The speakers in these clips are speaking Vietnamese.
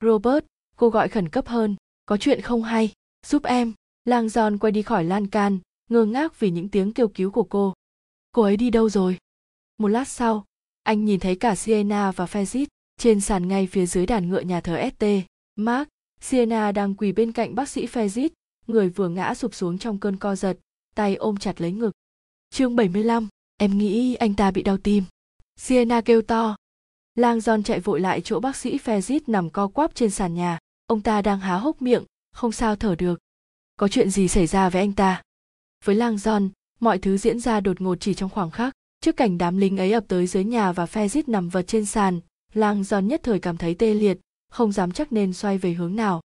robert cô gọi khẩn cấp hơn có chuyện không hay? Giúp em. Lang giòn quay đi khỏi lan can ngơ ngác vì những tiếng kêu cứu của cô. Cô ấy đi đâu rồi? Một lát sau anh nhìn thấy cả sienna và fezit trên sàn ngay phía dưới đàn ngựa nhà thờ st mark sienna đang quỳ bên cạnh bác sĩ fezit người vừa ngã sụp xuống trong cơn co giật tay ôm chặt lấy ngực. Chương 75, em nghĩ anh ta bị đau tim. Sienna kêu to lang john chạy vội lại chỗ bác sĩ fezit nằm co quắp trên sàn nhà. Ông ta đang há hốc miệng, không sao thở được. Có chuyện gì xảy ra với anh ta? Với lang john, mọi thứ diễn ra đột ngột chỉ trong khoảng khắc. Trước cảnh đám lính ấy ập tới dưới nhà và fezit nằm vật trên sàn, lang john nhất thời cảm thấy tê liệt, không dám chắc nên xoay về hướng nào.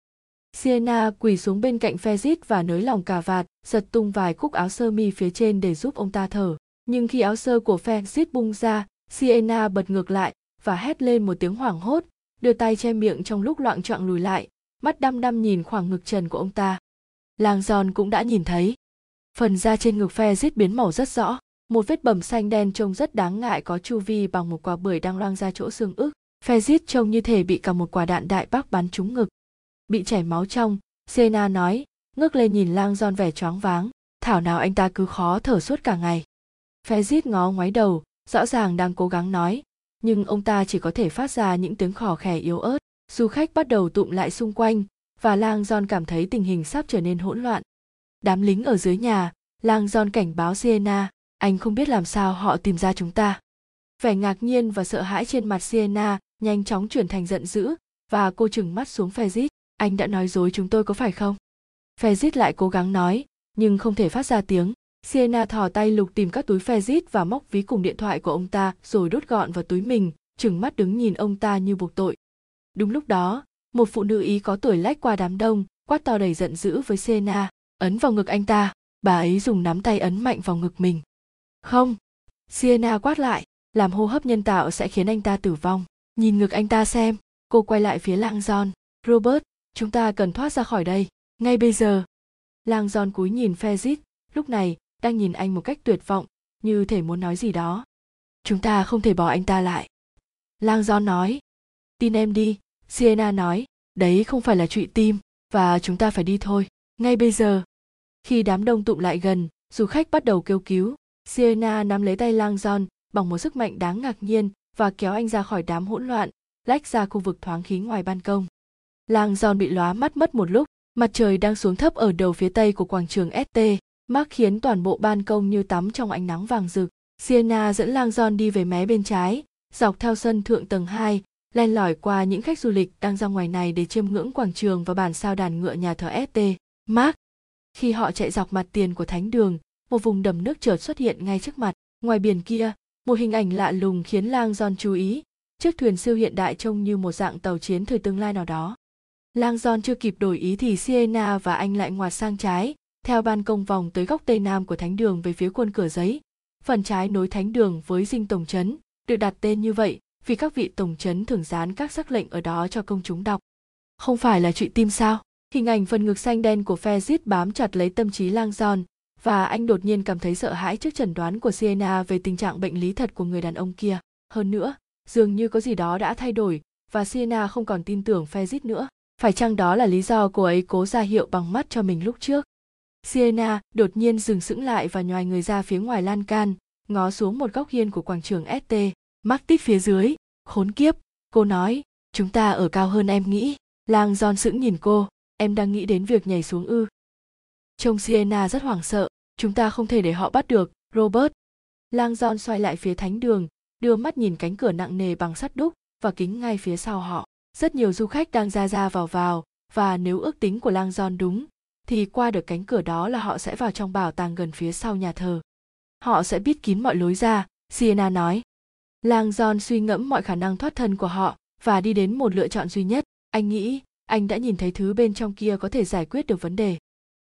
Sienna quỳ xuống bên cạnh fezit và nới lòng cà vạt, giật tung vài cúc áo sơ mi phía trên để giúp ông ta thở. Nhưng khi áo sơ của fezit bung ra, sienna bật ngược lại và hét lên một tiếng hoảng hốt, đưa tay che miệng trong lúc loạn choạng lùi lại, mắt đăm đăm nhìn khoảng ngực trần của ông ta. Lang giòn cũng đã nhìn thấy. Phần da trên ngực phe giết biến màu rất rõ, một vết bầm xanh đen trông rất đáng ngại có chu vi bằng một quả bưởi đang loang ra chỗ xương ức. Phe giết trông như thể bị cả một quả đạn đại bác bắn trúng ngực. Bị chảy máu trong, sena nói, ngước lên nhìn lang giòn vẻ choáng váng, thảo nào anh ta cứ khó thở suốt cả ngày. Phe giết ngó ngoái đầu, rõ ràng đang cố gắng nói nhưng ông ta chỉ có thể phát ra những tiếng khò khè yếu ớt. Du khách bắt đầu tụm lại xung quanh, và lang john cảm thấy tình hình sắp trở nên hỗn loạn. Đám lính ở dưới nhà, lang john cảnh báo sienna, anh không biết làm sao họ tìm ra chúng ta. Vẻ ngạc nhiên và sợ hãi trên mặt sienna nhanh chóng chuyển thành giận dữ, và cô trừng mắt xuống fezit, anh đã nói dối chúng tôi có phải không? Fezit lại cố gắng nói, nhưng không thể phát ra tiếng sienna thò tay lục tìm các túi fezit và móc ví cùng điện thoại của ông ta rồi đốt gọn vào túi mình trừng mắt đứng nhìn ông ta như buộc tội đúng lúc đó một phụ nữ ý có tuổi lách qua đám đông quát to đầy giận dữ với Sienna, ấn vào ngực anh ta, bà ấy dùng nắm tay ấn mạnh vào ngực mình. Không, Sienna quát lại, làm hô hấp nhân tạo sẽ khiến anh ta tử vong. Nhìn ngực anh ta xem, cô quay lại phía Lang John. Robert, chúng ta cần thoát ra khỏi đây, ngay bây giờ. Lang John cúi nhìn Fezit, lúc này đang nhìn anh một cách tuyệt vọng, như thể muốn nói gì đó. Chúng ta không thể bỏ anh ta lại. Lang do nói, tin em đi, Sienna nói, đấy không phải là trụy tim, và chúng ta phải đi thôi, ngay bây giờ. Khi đám đông tụm lại gần, du khách bắt đầu kêu cứu. Sienna nắm lấy tay Lang John bằng một sức mạnh đáng ngạc nhiên và kéo anh ra khỏi đám hỗn loạn, lách ra khu vực thoáng khí ngoài ban công. Lang John bị lóa mắt mất một lúc, mặt trời đang xuống thấp ở đầu phía tây của quảng trường ST, Mark khiến toàn bộ ban công như tắm trong ánh nắng vàng rực. Sienna dẫn Lang John đi về mé bên trái, dọc theo sân thượng tầng 2, len lỏi qua những khách du lịch đang ra ngoài này để chiêm ngưỡng quảng trường và bản sao đàn ngựa nhà thờ ST. Mark. Khi họ chạy dọc mặt tiền của thánh đường, một vùng đầm nước chợt xuất hiện ngay trước mặt. Ngoài biển kia, một hình ảnh lạ lùng khiến Lang John chú ý. Chiếc thuyền siêu hiện đại trông như một dạng tàu chiến thời tương lai nào đó. Lang John chưa kịp đổi ý thì Sienna và anh lại ngoặt sang trái, theo ban công vòng tới góc tây nam của thánh đường về phía quân cửa giấy. Phần trái nối thánh đường với dinh tổng trấn, được đặt tên như vậy vì các vị tổng trấn thường dán các sắc lệnh ở đó cho công chúng đọc. Không phải là chuyện tim sao? Hình ảnh phần ngực xanh đen của Fezit bám chặt lấy tâm trí lang giòn và anh đột nhiên cảm thấy sợ hãi trước chẩn đoán của Sienna về tình trạng bệnh lý thật của người đàn ông kia. Hơn nữa, dường như có gì đó đã thay đổi và Sienna không còn tin tưởng Fezit nữa. Phải chăng đó là lý do cô ấy cố ra hiệu bằng mắt cho mình lúc trước? Sienna đột nhiên dừng sững lại và nhòi người ra phía ngoài lan can, ngó xuống một góc hiên của quảng trường ST. Mark tít phía dưới, khốn kiếp, cô nói, chúng ta ở cao hơn em nghĩ. Lang John sững nhìn cô, em đang nghĩ đến việc nhảy xuống ư. Trông Sienna rất hoảng sợ, chúng ta không thể để họ bắt được, Robert. Lang John xoay lại phía thánh đường, đưa mắt nhìn cánh cửa nặng nề bằng sắt đúc và kính ngay phía sau họ. Rất nhiều du khách đang ra ra vào vào, và nếu ước tính của Lang John đúng, thì qua được cánh cửa đó là họ sẽ vào trong bảo tàng gần phía sau nhà thờ. Họ sẽ biết kín mọi lối ra, Sienna nói. Lang John suy ngẫm mọi khả năng thoát thân của họ và đi đến một lựa chọn duy nhất. Anh nghĩ anh đã nhìn thấy thứ bên trong kia có thể giải quyết được vấn đề.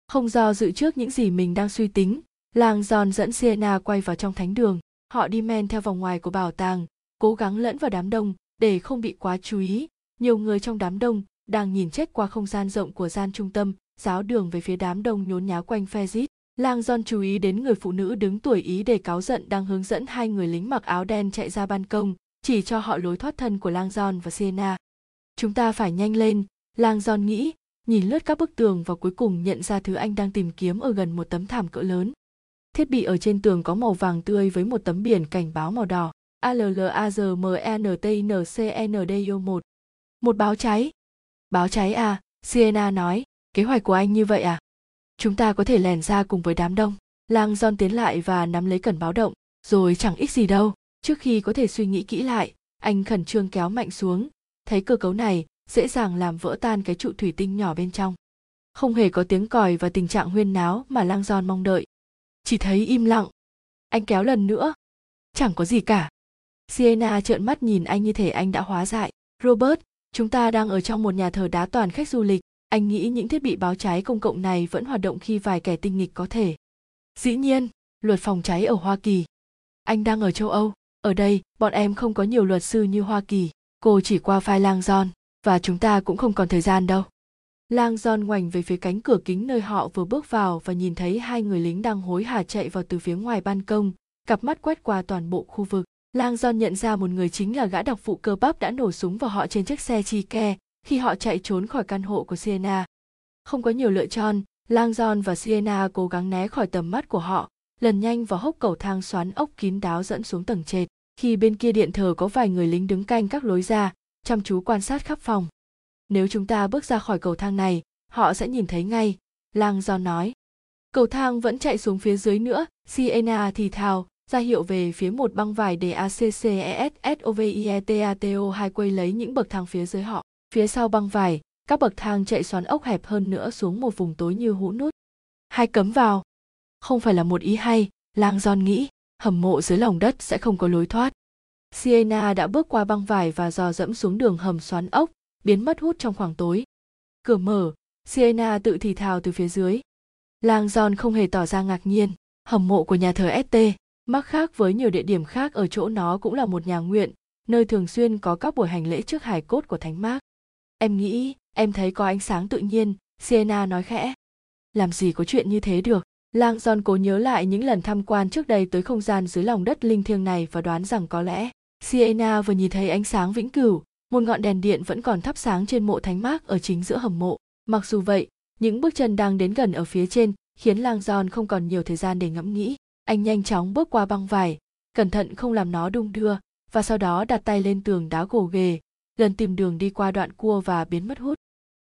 Không do dự trước những gì mình đang suy tính, Lang John dẫn Sienna quay vào trong thánh đường. Họ đi men theo vòng ngoài của bảo tàng, cố gắng lẫn vào đám đông để không bị quá chú ý. Nhiều người trong đám đông đang nhìn chết qua không gian rộng của gian trung tâm, giáo đường về phía đám đông nhốn nháo quanh Fezit. Lang John chú ý đến người phụ nữ đứng tuổi ý để cáo giận đang hướng dẫn hai người lính mặc áo đen chạy ra ban công, chỉ cho họ lối thoát thân của Lang John và Sienna. chúng ta phải nhanh lên lang john nghĩ nhìn lướt các bức tường và cuối cùng nhận ra thứ anh đang tìm kiếm ở gần một tấm thảm cỡ lớn thiết bị ở trên tường có màu vàng tươi với một tấm biển cảnh báo màu đỏ ALLAZMNTINCNDIO 1 một báo cháy báo cháy à Sienna nói kế hoạch của anh như vậy à? Chúng ta có thể lèn ra cùng với đám đông. Lang john tiến lại và nắm lấy cần báo động. Rồi chẳng ích gì đâu. Trước khi có thể suy nghĩ kỹ lại, anh khẩn trương kéo mạnh xuống. Thấy cơ cấu này, dễ dàng làm vỡ tan cái trụ thủy tinh nhỏ bên trong. Không hề có tiếng còi và tình trạng huyên náo mà lang giòn mong đợi. Chỉ thấy im lặng. Anh kéo lần nữa. Chẳng có gì cả. Sienna trợn mắt nhìn anh như thể anh đã hóa dại robert, chúng ta đang ở trong một nhà thờ đá toàn khách du lịch anh nghĩ những thiết bị báo cháy công cộng này vẫn hoạt động khi vài kẻ tinh nghịch có thể. Dĩ nhiên, luật phòng cháy ở hoa kỳ. Anh đang ở châu âu. Ở đây, bọn em không có nhiều luật sư như hoa kỳ. Cô chỉ qua file lang giòn và chúng ta cũng không còn thời gian đâu. Lang giòn ngoảnh về phía cánh cửa kính nơi họ vừa bước vào và nhìn thấy hai người lính đang hối hả chạy vào từ phía ngoài ban công, cặp mắt quét qua toàn bộ khu vực. Lang giòn nhận ra một người chính là gã đọc phụ cơ bắp đã nổ súng vào họ trên chiếc xe chi ke khi họ chạy trốn khỏi căn hộ của sienna không có nhiều lựa chọn, lang và sienna cố gắng né khỏi tầm mắt của họ, lần nhanh vào hốc cầu thang xoắn ốc kín đáo dẫn xuống tầng trệt, khi bên kia điện thờ có vài người lính đứng canh các lối ra, chăm chú quan sát khắp phòng. Nếu chúng ta bước ra khỏi cầu thang này, họ sẽ nhìn thấy ngay Langdon nói. Cầu thang vẫn chạy xuống phía dưới nữa, siena thì thào, ra hiệu về phía một băng vải để ACCESSOVIETATO hai quay lấy những bậc thang phía dưới họ. Phía sau băng vải, các bậc thang chạy xoắn ốc hẹp hơn nữa xuống một vùng tối như hũ nút. Hai cấm vào. Không phải là một ý hay, lang giòn nghĩ, hầm mộ dưới lòng đất sẽ không có lối thoát. Siena đã bước qua băng vải và dò dẫm xuống đường hầm xoắn ốc, biến mất hút trong khoảng tối. Cửa mở, Siena tự thì thào từ phía dưới. Lang Giòn không hề tỏ ra ngạc nhiên, hầm mộ của nhà thờ ST, mắc khác với nhiều địa điểm khác ở chỗ nó cũng là một nhà nguyện, nơi thường xuyên có các buổi hành lễ trước hài cốt của Thánh Mác. Em nghĩ, em thấy có ánh sáng tự nhiên, Siena nói khẽ. Làm gì có chuyện như thế được, Lang john cố nhớ lại những lần tham quan trước đây tới không gian dưới lòng đất linh thiêng này và đoán rằng có lẽ Siena vừa nhìn thấy ánh sáng vĩnh cửu, một ngọn đèn điện vẫn còn thắp sáng trên mộ thánh mác ở chính giữa hầm mộ. Mặc dù vậy, những bước chân đang đến gần ở phía trên khiến lang john không còn nhiều thời gian để ngẫm nghĩ. Anh nhanh chóng bước qua băng vải, cẩn thận không làm nó đung đưa, và sau đó đặt tay lên tường đá gồ ghề, lần tìm đường đi qua đoạn cua và biến mất hút.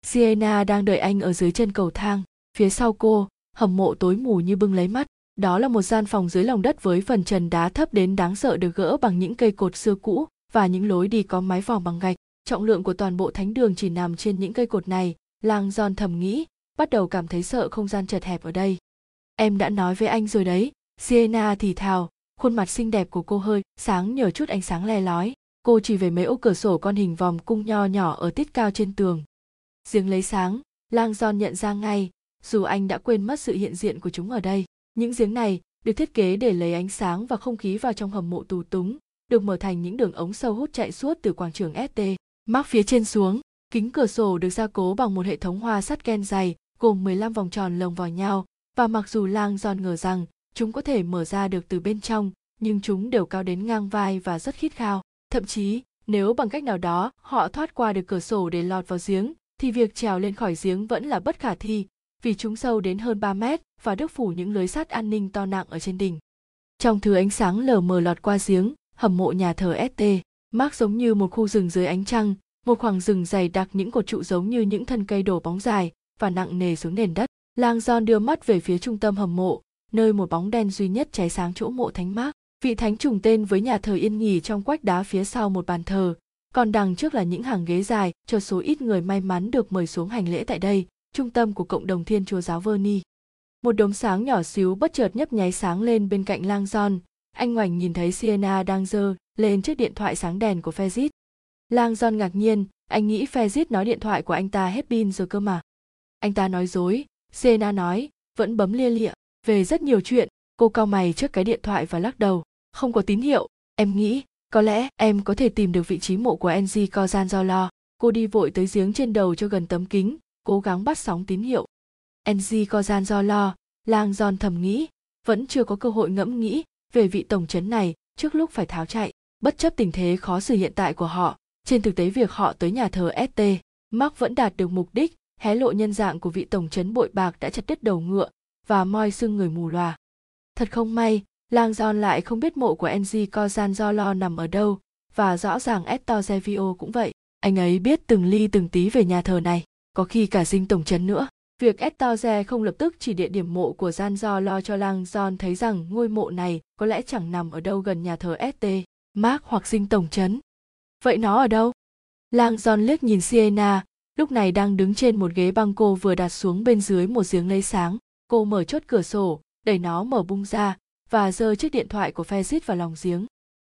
Sienna đang đợi anh ở dưới chân cầu thang, phía sau cô, hầm mộ tối mù như bưng lấy mắt. Đó là một gian phòng dưới lòng đất với phần trần đá thấp đến đáng sợ được gỡ bằng những cây cột xưa cũ và những lối đi có mái vòm bằng gạch. Trọng lượng của toàn bộ thánh đường chỉ nằm trên những cây cột này, lang giòn thầm nghĩ, bắt đầu cảm thấy sợ không gian chật hẹp ở đây. Em đã nói với anh rồi đấy, Sienna thì thào, khuôn mặt xinh đẹp của cô hơi sáng nhờ chút ánh sáng le lói. Cô chỉ về mấy ô cửa sổ con hình vòm cung nho nhỏ ở tiết cao trên tường. Giếng lấy sáng, lang giòn nhận ra ngay, dù anh đã quên mất sự hiện diện của chúng ở đây. Những giếng này được thiết kế để lấy ánh sáng và không khí vào trong hầm mộ tù túng, được mở thành những đường ống sâu hút chạy suốt từ quảng trường ST. Mắc phía trên xuống, kính cửa sổ được gia cố bằng một hệ thống hoa sắt ken dày, gồm 15 vòng tròn lồng vào nhau, và mặc dù lang giòn ngờ rằng chúng có thể mở ra được từ bên trong, nhưng chúng đều cao đến ngang vai và rất khít khao. Thậm chí, nếu bằng cách nào đó họ thoát qua được cửa sổ để lọt vào giếng, thì việc trèo lên khỏi giếng vẫn là bất khả thi, vì chúng sâu đến hơn 3 mét và được phủ những lưới sắt an ninh to nặng ở trên đỉnh. Trong thứ ánh sáng lờ mờ lọt qua giếng, hầm mộ nhà thờ ST, Mark giống như một khu rừng dưới ánh trăng, một khoảng rừng dày đặc những cột trụ giống như những thân cây đổ bóng dài và nặng nề xuống nền đất. Lang John đưa mắt về phía trung tâm hầm mộ, nơi một bóng đen duy nhất cháy sáng chỗ mộ thánh Mark. Vị thánh trùng tên với nhà thờ yên nghỉ trong quách đá phía sau một bàn thờ, còn đằng trước là những hàng ghế dài cho số ít người may mắn được mời xuống hành lễ tại đây, trung tâm của cộng đồng Thiên Chúa giáo Verni. Một đốm sáng nhỏ xíu bất chợt nhấp nháy sáng lên bên cạnh Lang John, anh ngoảnh nhìn thấy Sienna đang giơ lên chiếc điện thoại sáng đèn của Fezit. Lang John ngạc nhiên, anh nghĩ Fezit nói điện thoại của anh ta hết pin rồi cơ mà. Anh ta nói dối, Sienna nói, vẫn bấm lia lịa, về rất nhiều chuyện, cô cau mày trước cái điện thoại và lắc đầu, không có tín hiệu, em nghĩ, có lẽ em có thể tìm được vị trí mộ của NG Kozan do lo. Cô đi vội tới giếng trên đầu cho gần tấm kính, cố gắng bắt sóng tín hiệu. NG Kozan do lo, lang giòn thầm nghĩ, vẫn chưa có cơ hội ngẫm nghĩ về vị tổng trấn này trước lúc phải tháo chạy bất chấp tình thế khó xử hiện tại của họ trên thực tế việc họ tới nhà thờ st mark vẫn đạt được mục đích hé lộ nhân dạng của vị tổng trấn bội bạc đã chặt đứt đầu ngựa và moi xương người mù lòa thật không may lang john lại không biết mộ của ng kozan do lo nằm ở đâu và rõ ràng Estor Zevio cũng vậy anh ấy biết từng ly từng tí về nhà thờ này có khi cả dinh tổng trấn nữa Việc Estorze không lập tức chỉ địa điểm mộ của Gian do lo cho Lang John thấy rằng ngôi mộ này có lẽ chẳng nằm ở đâu gần nhà thờ ST, Mark hoặc dinh tổng trấn. Vậy nó ở đâu? Lang John liếc nhìn Sienna, lúc này đang đứng trên một ghế băng cô vừa đặt xuống bên dưới một giếng lấy sáng. Cô mở chốt cửa sổ, đẩy nó mở bung ra và giơ chiếc điện thoại của Fezit vào lòng giếng.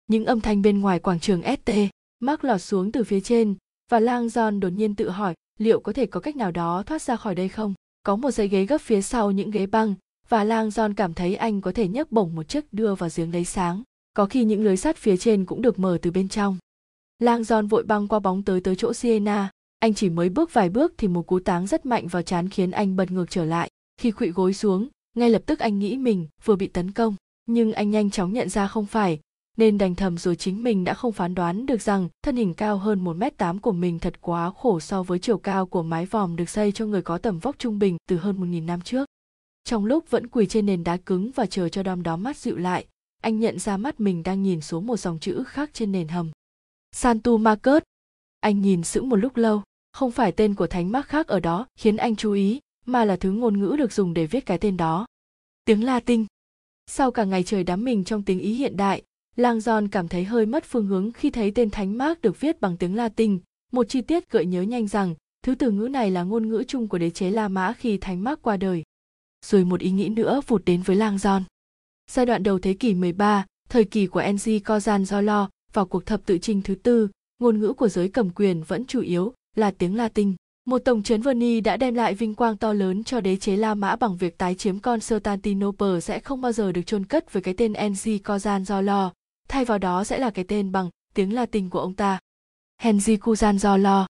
Những âm thanh bên ngoài quảng trường ST, Mark lọt xuống từ phía trên và Lang John đột nhiên tự hỏi liệu có thể có cách nào đó thoát ra khỏi đây không? Có một dãy ghế gấp phía sau những ghế băng và lang john cảm thấy anh có thể nhấc bổng một chiếc đưa vào giếng lấy sáng. Có khi những lưới sắt phía trên cũng được mở từ bên trong. Lang john vội băng qua bóng tới tới chỗ sienna anh chỉ mới bước vài bước thì một cú táng rất mạnh vào chán khiến anh bật ngược trở lại. Khi khuỵu gối xuống ngay lập tức anh nghĩ mình vừa bị tấn công nhưng anh nhanh chóng nhận ra không phải nên đành thầm rồi chính mình đã không phán đoán được rằng thân hình cao hơn 1 m tám của mình thật quá khổ so với chiều cao của mái vòm được xây cho người có tầm vóc trung bình từ hơn 1.000 năm trước. Trong lúc vẫn quỳ trên nền đá cứng và chờ cho đom đóm mắt dịu lại, anh nhận ra mắt mình đang nhìn xuống một dòng chữ khác trên nền hầm. Santu Marcus. Anh nhìn sững một lúc lâu, không phải tên của thánh Mark khác ở đó khiến anh chú ý, mà là thứ ngôn ngữ được dùng để viết cái tên đó. Tiếng Latin. Sau cả ngày trời đắm mình trong tiếng Ý hiện đại, Lang John cảm thấy hơi mất phương hướng khi thấy tên Thánh Mark được viết bằng tiếng Latin. Một chi tiết gợi nhớ nhanh rằng thứ từ ngữ này là ngôn ngữ chung của đế chế La Mã khi Thánh Mark qua đời. Rồi một ý nghĩ nữa vụt đến với Lang John. Giai đoạn đầu thế kỷ 13, thời kỳ của NG Kozan Zolo vào cuộc thập tự chinh thứ tư, ngôn ngữ của giới cầm quyền vẫn chủ yếu là tiếng Latin. Một tổng trấn Verni đã đem lại vinh quang to lớn cho đế chế La Mã bằng việc tái chiếm Constantinople sẽ không bao giờ được chôn cất với cái tên Enzi Kozan do lo, thay vào đó sẽ là cái tên bằng tiếng Latin của ông ta. Henzi Kuzan do lo.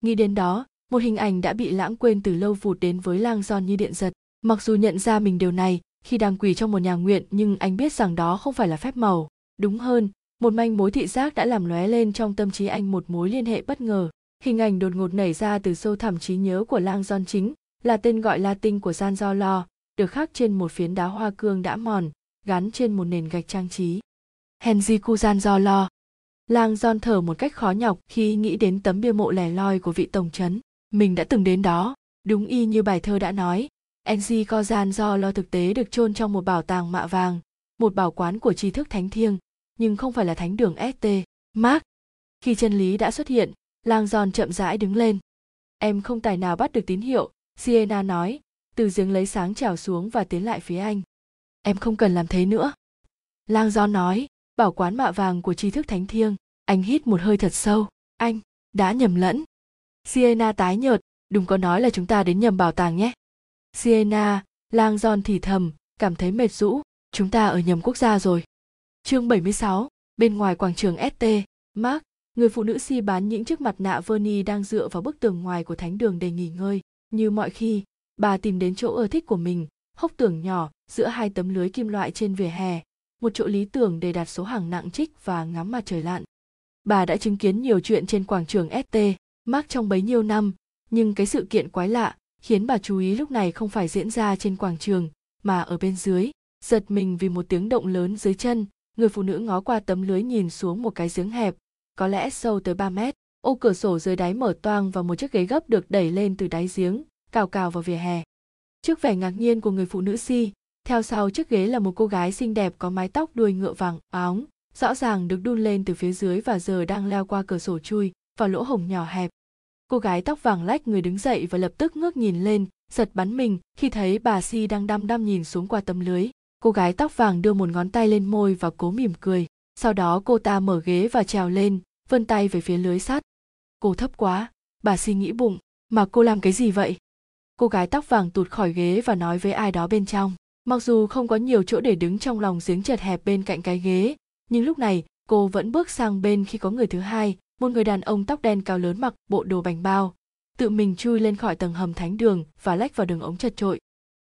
Nghĩ đến đó, một hình ảnh đã bị lãng quên từ lâu vụt đến với lang giòn như điện giật. Mặc dù nhận ra mình điều này khi đang quỳ trong một nhà nguyện nhưng anh biết rằng đó không phải là phép màu. Đúng hơn, một manh mối thị giác đã làm lóe lên trong tâm trí anh một mối liên hệ bất ngờ. Hình ảnh đột ngột nảy ra từ sâu thẳm trí nhớ của lang giòn chính là tên gọi Latin của Gian Do Lo, được khắc trên một phiến đá hoa cương đã mòn, gắn trên một nền gạch trang trí. Henry gian do lo. Lang John thở một cách khó nhọc khi nghĩ đến tấm bia mộ lẻ loi của vị tổng trấn. Mình đã từng đến đó, đúng y như bài thơ đã nói. Henry gian do lo thực tế được chôn trong một bảo tàng mạ vàng, một bảo quán của tri thức thánh thiêng, nhưng không phải là thánh đường ST. Mark. Khi chân lý đã xuất hiện, Lang giòn chậm rãi đứng lên. Em không tài nào bắt được tín hiệu, Sienna nói, từ giếng lấy sáng trèo xuống và tiến lại phía anh. Em không cần làm thế nữa. Lang giòn nói, bảo quán mạ vàng của tri thức thánh thiêng anh hít một hơi thật sâu anh đã nhầm lẫn siena tái nhợt đừng có nói là chúng ta đến nhầm bảo tàng nhé siena lang giòn thì thầm cảm thấy mệt rũ chúng ta ở nhầm quốc gia rồi chương 76, bên ngoài quảng trường st mark người phụ nữ si bán những chiếc mặt nạ verni đang dựa vào bức tường ngoài của thánh đường để nghỉ ngơi như mọi khi bà tìm đến chỗ ưa thích của mình hốc tường nhỏ giữa hai tấm lưới kim loại trên vỉa hè một chỗ lý tưởng để đặt số hàng nặng trích và ngắm mặt trời lặn. Bà đã chứng kiến nhiều chuyện trên quảng trường ST, Mark trong bấy nhiêu năm, nhưng cái sự kiện quái lạ khiến bà chú ý lúc này không phải diễn ra trên quảng trường, mà ở bên dưới. Giật mình vì một tiếng động lớn dưới chân, người phụ nữ ngó qua tấm lưới nhìn xuống một cái giếng hẹp, có lẽ sâu tới 3 mét. Ô cửa sổ dưới đáy mở toang và một chiếc ghế gấp được đẩy lên từ đáy giếng, cào cào vào vỉa hè. Trước vẻ ngạc nhiên của người phụ nữ si, theo sau chiếc ghế là một cô gái xinh đẹp có mái tóc đuôi ngựa vàng óng, rõ ràng được đun lên từ phía dưới và giờ đang leo qua cửa sổ chui vào lỗ hổng nhỏ hẹp. Cô gái tóc vàng lách người đứng dậy và lập tức ngước nhìn lên, giật bắn mình khi thấy bà Si đang đăm đăm nhìn xuống qua tấm lưới. Cô gái tóc vàng đưa một ngón tay lên môi và cố mỉm cười. Sau đó cô ta mở ghế và trèo lên, vươn tay về phía lưới sắt. Cô thấp quá, bà Si nghĩ bụng, mà cô làm cái gì vậy? Cô gái tóc vàng tụt khỏi ghế và nói với ai đó bên trong mặc dù không có nhiều chỗ để đứng trong lòng giếng chật hẹp bên cạnh cái ghế nhưng lúc này cô vẫn bước sang bên khi có người thứ hai một người đàn ông tóc đen cao lớn mặc bộ đồ bành bao tự mình chui lên khỏi tầng hầm thánh đường và lách vào đường ống chật trội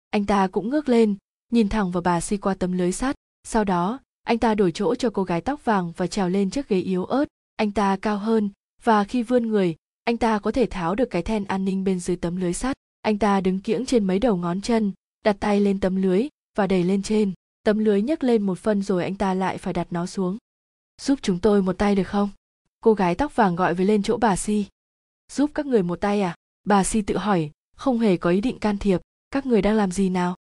anh ta cũng ngước lên nhìn thẳng vào bà si qua tấm lưới sắt sau đó anh ta đổi chỗ cho cô gái tóc vàng và trèo lên chiếc ghế yếu ớt anh ta cao hơn, và khi vươn người, anh ta có thể tháo được cái then an ninh bên dưới tấm lưới sắt. Anh ta đứng kiễng trên mấy đầu ngón chân, đặt tay lên tấm lưới và đẩy lên trên. Tấm lưới nhấc lên một phân rồi anh ta lại phải đặt nó xuống. Giúp chúng tôi một tay được không? Cô gái tóc vàng gọi với lên chỗ bà si. Giúp các người một tay à? Bà si tự hỏi, không hề có ý định can thiệp. Các người đang làm gì nào?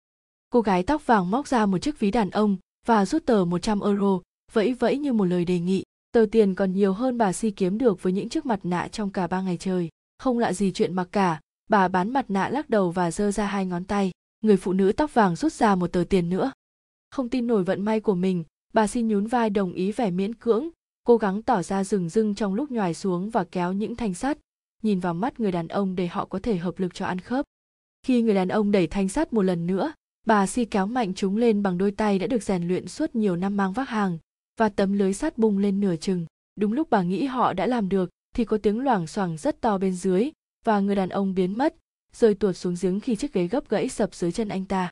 Cô gái tóc vàng móc ra một chiếc ví đàn ông và rút tờ 100 euro, vẫy vẫy như một lời đề nghị tờ tiền còn nhiều hơn bà si kiếm được với những chiếc mặt nạ trong cả ba ngày trời. Không lạ gì chuyện mặc cả, bà bán mặt nạ lắc đầu và giơ ra hai ngón tay. Người phụ nữ tóc vàng rút ra một tờ tiền nữa. Không tin nổi vận may của mình, bà si nhún vai đồng ý vẻ miễn cưỡng, cố gắng tỏ ra rừng rưng trong lúc nhoài xuống và kéo những thanh sắt. Nhìn vào mắt người đàn ông để họ có thể hợp lực cho ăn khớp. Khi người đàn ông đẩy thanh sắt một lần nữa, bà si kéo mạnh chúng lên bằng đôi tay đã được rèn luyện suốt nhiều năm mang vác hàng và tấm lưới sắt bung lên nửa chừng. Đúng lúc bà nghĩ họ đã làm được, thì có tiếng loảng xoảng rất to bên dưới, và người đàn ông biến mất, rơi tuột xuống giếng khi chiếc ghế gấp gãy sập dưới chân anh ta.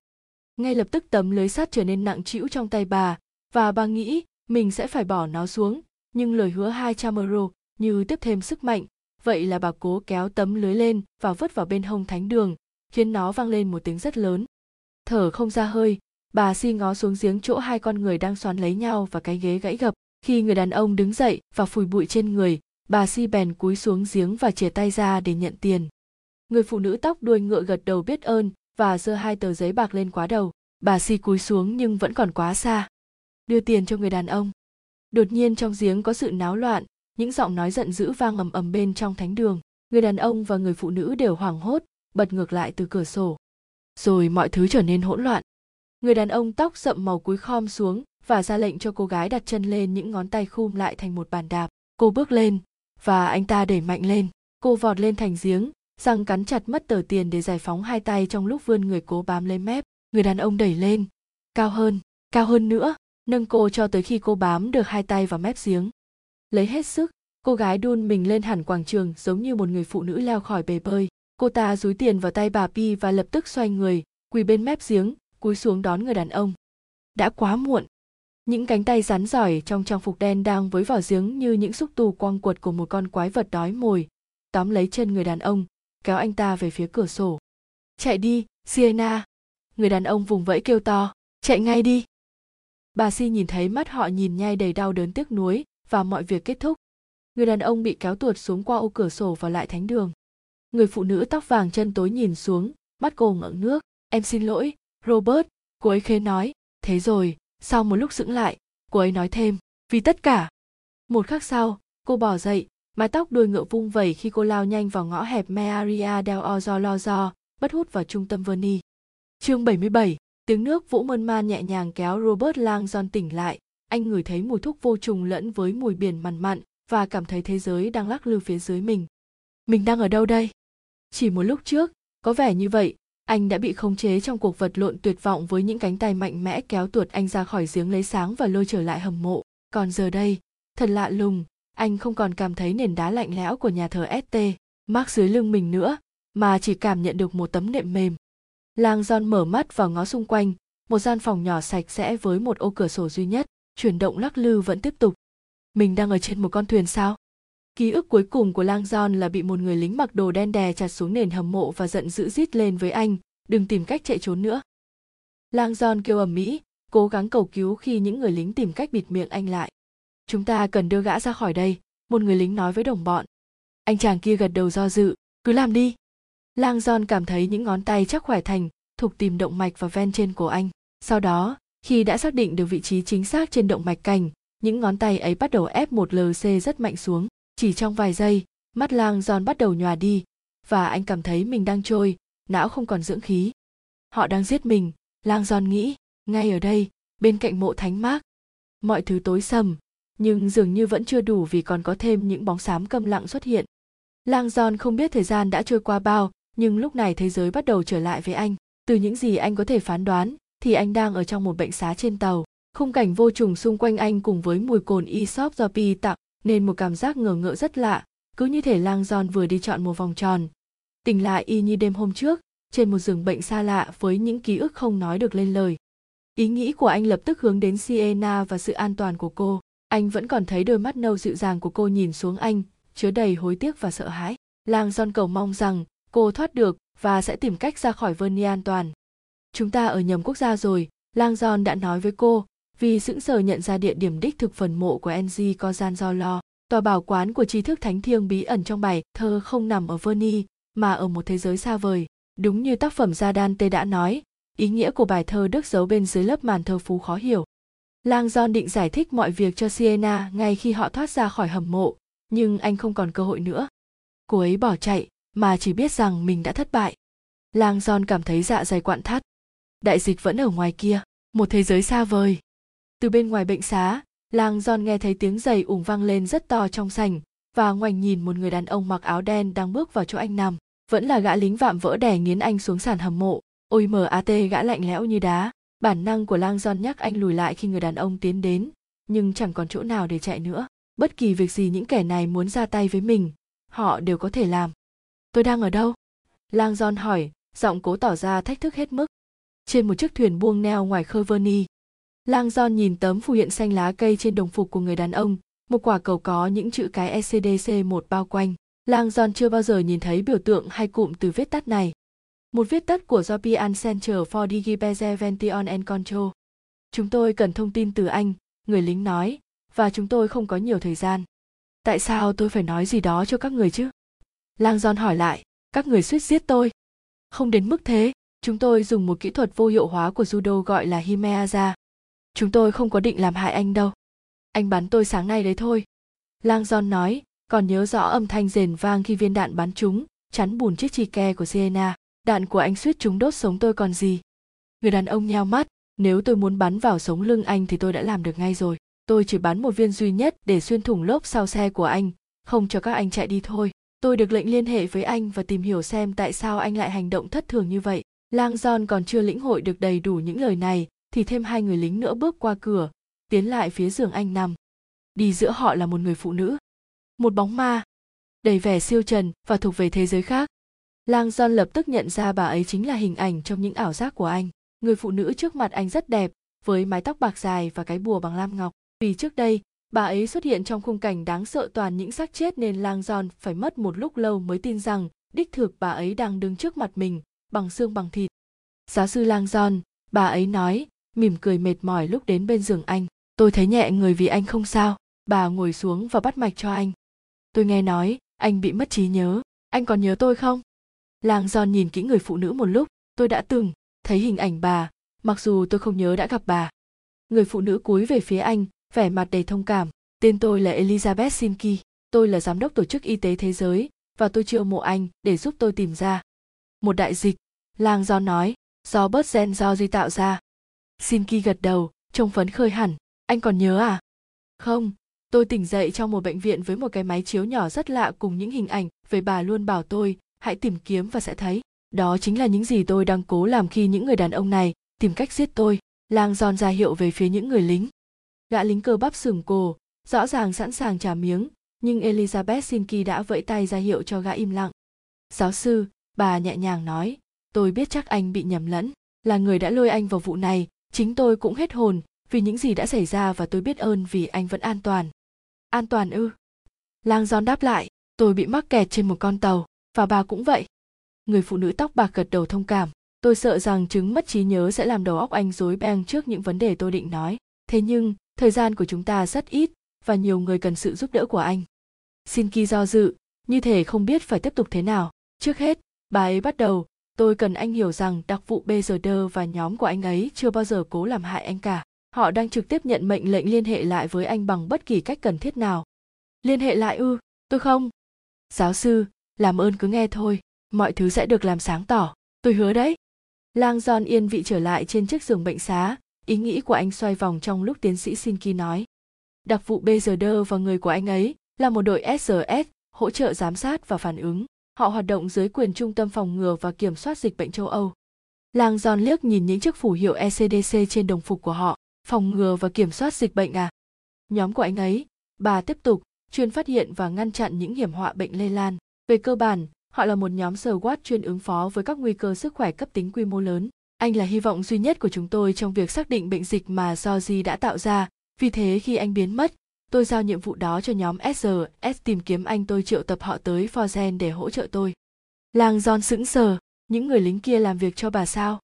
Ngay lập tức tấm lưới sắt trở nên nặng trĩu trong tay bà, và bà nghĩ mình sẽ phải bỏ nó xuống, nhưng lời hứa 200 euro, như tiếp thêm sức mạnh, vậy là bà cố kéo tấm lưới lên và vứt vào bên hông thánh đường, khiến nó vang lên một tiếng rất lớn. Thở không ra hơi bà si ngó xuống giếng chỗ hai con người đang xoắn lấy nhau và cái ghế gãy gập. Khi người đàn ông đứng dậy và phủi bụi trên người, bà si bèn cúi xuống giếng và chìa tay ra để nhận tiền. Người phụ nữ tóc đuôi ngựa gật đầu biết ơn và giơ hai tờ giấy bạc lên quá đầu. Bà si cúi xuống nhưng vẫn còn quá xa. Đưa tiền cho người đàn ông. Đột nhiên trong giếng có sự náo loạn, những giọng nói giận dữ vang ầm ầm bên trong thánh đường. Người đàn ông và người phụ nữ đều hoảng hốt, bật ngược lại từ cửa sổ. Rồi mọi thứ trở nên hỗn loạn người đàn ông tóc rậm màu cúi khom xuống và ra lệnh cho cô gái đặt chân lên những ngón tay khum lại thành một bàn đạp. Cô bước lên và anh ta đẩy mạnh lên. Cô vọt lên thành giếng, răng cắn chặt mất tờ tiền để giải phóng hai tay trong lúc vươn người cố bám lấy mép. Người đàn ông đẩy lên. Cao hơn cao hơn nữa, nâng cô cho tới khi cô bám được hai tay vào mép giếng. Lấy hết sức, cô gái đun mình lên hẳn quảng trường giống như một người phụ nữ leo khỏi bể bơi. Cô ta dúi tiền vào tay bà pi và lập tức xoay người, quỳ bên mép giếng cúi xuống đón người đàn ông. Đã quá muộn. Những cánh tay rắn giỏi trong trang phục đen đang với vỏ giếng như những xúc tu quang quật của một con quái vật đói mồi, tóm lấy chân người đàn ông, kéo anh ta về phía cửa sổ. Chạy đi, sienna. Người đàn ông vùng vẫy kêu to, chạy ngay đi. Bà si nhìn thấy mắt họ nhìn nhai đầy đau đớn tiếc nuối và mọi việc kết thúc. Người đàn ông bị kéo tuột xuống qua ô cửa sổ vào lại thánh đường. Người phụ nữ tóc vàng chân tối nhìn xuống, mắt cô ngẩng nước. Em xin lỗi robert cô ấy khế nói thế rồi sau một lúc sững lại cô ấy nói thêm vì tất cả một khắc sau cô bỏ dậy mái tóc đuôi ngựa vung vẩy khi cô lao nhanh vào ngõ hẹp Maria del Orzo bất hút vào trung tâm Verni. Chương 77, tiếng nước vỗ mơn man nhẹ nhàng kéo Robert Lang John tỉnh lại, anh ngửi thấy mùi thuốc vô trùng lẫn với mùi biển mặn mặn và cảm thấy thế giới đang lắc lư phía dưới mình. Mình đang ở đâu đây? Chỉ một lúc trước, có vẻ như vậy, anh đã bị khống chế trong cuộc vật lộn tuyệt vọng với những cánh tay mạnh mẽ kéo tuột anh ra khỏi giếng lấy sáng và lôi trở lại hầm mộ. Còn giờ đây, thật lạ lùng, anh không còn cảm thấy nền đá lạnh lẽo của nhà thờ ST mắc dưới lưng mình nữa, mà chỉ cảm nhận được một tấm nệm mềm. Lang John mở mắt và ngó xung quanh, một gian phòng nhỏ sạch sẽ với một ô cửa sổ duy nhất, chuyển động lắc lư vẫn tiếp tục. Mình đang ở trên một con thuyền sao? Ký ức cuối cùng của Lang John là bị một người lính mặc đồ đen đè chặt xuống nền hầm mộ và giận dữ rít lên với anh, đừng tìm cách chạy trốn nữa. Lang John kêu ầm mỹ, cố gắng cầu cứu khi những người lính tìm cách bịt miệng anh lại. Chúng ta cần đưa gã ra khỏi đây, một người lính nói với đồng bọn. Anh chàng kia gật đầu do dự, cứ làm đi. Lang John cảm thấy những ngón tay chắc khỏe thành, thục tìm động mạch và ven trên cổ anh. Sau đó, khi đã xác định được vị trí chính xác trên động mạch cành, những ngón tay ấy bắt đầu ép một LC rất mạnh xuống. Chỉ trong vài giây, mắt lang giòn bắt đầu nhòa đi, và anh cảm thấy mình đang trôi, não không còn dưỡng khí. Họ đang giết mình, lang giòn nghĩ, ngay ở đây, bên cạnh mộ thánh mác. Mọi thứ tối sầm, nhưng dường như vẫn chưa đủ vì còn có thêm những bóng xám câm lặng xuất hiện. Lang Giòn không biết thời gian đã trôi qua bao, nhưng lúc này thế giới bắt đầu trở lại với anh. Từ những gì anh có thể phán đoán, thì anh đang ở trong một bệnh xá trên tàu. Khung cảnh vô trùng xung quanh anh cùng với mùi cồn Aesop do Pi tặng nên một cảm giác ngờ ngợ rất lạ, cứ như thể lang giòn vừa đi chọn một vòng tròn. Tỉnh lại y như đêm hôm trước, trên một giường bệnh xa lạ với những ký ức không nói được lên lời. Ý nghĩ của anh lập tức hướng đến Sienna và sự an toàn của cô. Anh vẫn còn thấy đôi mắt nâu dịu dàng của cô nhìn xuống anh, chứa đầy hối tiếc và sợ hãi lang john cầu mong rằng cô thoát được và sẽ tìm cách ra khỏi vernie an toàn chúng ta ở nhầm quốc gia rồi lang john đã nói với cô vì sững sờ nhận ra địa điểm đích thực phần mộ của ng có gian do lo. Tòa bảo quán của tri thức thánh thiêng bí ẩn trong bài thơ không nằm ở Verni, mà ở một thế giới xa vời. Đúng như tác phẩm gia đan tê đã nói, ý nghĩa của bài thơ được giấu bên dưới lớp màn thơ phú khó hiểu. Lang john định giải thích mọi việc cho sienna ngay khi họ thoát ra khỏi hầm mộ, nhưng anh không còn cơ hội nữa. Cô ấy bỏ chạy, mà chỉ biết rằng mình đã thất bại. Lang john cảm thấy dạ dày quặn thắt. Đại dịch vẫn ở ngoài kia, một thế giới xa vời từ bên ngoài bệnh xá lang giòn nghe thấy tiếng giày ủng vang lên rất to trong sảnh, và ngoảnh nhìn một người đàn ông mặc áo đen đang bước vào chỗ anh nằm. Vẫn là gã lính vạm vỡ đè nghiến anh xuống sàn hầm mộ. Ôi mờ at gã lạnh lẽo như đá. Bản năng của lang giòn nhắc anh lùi lại khi người đàn ông tiến đến, nhưng chẳng còn chỗ nào để chạy nữa. Bất kỳ việc gì những kẻ này muốn ra tay với mình, họ đều có thể làm. Tôi đang ở đâu? Lang giòn hỏi, giọng cố tỏ ra thách thức hết mức. Trên một chiếc thuyền buông neo ngoài khơi vernie lang john nhìn tấm phù hiện xanh lá cây trên đồng phục của người đàn ông một quả cầu có những chữ cái ecdc một bao quanh lang john chưa bao giờ nhìn thấy biểu tượng hay cụm từ viết tắt này một viết tắt của European Center for Digiprevention and Control. Chúng tôi cần thông tin từ anh, người lính nói, và chúng tôi không có nhiều thời gian. Tại sao tôi phải nói gì đó cho các người chứ? Lang John hỏi lại, các người suýt giết tôi. Không đến mức thế, chúng tôi dùng một kỹ thuật vô hiệu hóa của judo gọi là Himeaza. Chúng tôi không có định làm hại anh đâu. Anh bắn tôi sáng nay đấy thôi. Lang John nói, còn nhớ rõ âm thanh rền vang khi viên đạn bắn trúng, chắn bùn chiếc chi ke của Sienna đạn của anh suýt chúng đốt sống tôi còn gì. Người đàn ông nheo mắt nếu tôi muốn bắn vào sống lưng anh thì tôi đã làm được ngay rồi. Tôi chỉ bắn một viên duy nhất để xuyên thủng lốp sau xe của anh không cho các anh chạy đi thôi. Tôi được lệnh liên hệ với anh và tìm hiểu xem tại sao anh lại hành động thất thường như vậy. Lang john còn chưa lĩnh hội được đầy đủ những lời này thì thêm hai người lính nữa bước qua cửa tiến lại phía giường anh nằm đi giữa họ là một người phụ nữ một bóng ma đầy vẻ siêu trần và thuộc về thế giới khác Lang John lập tức nhận ra bà ấy chính là hình ảnh trong những ảo giác của anh. Người phụ nữ trước mặt anh rất đẹp, với mái tóc bạc dài và cái bùa bằng lam ngọc. Vì trước đây, bà ấy xuất hiện trong khung cảnh đáng sợ toàn những xác chết nên Lang John phải mất một lúc lâu mới tin rằng đích thực bà ấy đang đứng trước mặt mình, bằng xương bằng thịt. Giáo sư Lang John, bà ấy nói, mỉm cười mệt mỏi lúc đến bên giường anh. Tôi thấy nhẹ người vì anh không sao. Bà ngồi xuống và bắt mạch cho anh. Tôi nghe nói, anh bị mất trí nhớ. Anh còn nhớ tôi không? làng Giòn nhìn kỹ người phụ nữ một lúc, tôi đã từng thấy hình ảnh bà, mặc dù tôi không nhớ đã gặp bà. Người phụ nữ cúi về phía anh, vẻ mặt đầy thông cảm. Tên tôi là Elizabeth Sinki, tôi là giám đốc tổ chức y tế thế giới và tôi chiêu mộ anh để giúp tôi tìm ra. Một đại dịch, làng Giòn nói, do bớt gen do di tạo ra. Sinki gật đầu, trông phấn khơi hẳn, anh còn nhớ à? Không, tôi tỉnh dậy trong một bệnh viện với một cái máy chiếu nhỏ rất lạ cùng những hình ảnh về bà luôn bảo tôi hãy tìm kiếm và sẽ thấy. Đó chính là những gì tôi đang cố làm khi những người đàn ông này tìm cách giết tôi lang giòn ra hiệu về phía những người lính. Gã lính cơ bắp sừng cổ rõ ràng sẵn sàng trả miếng nhưng elizabeth sinki đã vẫy tay ra hiệu cho gã im lặng. Giáo sư bà nhẹ nhàng nói tôi biết chắc anh bị nhầm lẫn là người đã lôi anh vào vụ này chính tôi cũng hết hồn vì những gì đã xảy ra và tôi biết ơn vì anh vẫn an toàn. An toàn ư? Lang giòn đáp lại, tôi bị mắc kẹt trên một con tàu, và bà cũng vậy. Người phụ nữ tóc bạc gật đầu thông cảm, tôi sợ rằng chứng mất trí nhớ sẽ làm đầu óc anh rối beng trước những vấn đề tôi định nói. Thế nhưng, thời gian của chúng ta rất ít, và nhiều người cần sự giúp đỡ của anh. Xin ki do dự, như thể không biết phải tiếp tục thế nào. Trước hết, bà ấy bắt đầu tôi cần anh hiểu rằng đặc vụ bgd và nhóm của anh ấy chưa bao giờ cố làm hại anh cả. Họ đang trực tiếp nhận mệnh lệnh liên hệ lại với anh bằng bất kỳ cách cần thiết nào. Liên hệ lại ư? Tôi không. Giáo sư, làm ơn cứ nghe thôi. Mọi thứ sẽ được làm sáng tỏ. Tôi hứa đấy. Lang john yên vị trở lại trên chiếc giường bệnh xá. Ý nghĩ của anh xoay vòng trong lúc tiến sĩ sinki nói. Đặc vụ bgd và người của anh ấy là một đội SRS hỗ trợ giám sát và phản ứng họ hoạt động dưới quyền trung tâm phòng ngừa và kiểm soát dịch bệnh châu âu. Lang giòn liếc nhìn những chiếc phủ hiệu ecdc trên đồng phục của họ. Phòng ngừa và kiểm soát dịch bệnh à? Nhóm của anh ấy bà tiếp tục chuyên phát hiện và ngăn chặn những hiểm họa bệnh lây lan. Về cơ bản, họ là một nhóm SWAT chuyên ứng phó với các nguy cơ sức khỏe cấp tính quy mô lớn. Anh là hy vọng duy nhất của chúng tôi trong việc xác định bệnh dịch mà Georgie đã tạo ra, vì thế khi anh biến mất, tôi giao nhiệm vụ đó cho nhóm SRS tìm kiếm anh tôi triệu tập họ tới Forzen để hỗ trợ tôi. Làng John sững sờ, những người lính kia làm việc cho bà sao?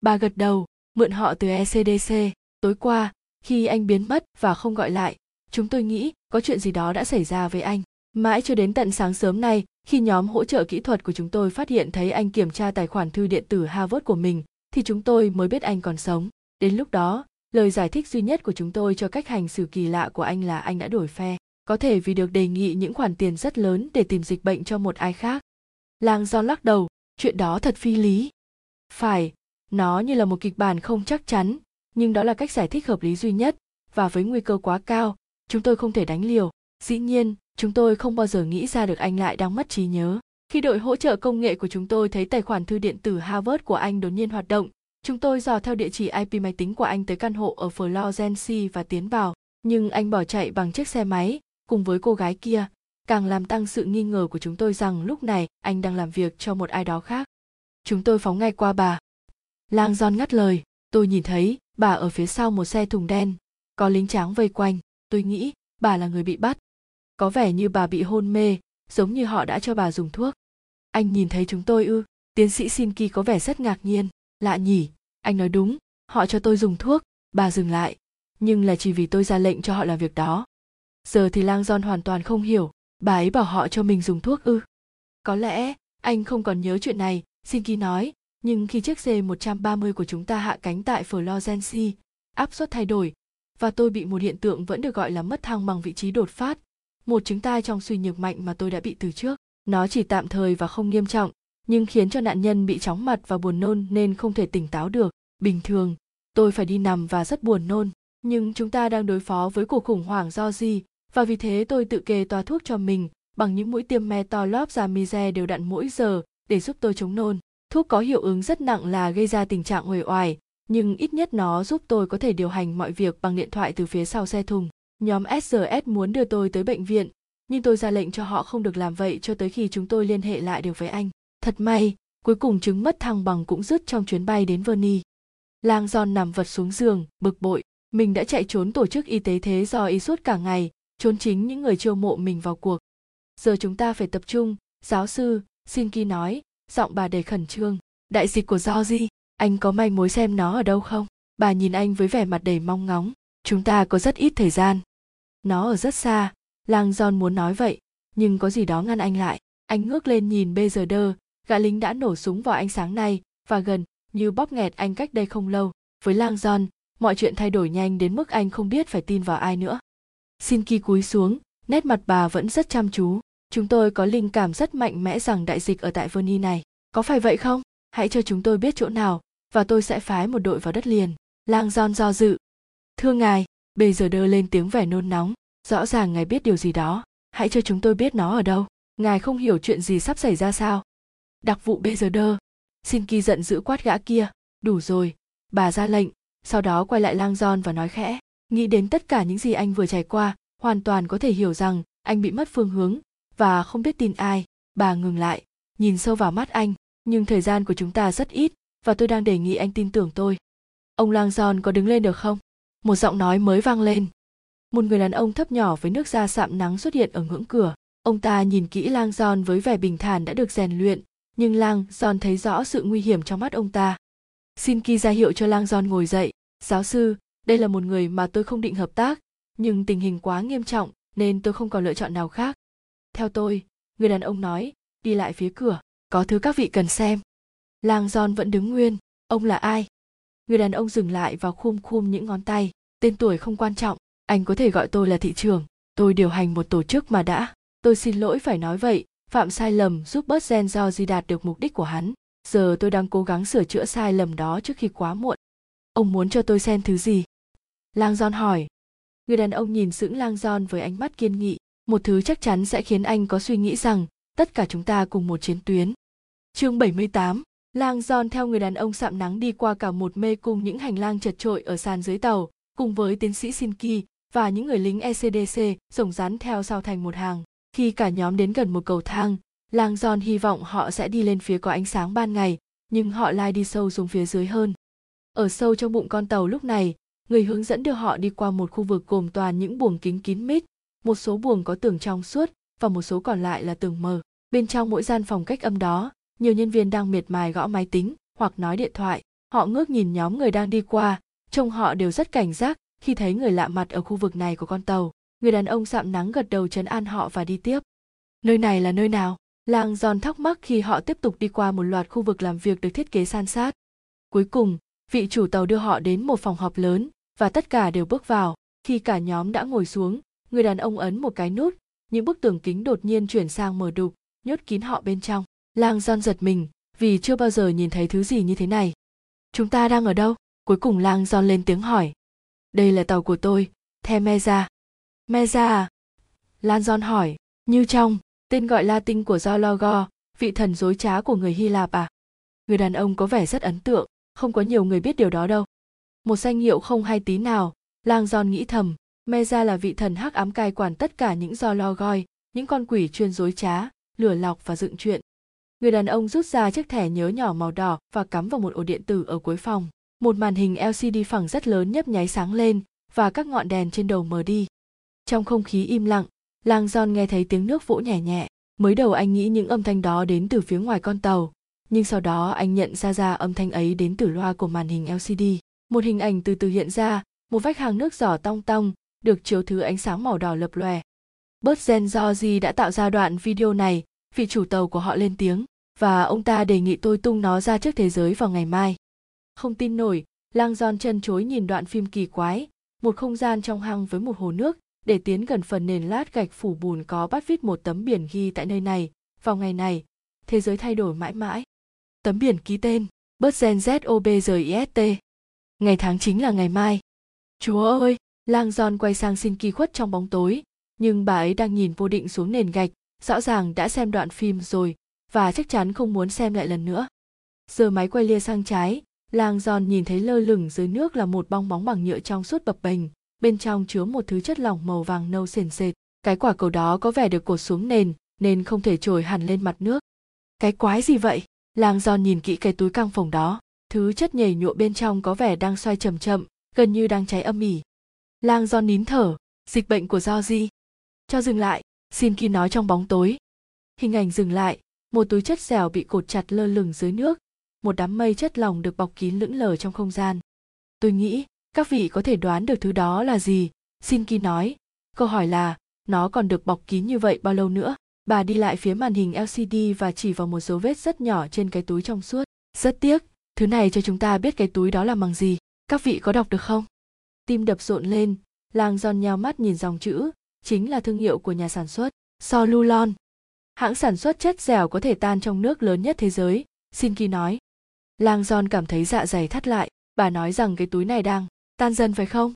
Bà gật đầu, mượn họ từ ECDC. Tối qua, khi anh biến mất và không gọi lại, chúng tôi nghĩ có chuyện gì đó đã xảy ra với anh. Mãi cho đến tận sáng sớm nay, khi nhóm hỗ trợ kỹ thuật của chúng tôi phát hiện thấy anh kiểm tra tài khoản thư điện tử Harvard của mình, thì chúng tôi mới biết anh còn sống. Đến lúc đó, lời giải thích duy nhất của chúng tôi cho cách hành xử kỳ lạ của anh là anh đã đổi phe. Có thể vì được đề nghị những khoản tiền rất lớn để tìm dịch bệnh cho một ai khác. Lang don lắc đầu, chuyện đó thật phi lý. Phải, nó như là một kịch bản không chắc chắn, nhưng đó là cách giải thích hợp lý duy nhất, và với nguy cơ quá cao, chúng tôi không thể đánh liều. Dĩ nhiên, chúng tôi không bao giờ nghĩ ra được anh lại đang mất trí nhớ. Khi đội hỗ trợ công nghệ của chúng tôi thấy tài khoản thư điện tử harvard của anh đột nhiên hoạt động Chúng tôi dò theo địa chỉ IP máy tính của anh tới căn hộ ở Florence và tiến vào, nhưng anh bỏ chạy bằng chiếc xe máy, cùng với cô gái kia, càng làm tăng sự nghi ngờ của chúng tôi rằng lúc này anh đang làm việc cho một ai đó khác. Chúng tôi phóng ngay qua bà. Lang John ngắt lời, tôi nhìn thấy bà ở phía sau một xe thùng đen, có lính tráng vây quanh, tôi nghĩ bà là người bị bắt. Có vẻ như bà bị hôn mê, giống như họ đã cho bà dùng thuốc. Anh nhìn thấy chúng tôi ư? Tiến sĩ Sinki có vẻ rất ngạc nhiên lạ nhỉ anh nói đúng họ cho tôi dùng thuốc bà dừng lại. Nhưng là chỉ vì tôi ra lệnh cho họ làm việc đó. Giờ thì lang don hoàn toàn không hiểu bà ấy bảo họ cho mình dùng thuốc ư. Có lẽ anh không còn nhớ chuyện này Xin Sinki nói nhưng khi chiếc C-130 của chúng ta hạ cánh tại Florence, áp suất thay đổi và tôi bị một hiện tượng vẫn được gọi là mất thăng bằng vị trí đột phát, một chứng tai trong suy nhược mạnh mà tôi đã bị từ trước. Nó chỉ tạm thời và không nghiêm trọng, nhưng khiến cho nạn nhân bị chóng mặt và buồn nôn nên không thể tỉnh táo được. Bình thường, tôi phải đi nằm và rất buồn nôn, nhưng chúng ta đang đối phó với cuộc khủng hoảng do gì và vì thế tôi tự kê toa thuốc cho mình bằng những mũi tiêm metolopramide đều đặn mỗi giờ để giúp tôi chống nôn. Thuốc có hiệu ứng rất nặng là gây ra tình trạng uể oải, nhưng ít nhất nó giúp tôi có thể điều hành mọi việc bằng điện thoại từ phía sau xe thùng. Nhóm SRS muốn đưa tôi tới bệnh viện, nhưng tôi ra lệnh cho họ không được làm vậy cho tới khi chúng tôi liên hệ lại được với anh. Thật may, cuối cùng chứng mất thăng bằng cũng dứt trong chuyến bay đến Verny. Lang John nằm vật xuống giường, bực bội, mình đã chạy trốn tổ chức y tế thế do y suốt cả ngày, trốn chính những người chiêu mộ mình vào cuộc. Giờ chúng ta phải tập trung, giáo sư, Xin Sinki nói, giọng bà đầy khẩn trương. Đại dịch của do gì? Anh có manh mối xem nó ở đâu không? Bà nhìn anh với vẻ mặt đầy mong ngóng. Chúng ta có rất ít thời gian. Nó ở rất xa, Lang John muốn nói vậy, nhưng có gì đó ngăn anh lại. Anh ngước lên nhìn bây giờ đơ, gã lính đã nổ súng vào ánh sáng này và gần như bóp nghẹt anh cách đây không lâu. Với lang john mọi chuyện thay đổi nhanh đến mức anh không biết phải tin vào ai nữa. Xin Sinki cúi xuống, nét mặt bà vẫn rất chăm chú. Chúng tôi có linh cảm rất mạnh mẽ rằng đại dịch ở tại Verny này. Có phải vậy không? Hãy cho chúng tôi biết chỗ nào, và tôi sẽ phái một đội vào đất liền. Lang john do dự. Thưa ngài bây giờ đơ lên tiếng vẻ nôn nóng. Rõ ràng ngài biết điều gì đó. Hãy cho chúng tôi biết nó ở đâu. Ngài không hiểu chuyện gì sắp xảy ra sao đặc vụ bây giờ đơ xin kỳ giận dữ quát gã kia. Đủ rồi. Bà ra lệnh. Sau đó quay lại lang giòn và nói khẽ. Nghĩ đến tất cả những gì anh vừa trải qua, hoàn toàn có thể hiểu rằng anh bị mất phương hướng và không biết tin ai. Bà ngừng lại. Nhìn sâu vào mắt anh, nhưng thời gian của chúng ta rất ít và tôi đang đề nghị anh tin tưởng tôi. Ông lang giòn có đứng lên được không? Một giọng nói mới vang lên. Một người đàn ông thấp nhỏ với nước da sạm nắng xuất hiện ở ngưỡng cửa. Ông ta nhìn kỹ lang giòn với vẻ bình thản đã được rèn luyện nhưng lang giòn thấy rõ sự nguy hiểm trong mắt ông ta. Xin ki ra hiệu cho lang giòn ngồi dậy. Giáo sư, đây là một người mà tôi không định hợp tác, nhưng tình hình quá nghiêm trọng nên tôi không còn lựa chọn nào khác. Theo tôi, người đàn ông nói, đi lại phía cửa, có thứ các vị cần xem. Lang giòn vẫn đứng nguyên, ông là ai? Người đàn ông dừng lại và khum khum những ngón tay, tên tuổi không quan trọng, anh có thể gọi tôi là thị trường tôi điều hành một tổ chức mà đã. Tôi xin lỗi phải nói vậy phạm sai lầm giúp bớt gen do di đạt được mục đích của hắn. Giờ tôi đang cố gắng sửa chữa sai lầm đó trước khi quá muộn. Ông muốn cho tôi xem thứ gì? Lang giòn hỏi. Người đàn ông nhìn sững lang giòn với ánh mắt kiên nghị. Một thứ chắc chắn sẽ khiến anh có suy nghĩ rằng tất cả chúng ta cùng một chiến tuyến. Chương 78 lang giòn theo người đàn ông sạm nắng đi qua cả một mê cung những hành lang chật trội ở sàn dưới tàu, cùng với tiến sĩ Sinki và những người lính ECDC rồng rắn theo sau thành một hàng khi cả nhóm đến gần một cầu thang, Lang Giòn hy vọng họ sẽ đi lên phía có ánh sáng ban ngày, nhưng họ lai đi sâu xuống phía dưới hơn. Ở sâu trong bụng con tàu lúc này, người hướng dẫn đưa họ đi qua một khu vực gồm toàn những buồng kính kín mít một số buồng có tường trong suốt và một số còn lại là tường mờ. Bên trong mỗi gian phòng cách âm đó nhiều nhân viên đang miệt mài gõ máy tính hoặc nói điện thoại. Họ ngước nhìn nhóm người đang đi qua trông họ đều rất cảnh giác khi thấy người lạ mặt ở khu vực này của con tàu người đàn ông sạm nắng gật đầu chấn an họ và đi tiếp. Nơi này là nơi nào? Lang giòn thắc mắc khi họ tiếp tục đi qua một loạt khu vực làm việc được thiết kế san sát. Cuối cùng, vị chủ tàu đưa họ đến một phòng họp lớn, và tất cả đều bước vào. Khi cả nhóm đã ngồi xuống, người đàn ông ấn một cái nút, những bức tường kính đột nhiên chuyển sang mở đục, nhốt kín họ bên trong. Lang giòn giật mình, vì chưa bao giờ nhìn thấy thứ gì như thế này. Chúng ta đang ở đâu? Cuối cùng lang giòn lên tiếng hỏi. Đây là tàu của tôi the meza meza à lan giòn hỏi như trong tên gọi latin của Zologo, vị thần dối trá của người Hy Lạp à? Người đàn ông có vẻ rất ấn tượng, không có nhiều người biết điều đó đâu. Một danh hiệu không hay tí nào, lang giòn nghĩ thầm, Meza là vị thần hắc ám cai quản tất cả những Zologoi, những con quỷ chuyên dối trá, lừa lọc và dựng chuyện. Người đàn ông rút ra chiếc thẻ nhớ nhỏ màu đỏ và cắm vào một ổ điện tử ở cuối phòng. Một màn hình LCD phẳng rất lớn nhấp nháy sáng lên và các ngọn đèn trên đầu mờ đi. Trong không khí im lặng, lang John nghe thấy tiếng nước vỗ nhẹ nhẹ mới đầu anh nghĩ những âm thanh đó đến từ phía ngoài con tàu nhưng sau đó anh nhận ra ra âm thanh ấy đến từ loa của màn hình lcd một hình ảnh từ từ hiện ra một vách hàng nước giỏ tong tong được chiếu thứ ánh sáng màu đỏ lập lòe. Bớt gen georgie đã tạo ra đoạn video này vị chủ tàu của họ lên tiếng và ông ta đề nghị tôi tung nó ra trước thế giới vào ngày mai. Không tin nổi lang giòn chân chối nhìn đoạn phim kỳ quái một không gian trong hang với một hồ nước để tiến gần phần nền lát gạch phủ bùn có bắt viết một tấm biển ghi tại nơi này vào ngày này. Thế giới thay đổi mãi mãi. Tấm biển ký tên, bớt gen zobgist ngày tháng chính là ngày mai. Chúa ơi, lang giòn quay sang xin kỳ khuất trong bóng tối. Nhưng bà ấy đang nhìn vô định xuống nền gạch, rõ ràng đã xem đoạn phim rồi, và chắc chắn không muốn xem lại lần nữa. Giờ máy quay lia sang trái, lang giòn nhìn thấy lơ lửng dưới nước là một bong bóng bằng nhựa trong suốt bập bềnh bên trong chứa một thứ chất lỏng màu vàng nâu sền sệt. Cái quả cầu đó có vẻ được cột xuống nền, nên không thể trồi hẳn lên mặt nước. Cái quái gì vậy? Lang giòn nhìn kỹ cái túi căng phòng đó. Thứ chất nhảy nhụa bên trong có vẻ đang xoay chậm chậm, gần như đang cháy âm ỉ. Lang giòn nín thở. Dịch bệnh của do gì cho dừng lại, xin khi nói trong bóng tối. Hình ảnh dừng lại. Một túi chất dẻo bị cột chặt lơ lửng dưới nước. Một đám mây chất lỏng được bọc kín lững lờ trong không gian. Tôi nghĩ các vị có thể đoán được thứ đó là gì? Xin ki nói. Câu hỏi là, nó còn được bọc kín như vậy bao lâu nữa? Bà đi lại phía màn hình lcd và chỉ vào một dấu vết rất nhỏ trên cái túi trong suốt. Rất tiếc, thứ này cho chúng ta biết cái túi đó là bằng gì. Các vị có đọc được không? Tim đập rộn lên lang giòn nhào mắt nhìn dòng chữ, chính là thương hiệu của nhà sản xuất, solulon. Hãng sản xuất chất dẻo có thể tan trong nước lớn nhất thế giới, xin ki nói. Lang giòn cảm thấy dạ dày thắt lại, bà nói rằng cái túi này đang tan dần phải không?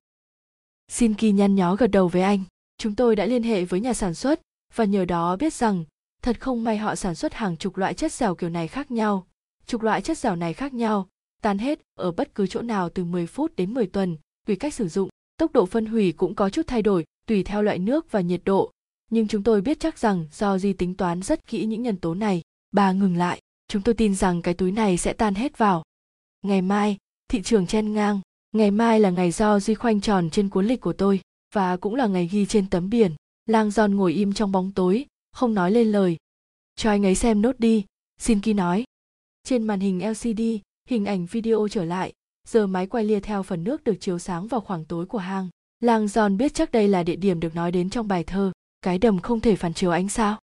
Xin kỳ nhăn nhó gật đầu với anh. Chúng tôi đã liên hệ với nhà sản xuất, và nhờ đó biết rằng, thật không may họ sản xuất hàng chục loại chất dẻo kiểu này khác nhau. Chục loại chất dẻo này khác nhau, tan hết ở bất cứ chỗ nào từ 10 phút đến 10 tuần, tùy cách sử dụng. Tốc độ phân hủy cũng có chút thay đổi, tùy theo loại nước và nhiệt độ. Nhưng chúng tôi biết chắc rằng do di tính toán rất kỹ những nhân tố này, bà ngừng lại. Chúng tôi tin rằng cái túi này sẽ tan hết vào. Ngày mai, thị trường chen ngang ngày mai là ngày do duy khoanh tròn trên cuốn lịch của tôi, và cũng là ngày ghi trên tấm biển. Lang giòn ngồi im trong bóng tối, không nói lên lời. Cho anh ấy xem nốt đi, xin ký nói. Trên màn hình lcd hình ảnh video trở lại. Giờ máy quay lia theo phần nước được chiếu sáng vào khoảng tối của hang. Lang giòn biết chắc đây là địa điểm được nói đến trong bài thơ, cái đầm không thể phản chiếu ánh sao.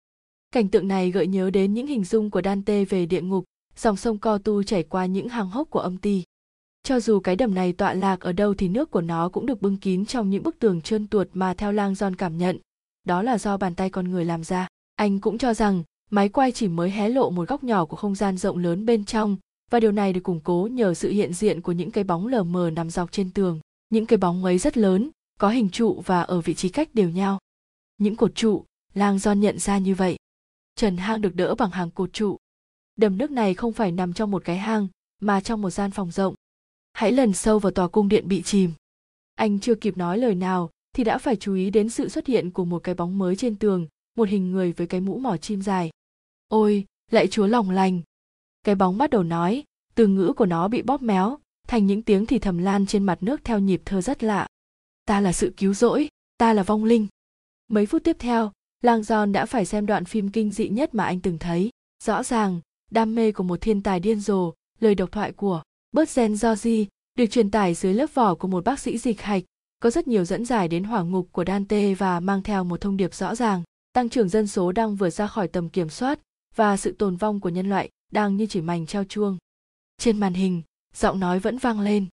Cảnh tượng này gợi nhớ đến những hình dung của dante về địa ngục, dòng sông co tu chảy qua những hang hốc của âm ty cho dù cái đầm này tọa lạc ở đâu thì nước của nó cũng được bưng kín trong những bức tường trơn tuột mà theo lang John cảm nhận. Đó là do bàn tay con người làm ra. Anh cũng cho rằng máy quay chỉ mới hé lộ một góc nhỏ của không gian rộng lớn bên trong và điều này được củng cố nhờ sự hiện diện của những cái bóng lờ mờ nằm dọc trên tường. Những cái bóng ấy rất lớn, có hình trụ và ở vị trí cách đều nhau. Những cột trụ, lang John nhận ra như vậy. Trần hang được đỡ bằng hàng cột trụ. Đầm nước này không phải nằm trong một cái hang, mà trong một gian phòng rộng hãy lần sâu vào tòa cung điện bị chìm. Anh chưa kịp nói lời nào, thì đã phải chú ý đến sự xuất hiện của một cái bóng mới trên tường, một hình người với cái mũ mỏ chim dài. Ôi lại chúa lòng lành. Cái bóng bắt đầu nói, từ ngữ của nó bị bóp méo, thành những tiếng thì thầm lan trên mặt nước theo nhịp thơ rất lạ. Ta là sự cứu rỗi, ta là vong linh. Mấy phút tiếp theo, lang giòn đã phải xem đoạn phim kinh dị nhất mà anh từng thấy. Rõ ràng, đam mê của một thiên tài điên rồ, lời độc thoại của Bớt gen do di được truyền tải dưới lớp vỏ của một bác sĩ dịch hạch có rất nhiều dẫn giải đến hỏa ngục của Dante và mang theo một thông điệp rõ ràng, tăng trưởng dân số đang vượt ra khỏi tầm kiểm soát và sự tồn vong của nhân loại đang như chỉ mảnh treo chuông. Trên màn hình, giọng nói vẫn vang lên.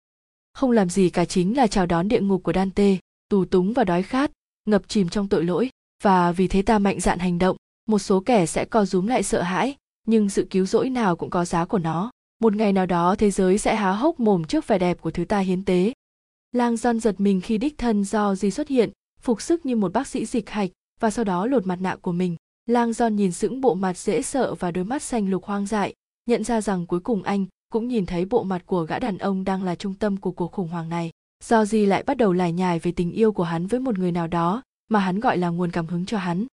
Không làm gì cả chính là chào đón địa ngục của Dante, tù túng và đói khát, ngập chìm trong tội lỗi, và vì thế ta mạnh dạn hành động, một số kẻ sẽ co rúm lại sợ hãi, nhưng sự cứu rỗi nào cũng có giá của nó. Một ngày nào đó thế giới sẽ há hốc mồm trước vẻ đẹp của thứ ta hiến tế, Lang John giật mình khi đích thân do gì xuất hiện, phục sức như một bác sĩ dịch hạch và sau đó lột mặt nạ của mình. Lang John nhìn sững bộ mặt dễ sợ và đôi mắt xanh lục hoang dại, nhận ra rằng cuối cùng anh cũng nhìn thấy bộ mặt của gã đàn ông đang là trung tâm của cuộc khủng hoảng này. Do gì lại bắt đầu lải nhải về tình yêu của hắn với một người nào đó mà hắn gọi là nguồn cảm hứng cho hắn.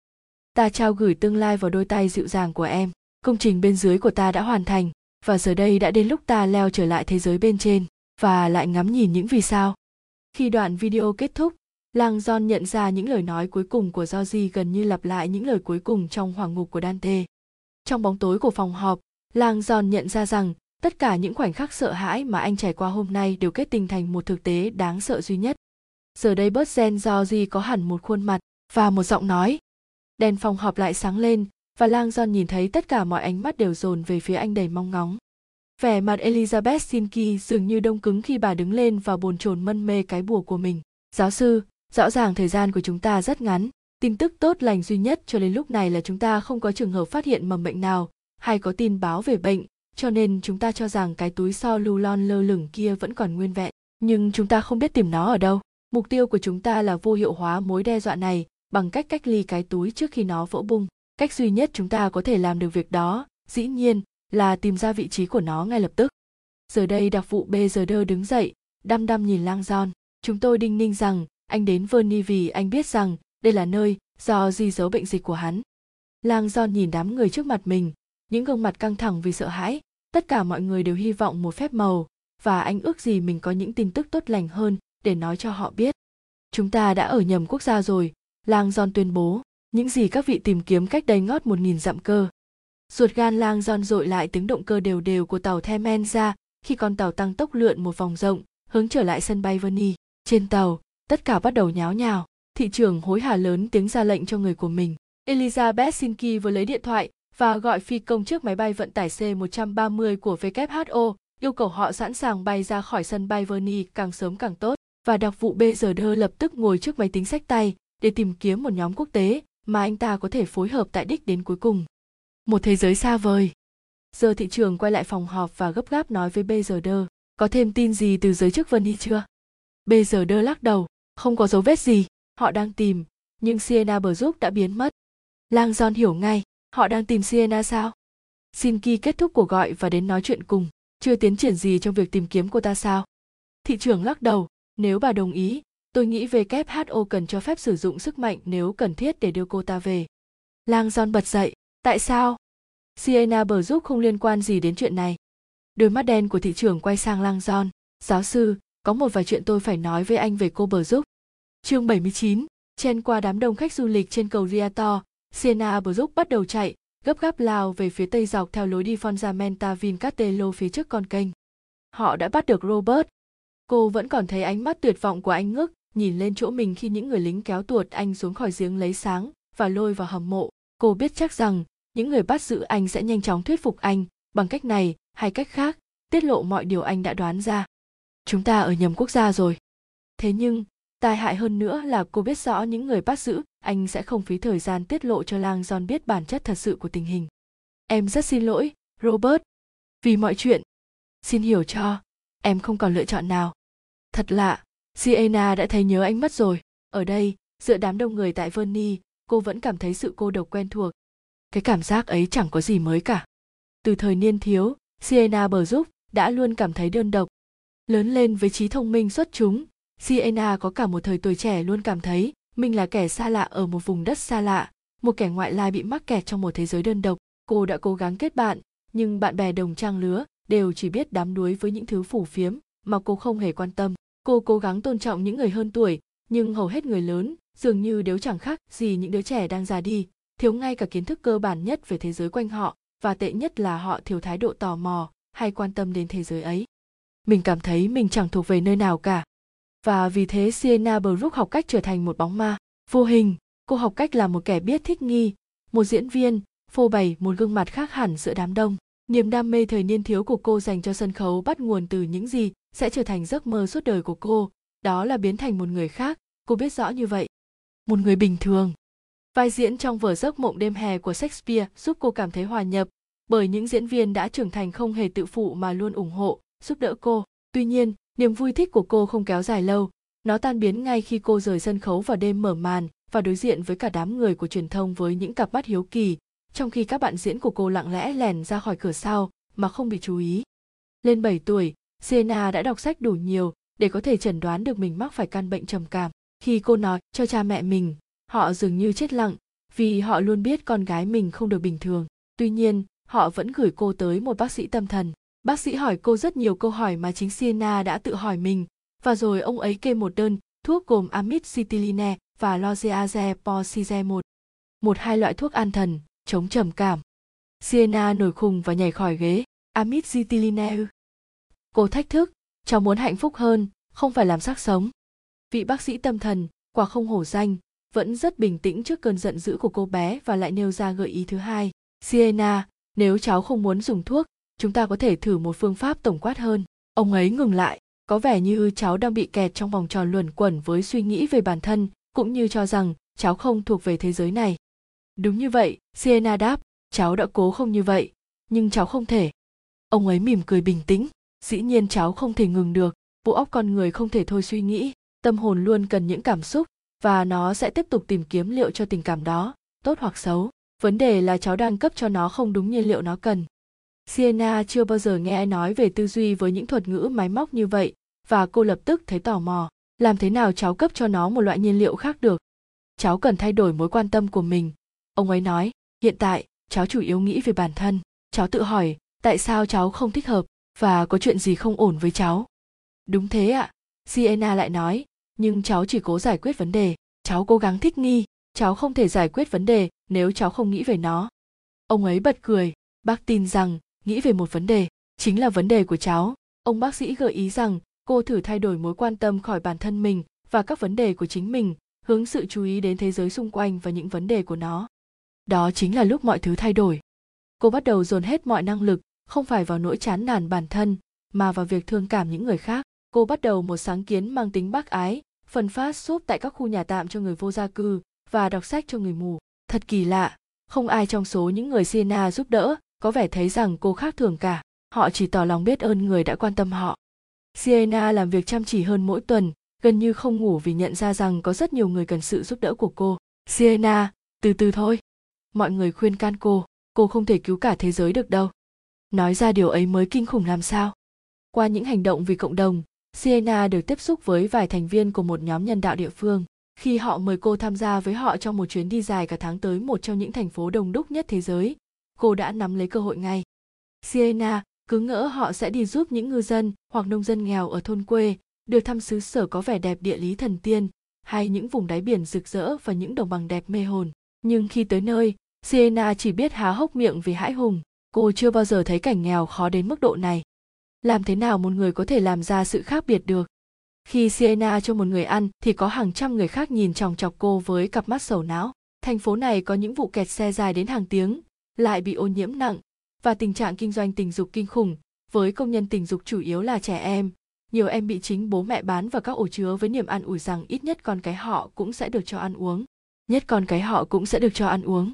Ta trao gửi tương lai vào đôi tay dịu dàng của em. Công trình bên dưới của ta đã hoàn thành và giờ đây đã đến lúc ta leo trở lại thế giới bên trên và lại ngắm nhìn những vì sao khi đoạn video kết thúc, Lang John nhận ra những lời nói cuối cùng của Georgie gần như lặp lại những lời cuối cùng trong hoàng ngục của Dante. Trong bóng tối của phòng họp, Lang John nhận ra rằng tất cả những khoảnh khắc sợ hãi mà anh trải qua hôm nay đều kết tình thành một thực tế đáng sợ duy nhất. Giờ đây bớt gen Georgie có hẳn một khuôn mặt và một giọng nói. Đèn phòng họp lại sáng lên và Lang John nhìn thấy tất cả mọi ánh mắt đều dồn về phía anh đầy mong ngóng. Vẻ mặt Elizabeth Sinki dường như đông cứng khi bà đứng lên và bồn chồn mân mê cái bùa của mình. Giáo sư, rõ ràng thời gian của chúng ta rất ngắn. Tin tức tốt lành duy nhất cho đến lúc này là chúng ta không có trường hợp phát hiện mầm bệnh nào hay có tin báo về bệnh, cho nên chúng ta cho rằng cái túi so lưu lon lơ lửng kia vẫn còn nguyên vẹn. Nhưng chúng ta không biết tìm nó ở đâu. Mục tiêu của chúng ta là vô hiệu hóa mối đe dọa này bằng cách cách ly cái túi trước khi nó vỡ bung. Cách duy nhất chúng ta có thể làm được việc đó, dĩ nhiên, là tìm ra vị trí của nó ngay lập tức. Giờ đây đặc vụ BZD đứng dậy, đăm đăm nhìn Lang Giòn. Chúng tôi đinh ninh rằng anh đến Verny vì anh biết rằng đây là nơi do di dấu bệnh dịch của hắn. Lang Giòn nhìn đám người trước mặt mình, những gương mặt căng thẳng vì sợ hãi. Tất cả mọi người đều hy vọng một phép màu, và anh ước gì mình có những tin tức tốt lành hơn để nói cho họ biết. Chúng ta đã ở nhầm quốc gia rồi, Lang Giòn tuyên bố, những gì các vị tìm kiếm cách đây ngót một nghìn dặm cơ ruột gan lang giòn dội lại tiếng động cơ đều đều của tàu Themen ra khi con tàu tăng tốc lượn một vòng rộng hướng trở lại sân bay Verney. Trên tàu, tất cả bắt đầu nháo nhào. Thị trưởng hối hả lớn tiếng ra lệnh cho người của mình. Elizabeth Sinki vừa lấy điện thoại và gọi phi công trước máy bay vận tải C-130 của WHO, yêu cầu họ sẵn sàng bay ra khỏi sân bay Verney càng sớm càng tốt. Và đặc vụ BZD lập tức ngồi trước máy tính sách tay để tìm kiếm một nhóm quốc tế mà anh ta có thể phối hợp tại đích đến cuối cùng một thế giới xa vời giờ thị trường quay lại phòng họp và gấp gáp nói với bgd có thêm tin gì từ giới chức Vân Hy chưa? bgd lắc đầu, không có dấu vết gì, họ đang tìm, nhưng Sienna bờ giúp đã biến mất. Lang John hiểu ngay, họ đang tìm Sienna sao? Sinki kết thúc cuộc gọi và đến nói chuyện cùng, chưa tiến triển gì trong việc tìm kiếm cô ta sao? Thị trưởng lắc đầu, nếu bà đồng ý, tôi nghĩ WHO cần cho phép sử dụng sức mạnh nếu cần thiết để đưa cô ta về. Lang John bật dậy, Tại sao? Sienna bờ giúp không liên quan gì đến chuyện này. Đôi mắt đen của thị trưởng quay sang Lang John. Giáo sư, có một vài chuyện tôi phải nói với anh về cô bờ giúp. Chương 79, chen qua đám đông khách du lịch trên cầu Riator, Sienna bờ giúp bắt đầu chạy, gấp gáp lao về phía tây dọc theo lối đi Fonzamenta Vincastello phía trước con kênh. Họ đã bắt được Robert. Cô vẫn còn thấy ánh mắt tuyệt vọng của anh ngước, nhìn lên chỗ mình khi những người lính kéo tuột anh xuống khỏi giếng lấy sáng và lôi vào hầm mộ. Cô biết chắc rằng, những người bắt giữ anh sẽ nhanh chóng thuyết phục anh. Bằng cách này, hay cách khác, tiết lộ mọi điều anh đã đoán ra. Chúng ta ở nhầm quốc gia rồi. Thế nhưng, tai hại hơn nữa là cô biết rõ những người bắt giữ anh sẽ không phí thời gian tiết lộ cho lang john biết bản chất thật sự của tình hình. Em rất xin lỗi, robert. Vì mọi chuyện. Xin hiểu cho. Em không còn lựa chọn nào. Thật lạ sienna đã thấy nhớ anh mất rồi. Ở đây giữa đám đông người tại Verni, cô vẫn cảm thấy sự cô độc quen thuộc. Cái cảm giác ấy chẳng có gì mới cả. Từ thời niên thiếu sienna bờ giúp đã luôn cảm thấy đơn độc. Lớn lên với trí thông minh xuất chúng sienna có cả một thời tuổi trẻ luôn cảm thấy mình là kẻ xa lạ ở một vùng đất xa lạ một kẻ ngoại lai bị mắc kẹt trong một thế giới đơn độc. Cô đã cố gắng kết bạn nhưng bạn bè đồng trang lứa đều chỉ biết đám đuối với những thứ phủ phiếm mà cô không hề quan tâm cô cố gắng tôn trọng những người hơn tuổi, nhưng hầu hết người lớn dường như đều chẳng khác gì những đứa trẻ đang già đi, thiếu ngay cả kiến thức cơ bản nhất về thế giới quanh họ và tệ nhất là họ thiếu thái độ tò mò hay quan tâm đến thế giới ấy. Mình cảm thấy mình chẳng thuộc về nơi nào cả. Và vì thế sienna brook học cách trở thành một bóng ma, vô hình. Cô học cách là một kẻ biết thích nghi, một diễn viên, phô bày một gương mặt khác hẳn giữa đám đông. Niềm đam mê thời niên thiếu của cô dành cho sân khấu bắt nguồn từ những gì sẽ trở thành giấc mơ suốt đời của cô. Đó là biến thành một người khác. Cô biết rõ như vậy. Một người bình thường. Vai diễn trong vở giấc mộng đêm hè của shakespeare giúp cô cảm thấy hòa nhập bởi những diễn viên đã trưởng thành không hề tự phụ mà luôn ủng hộ giúp đỡ cô. Tuy nhiên niềm vui thích của cô không kéo dài lâu. Nó tan biến ngay khi cô rời sân khấu vào đêm mở màn và đối diện với cả đám người của truyền thông với những cặp mắt hiếu kỳ trong khi các bạn diễn của cô lặng lẽ lèn ra khỏi cửa sau mà không bị chú ý. Lên 7 tuổi, Sienna đã đọc sách đủ nhiều để có thể chẩn đoán được mình mắc phải căn bệnh trầm cảm. Khi cô nói cho cha mẹ mình, họ dường như chết lặng vì họ luôn biết con gái mình không được bình thường. Tuy nhiên, họ vẫn gửi cô tới một bác sĩ tâm thần. Bác sĩ hỏi cô rất nhiều câu hỏi mà chính Sienna đã tự hỏi mình, và rồi ông ấy kê một đơn thuốc gồm amitriptyline và lorazepam 1. Một hai loại thuốc an thần, chống trầm cảm. Sienna nổi khùng và nhảy khỏi ghế. Amitriptyline. Cô thách thức, cháu muốn hạnh phúc hơn, không phải làm xác sống. Vị bác sĩ tâm thần, quả không hổ danh, vẫn rất bình tĩnh trước cơn giận dữ của cô bé và lại nêu ra gợi ý thứ hai. Sienna, nếu cháu không muốn dùng thuốc, chúng ta có thể thử một phương pháp tổng quát hơn. Ông ấy ngừng lại, có vẻ như cháu đang bị kẹt trong vòng tròn luẩn quẩn với suy nghĩ về bản thân, cũng như cho rằng cháu không thuộc về thế giới này. Đúng như vậy, Sienna đáp, cháu đã cố không như vậy, nhưng cháu không thể. Ông ấy mỉm cười bình tĩnh, dĩ nhiên cháu không thể ngừng được, bộ óc con người không thể thôi suy nghĩ, tâm hồn luôn cần những cảm xúc và nó sẽ tiếp tục tìm kiếm liệu cho tình cảm đó, tốt hoặc xấu. Vấn đề là cháu đang cấp cho nó không đúng nhiên liệu nó cần. Sienna chưa bao giờ nghe ai nói về tư duy với những thuật ngữ máy móc như vậy và cô lập tức thấy tò mò. Làm thế nào cháu cấp cho nó một loại nhiên liệu khác được? Cháu cần thay đổi mối quan tâm của mình, ông ấy nói hiện tại cháu chủ yếu nghĩ về bản thân cháu tự hỏi tại sao cháu không thích hợp và có chuyện gì không ổn với cháu? Đúng thế ạ, sienna lại nói, nhưng cháu chỉ cố giải quyết vấn đề. Cháu cố gắng thích nghi, cháu không thể giải quyết vấn đề nếu cháu không nghĩ về nó. Ông ấy bật cười, bác tin rằng nghĩ về một vấn đề chính là vấn đề của cháu. Ông bác sĩ gợi ý rằng cô thử thay đổi mối quan tâm khỏi bản thân mình và các vấn đề của chính mình, hướng sự chú ý đến thế giới xung quanh và những vấn đề của nó. Đó chính là lúc mọi thứ thay đổi. Cô bắt đầu dồn hết mọi năng lực không phải vào nỗi chán nản bản thân, mà vào việc thương cảm những người khác. Cô bắt đầu một sáng kiến mang tính bác ái, phân phát súp tại các khu nhà tạm cho người vô gia cư và đọc sách cho người mù. Thật kỳ lạ, không ai trong số những người siena giúp đỡ có vẻ thấy rằng cô khác thường cả. Họ chỉ tỏ lòng biết ơn người đã quan tâm họ. Siena làm việc chăm chỉ hơn mỗi tuần, gần như không ngủ vì nhận ra rằng có rất nhiều người cần sự giúp đỡ của cô. Siena từ từ thôi. Mọi người khuyên can cô cô không thể cứu cả thế giới được đâu nói ra điều ấy mới kinh khủng làm sao? Qua những hành động vì cộng đồng sienna được tiếp xúc với vài thành viên của một nhóm nhân đạo địa phương. Khi họ mời cô tham gia với họ trong một chuyến đi dài cả tháng tới một trong những thành phố đông đúc nhất thế giới, cô đã nắm lấy cơ hội ngay. Sienna cứ ngỡ họ sẽ đi giúp những ngư dân hoặc nông dân nghèo ở thôn quê, được thăm xứ sở có vẻ đẹp địa lý thần tiên, hay những vùng đáy biển rực rỡ và những đồng bằng đẹp mê hồn. Nhưng khi tới nơi sienna chỉ biết há hốc miệng vì hãi hùng cô chưa bao giờ thấy cảnh nghèo khó đến mức độ này. Làm thế nào một người có thể làm ra sự khác biệt được? Khi sienna cho một người ăn, thì có hàng trăm người khác nhìn chòng chọc cô với cặp mắt sầu não. Thành phố này có những vụ kẹt xe dài đến hàng tiếng, lại bị ô nhiễm nặng. Và tình trạng kinh doanh tình dục kinh khủng, với công nhân tình dục chủ yếu là trẻ em. Nhiều em bị chính bố mẹ bán vào các ổ chứa với niềm an ủi rằng ít nhất con cái họ cũng sẽ được cho ăn uống. Nhất con cái họ cũng sẽ được cho ăn uống.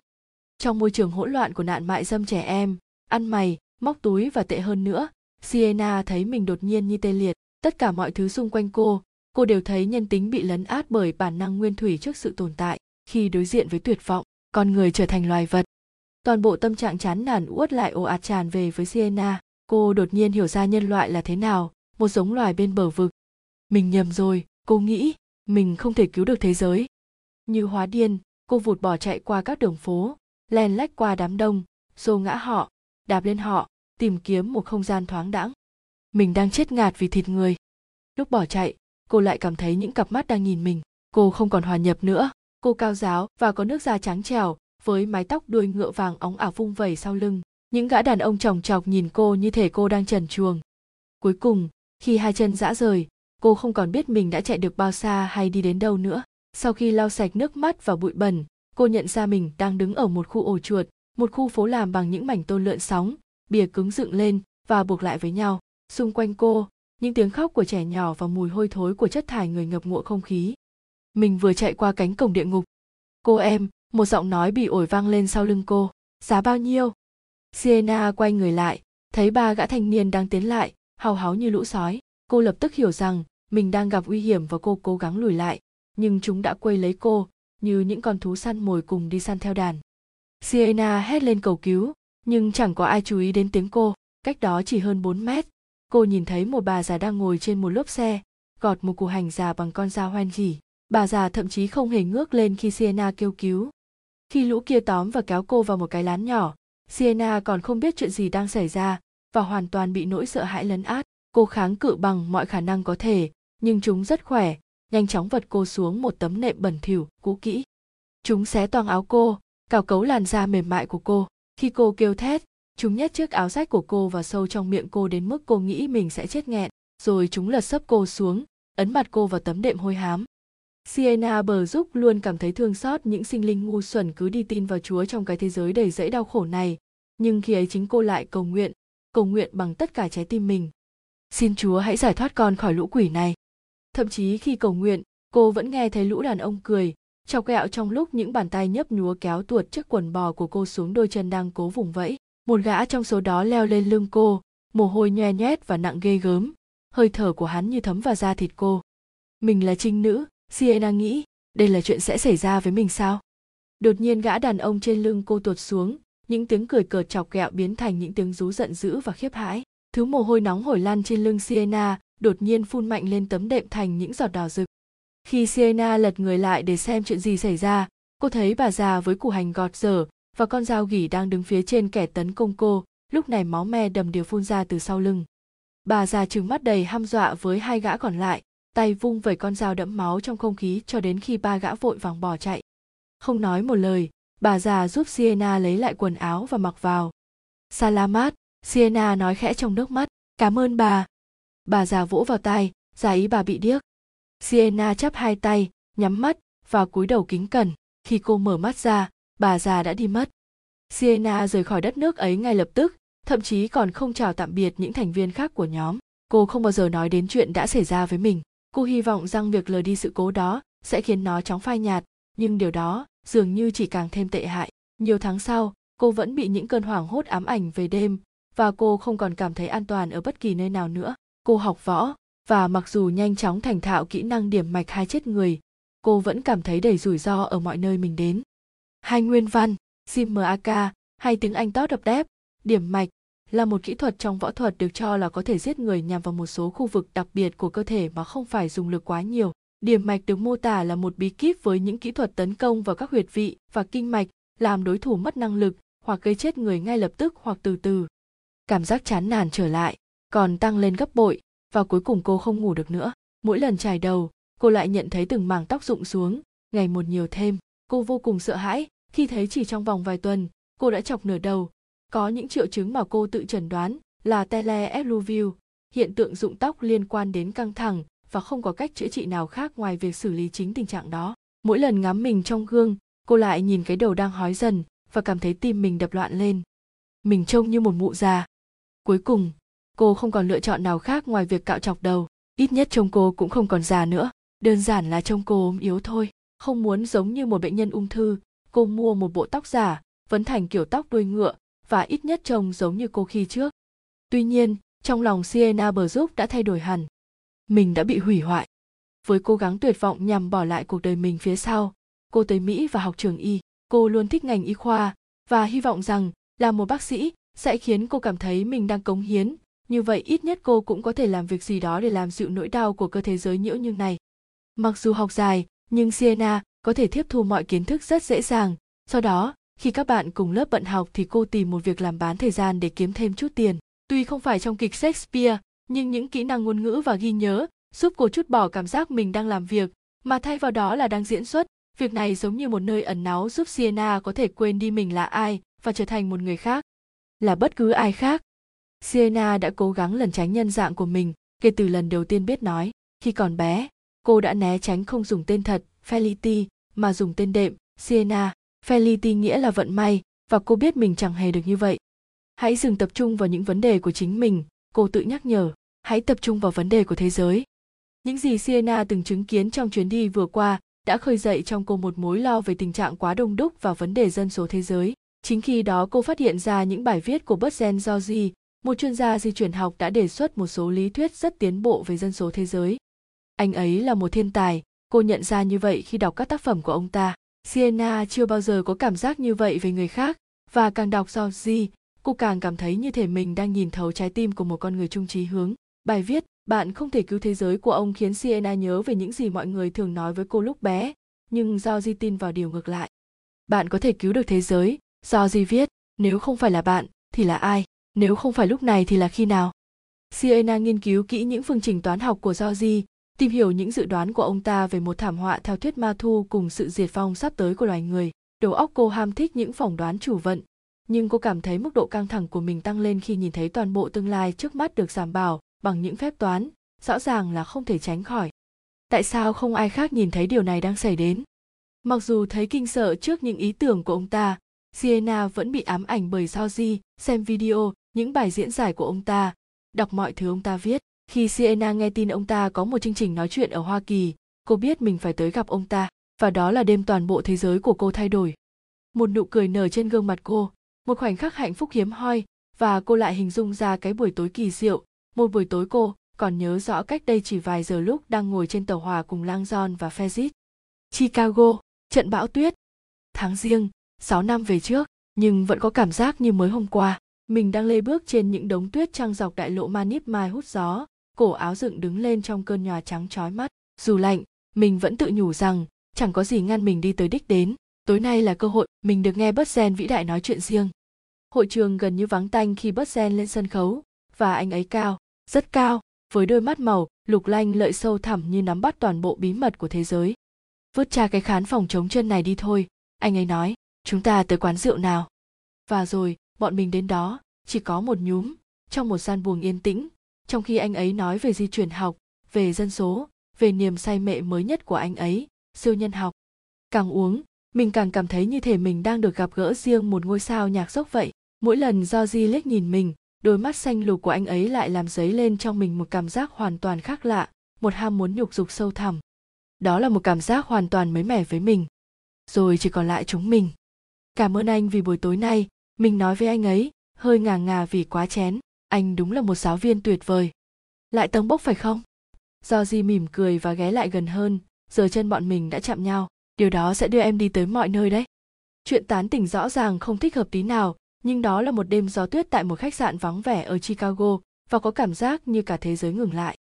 Trong môi trường hỗn loạn của nạn mại dâm trẻ em ăn mày, móc túi và tệ hơn nữa. Sienna thấy mình đột nhiên như tê liệt, tất cả mọi thứ xung quanh cô cô đều thấy nhân tính bị lấn át bởi bản năng nguyên thủy trước sự tồn tại, khi đối diện với tuyệt vọng, con người trở thành loài vật. Toàn bộ tâm trạng chán nản uất lại ồ ạt tràn về với sienna. Cô đột nhiên hiểu ra nhân loại là thế nào, một giống loài bên bờ vực. Mình nhầm rồi, cô nghĩ, mình không thể cứu được thế giới. Như hóa điên, cô vụt bỏ chạy qua các đường phố len lách qua đám đông, xô ngã họ đạp lên họ, tìm kiếm một không gian thoáng đãng. Mình đang chết ngạt vì thịt người. Lúc bỏ chạy, cô lại cảm thấy những cặp mắt đang nhìn mình. Cô không còn hòa nhập nữa. Cô cao giáo và có nước da trắng trẻo, với mái tóc đuôi ngựa vàng óng ả vung vẩy sau lưng. Những gã đàn ông chòng chọc nhìn cô như thể cô đang trần chuồng cuối cùng, khi hai chân dã rời, cô không còn biết mình đã chạy được bao xa hay đi đến đâu nữa. Sau khi lau sạch nước mắt và bụi bẩn, cô nhận ra mình đang đứng ở một khu ổ chuột một khu phố làm bằng những mảnh tôn lượn sóng, bìa cứng dựng lên và buộc lại với nhau. Xung quanh cô, những tiếng khóc của trẻ nhỏ và mùi hôi thối của chất thải người ngập ngụa không khí. Mình vừa chạy qua cánh cổng địa ngục. Cô em, một giọng nói bị ổi vang lên sau lưng cô. Giá bao nhiêu? Sienna quay người lại, thấy ba gã thanh niên đang tiến lại, hào háo như lũ sói. Cô lập tức hiểu rằng mình đang gặp nguy hiểm và cô cố gắng lùi lại. Nhưng chúng đã quây lấy cô, như những con thú săn mồi cùng đi săn theo đàn sienna hét lên cầu cứu, nhưng chẳng có ai chú ý đến tiếng cô, cách đó chỉ hơn 4 mét. Cô nhìn thấy một bà già đang ngồi trên một lốp xe, gọt một củ hành già bằng con dao hoen gỉ bà già thậm chí không hề ngước lên khi sienna kêu cứu. Khi lũ kia tóm và kéo cô vào một cái lán nhỏ sienna còn không biết chuyện gì đang xảy ra và hoàn toàn bị nỗi sợ hãi lấn át. Cô kháng cự bằng mọi khả năng có thể, nhưng chúng rất khỏe, nhanh chóng vật cô xuống một tấm nệm bẩn thỉu, cũ kỹ. Chúng xé toang áo cô cào cấu làn da mềm mại của cô khi cô kêu thét chúng nhét chiếc áo rách của cô vào sâu trong miệng cô đến mức cô nghĩ mình sẽ chết nghẹn rồi chúng lật sấp cô xuống ấn mặt cô vào tấm đệm hôi hám Sienna bờ giúp luôn cảm thấy thương xót những sinh linh ngu xuẩn cứ đi tin vào Chúa trong cái thế giới đầy rẫy đau khổ này, nhưng khi ấy chính cô lại cầu nguyện, cầu nguyện bằng tất cả trái tim mình. Xin Chúa hãy giải thoát con khỏi lũ quỷ này. Thậm chí khi cầu nguyện, cô vẫn nghe thấy lũ đàn ông cười, chọc kẹo trong lúc những bàn tay nhấp nhúa kéo tuột chiếc quần bò của cô xuống đôi chân đang cố vùng vẫy. Một gã trong số đó leo lên lưng cô, mồ hôi nhoe nhoét và nặng ghê gớm, hơi thở của hắn như thấm vào da thịt cô. Mình là trinh nữ, Sienna nghĩ, đây là chuyện sẽ xảy ra với mình sao? Đột nhiên gã đàn ông trên lưng cô tuột xuống, những tiếng cười cợt chọc ghẹo biến thành những tiếng rú giận dữ và khiếp hãi. Thứ mồ hôi nóng hổi lan trên lưng Sienna đột nhiên phun mạnh lên tấm đệm thành những giọt đỏ rực. Khi Sienna lật người lại để xem chuyện gì xảy ra, cô thấy bà già với củ hành gọt dở và con dao gỉ đang đứng phía trên kẻ tấn công cô, lúc này máu me đầm điều phun ra từ sau lưng. Bà già trừng mắt đầy hăm dọa với hai gã còn lại, tay vung vẩy con dao đẫm máu trong không khí cho đến khi ba gã vội vàng bỏ chạy. Không nói một lời, bà già giúp Sienna lấy lại quần áo và mặc vào. Salamat, Sienna nói khẽ trong nước mắt, cảm ơn bà. Bà già vỗ vào tay, giả ý bà bị điếc. Sienna chắp hai tay, nhắm mắt và cúi đầu kính cẩn. Khi cô mở mắt ra, bà già đã đi mất. Sienna rời khỏi đất nước ấy ngay lập tức, thậm chí còn không chào tạm biệt những thành viên khác của nhóm. Cô không bao giờ nói đến chuyện đã xảy ra với mình. Cô hy vọng rằng việc lờ đi sự cố đó sẽ khiến nó chóng phai nhạt, nhưng điều đó dường như chỉ càng thêm tệ hại. Nhiều tháng sau, cô vẫn bị những cơn hoảng hốt ám ảnh về đêm và cô không còn cảm thấy an toàn ở bất kỳ nơi nào nữa. Cô học võ và mặc dù nhanh chóng thành thạo kỹ năng điểm mạch hai chết người, cô vẫn cảm thấy đầy rủi ro ở mọi nơi mình đến. Hai nguyên văn, SIMAK hay tiếng Anh tốt đập đép, điểm mạch là một kỹ thuật trong võ thuật được cho là có thể giết người nhằm vào một số khu vực đặc biệt của cơ thể mà không phải dùng lực quá nhiều. Điểm mạch được mô tả là một bí kíp với những kỹ thuật tấn công vào các huyệt vị và kinh mạch, làm đối thủ mất năng lực hoặc gây chết người ngay lập tức hoặc từ từ. Cảm giác chán nản trở lại, còn tăng lên gấp bội, và cuối cùng cô không ngủ được nữa. Mỗi lần trải đầu, cô lại nhận thấy từng mảng tóc rụng xuống, ngày một nhiều thêm. Cô vô cùng sợ hãi khi thấy chỉ trong vòng vài tuần, cô đã chọc nửa đầu, có những triệu chứng mà cô tự chẩn đoán là teleeffluvial, hiện tượng rụng tóc liên quan đến căng thẳng và không có cách chữa trị nào khác ngoài việc xử lý chính tình trạng đó. Mỗi lần ngắm mình trong gương, cô lại nhìn cái đầu đang hói dần và cảm thấy tim mình đập loạn lên. Mình trông như một mụ già. Cuối cùng, cô không còn lựa chọn nào khác ngoài việc cạo chọc đầu. Ít nhất trông cô cũng không còn già nữa. Đơn giản là trông cô ốm yếu thôi. Không muốn giống như một bệnh nhân ung thư, cô mua một bộ tóc giả, vấn thành kiểu tóc đuôi ngựa và ít nhất trông giống như cô khi trước. Tuy nhiên, trong lòng Sienna bờ giúp đã thay đổi hẳn. Mình đã bị hủy hoại. Với cố gắng tuyệt vọng nhằm bỏ lại cuộc đời mình phía sau, cô tới Mỹ và học trường y. Cô luôn thích ngành y khoa và hy vọng rằng là một bác sĩ sẽ khiến cô cảm thấy mình đang cống hiến. Như vậy ít nhất cô cũng có thể làm việc gì đó để làm dịu nỗi đau của cơ thế giới nhiễu như này. Mặc dù học dài, nhưng Sienna có thể tiếp thu mọi kiến thức rất dễ dàng. Sau đó, khi các bạn cùng lớp bận học thì cô tìm một việc làm bán thời gian để kiếm thêm chút tiền. Tuy không phải trong kịch Shakespeare, nhưng những kỹ năng ngôn ngữ và ghi nhớ giúp cô chút bỏ cảm giác mình đang làm việc mà thay vào đó là đang diễn xuất việc này giống như một nơi ẩn náu giúp sienna có thể quên đi mình là ai và trở thành một người khác là bất cứ ai khác sienna đã cố gắng lẩn tránh nhân dạng của mình, kể từ lần đầu tiên biết nói. Khi còn bé, cô đã né tránh không dùng tên thật Felicity mà dùng tên đệm, sienna. Felicity nghĩa là vận may, và cô biết mình chẳng hề được như vậy. Hãy dừng tập trung vào những vấn đề của chính mình, cô tự nhắc nhở. Hãy tập trung vào vấn đề của thế giới. Những gì sienna từng chứng kiến trong chuyến đi vừa qua đã khơi dậy trong cô một mối lo về tình trạng quá đông đúc và vấn đề dân số thế giới. Chính khi đó cô phát hiện ra những bài viết của Bert Gen Georgie một chuyên gia di chuyển học đã đề xuất một số lý thuyết rất tiến bộ về dân số thế giới. Anh ấy là một thiên tài, cô nhận ra như vậy khi đọc các tác phẩm của ông ta. Sienna chưa bao giờ có cảm giác như vậy về người khác, và càng đọc Georgi cô càng cảm thấy như thể mình đang nhìn thấu trái tim của một con người trung trí hướng. Bài viết bạn không thể cứu thế giới của ông khiến sienna nhớ về những gì mọi người thường nói với cô lúc bé, nhưng do di tin vào điều ngược lại. Bạn có thể cứu được thế giới do di viết. Nếu không phải là bạn, thì là ai? Nếu không phải lúc này thì là khi nào? Sienna nghiên cứu kỹ những phương trình toán học của Georgi, tìm hiểu những dự đoán của ông ta về một thảm họa theo thuyết ma thu cùng sự diệt vong sắp tới của loài người. Đầu óc cô ham thích những phỏng đoán chủ vận nhưng cô cảm thấy mức độ căng thẳng của mình tăng lên khi nhìn thấy toàn bộ tương lai trước mắt được giảm bảo bằng những phép toán rõ ràng là không thể tránh khỏi. Tại sao không ai khác nhìn thấy điều này đang xảy đến? Mặc dù thấy kinh sợ trước những ý tưởng của ông ta sienna vẫn bị ám ảnh bởi Georgie, xem video những bài diễn giải của ông ta đọc mọi thứ ông ta viết khi sienna nghe tin ông ta có một chương trình nói chuyện ở hoa kỳ cô biết mình phải tới gặp ông ta và đó là đêm toàn bộ thế giới của cô thay đổi một nụ cười nở trên gương mặt cô một khoảnh khắc hạnh phúc hiếm hoi và cô lại hình dung ra cái buổi tối kỳ diệu một buổi tối cô còn nhớ rõ cách đây chỉ vài giờ lúc đang ngồi trên tàu hỏa cùng Lang John và Fezit. Chicago, trận bão tuyết. Tháng riêng, 6 năm về trước, nhưng vẫn có cảm giác như mới hôm qua. Mình đang lê bước trên những đống tuyết trăng dọc đại lộ Manip Mai hút gió, cổ áo dựng đứng lên trong cơn nhòa trắng chói mắt. Dù lạnh, mình vẫn tự nhủ rằng chẳng có gì ngăn mình đi tới đích đến. Tối nay là cơ hội mình được nghe Bớt vĩ đại nói chuyện riêng. Hội trường gần như vắng tanh khi Bớt lên sân khấu, và anh ấy cao, rất cao, với đôi mắt màu lục lanh lợi sâu thẳm như nắm bắt toàn bộ bí mật của thế giới vứt cha cái khán phòng trống chân này đi thôi anh ấy nói chúng ta tới quán rượu nào và rồi bọn mình đến đó chỉ có một nhúm, trong một gian buồng yên tĩnh. Trong khi anh ấy nói về di chuyển học, về dân số, về niềm say mệ mới nhất của anh ấy, siêu nhân học. Càng uống, mình càng cảm thấy như thể mình đang được gặp gỡ riêng một ngôi sao nhạc dốc vậy. Mỗi lần do di liếc nhìn mình, đôi mắt xanh lục của anh ấy lại làm dấy lên trong mình một cảm giác hoàn toàn khác lạ, một ham muốn nhục dục sâu thẳm. Đó là một cảm giác hoàn toàn mới mẻ với mình. Rồi chỉ còn lại chúng mình. Cảm ơn anh vì buổi tối nay, mình nói với anh ấy hơi ngà ngà vì quá chén anh đúng là một giáo viên tuyệt vời lại tống bốc phải không do di mỉm cười và ghé lại gần hơn giờ chân bọn mình đã chạm nhau điều đó sẽ đưa em đi tới mọi nơi đấy chuyện tán tỉnh rõ ràng không thích hợp tí nào nhưng đó là một đêm gió tuyết tại một khách sạn vắng vẻ ở Chicago và có cảm giác như cả thế giới ngừng lại.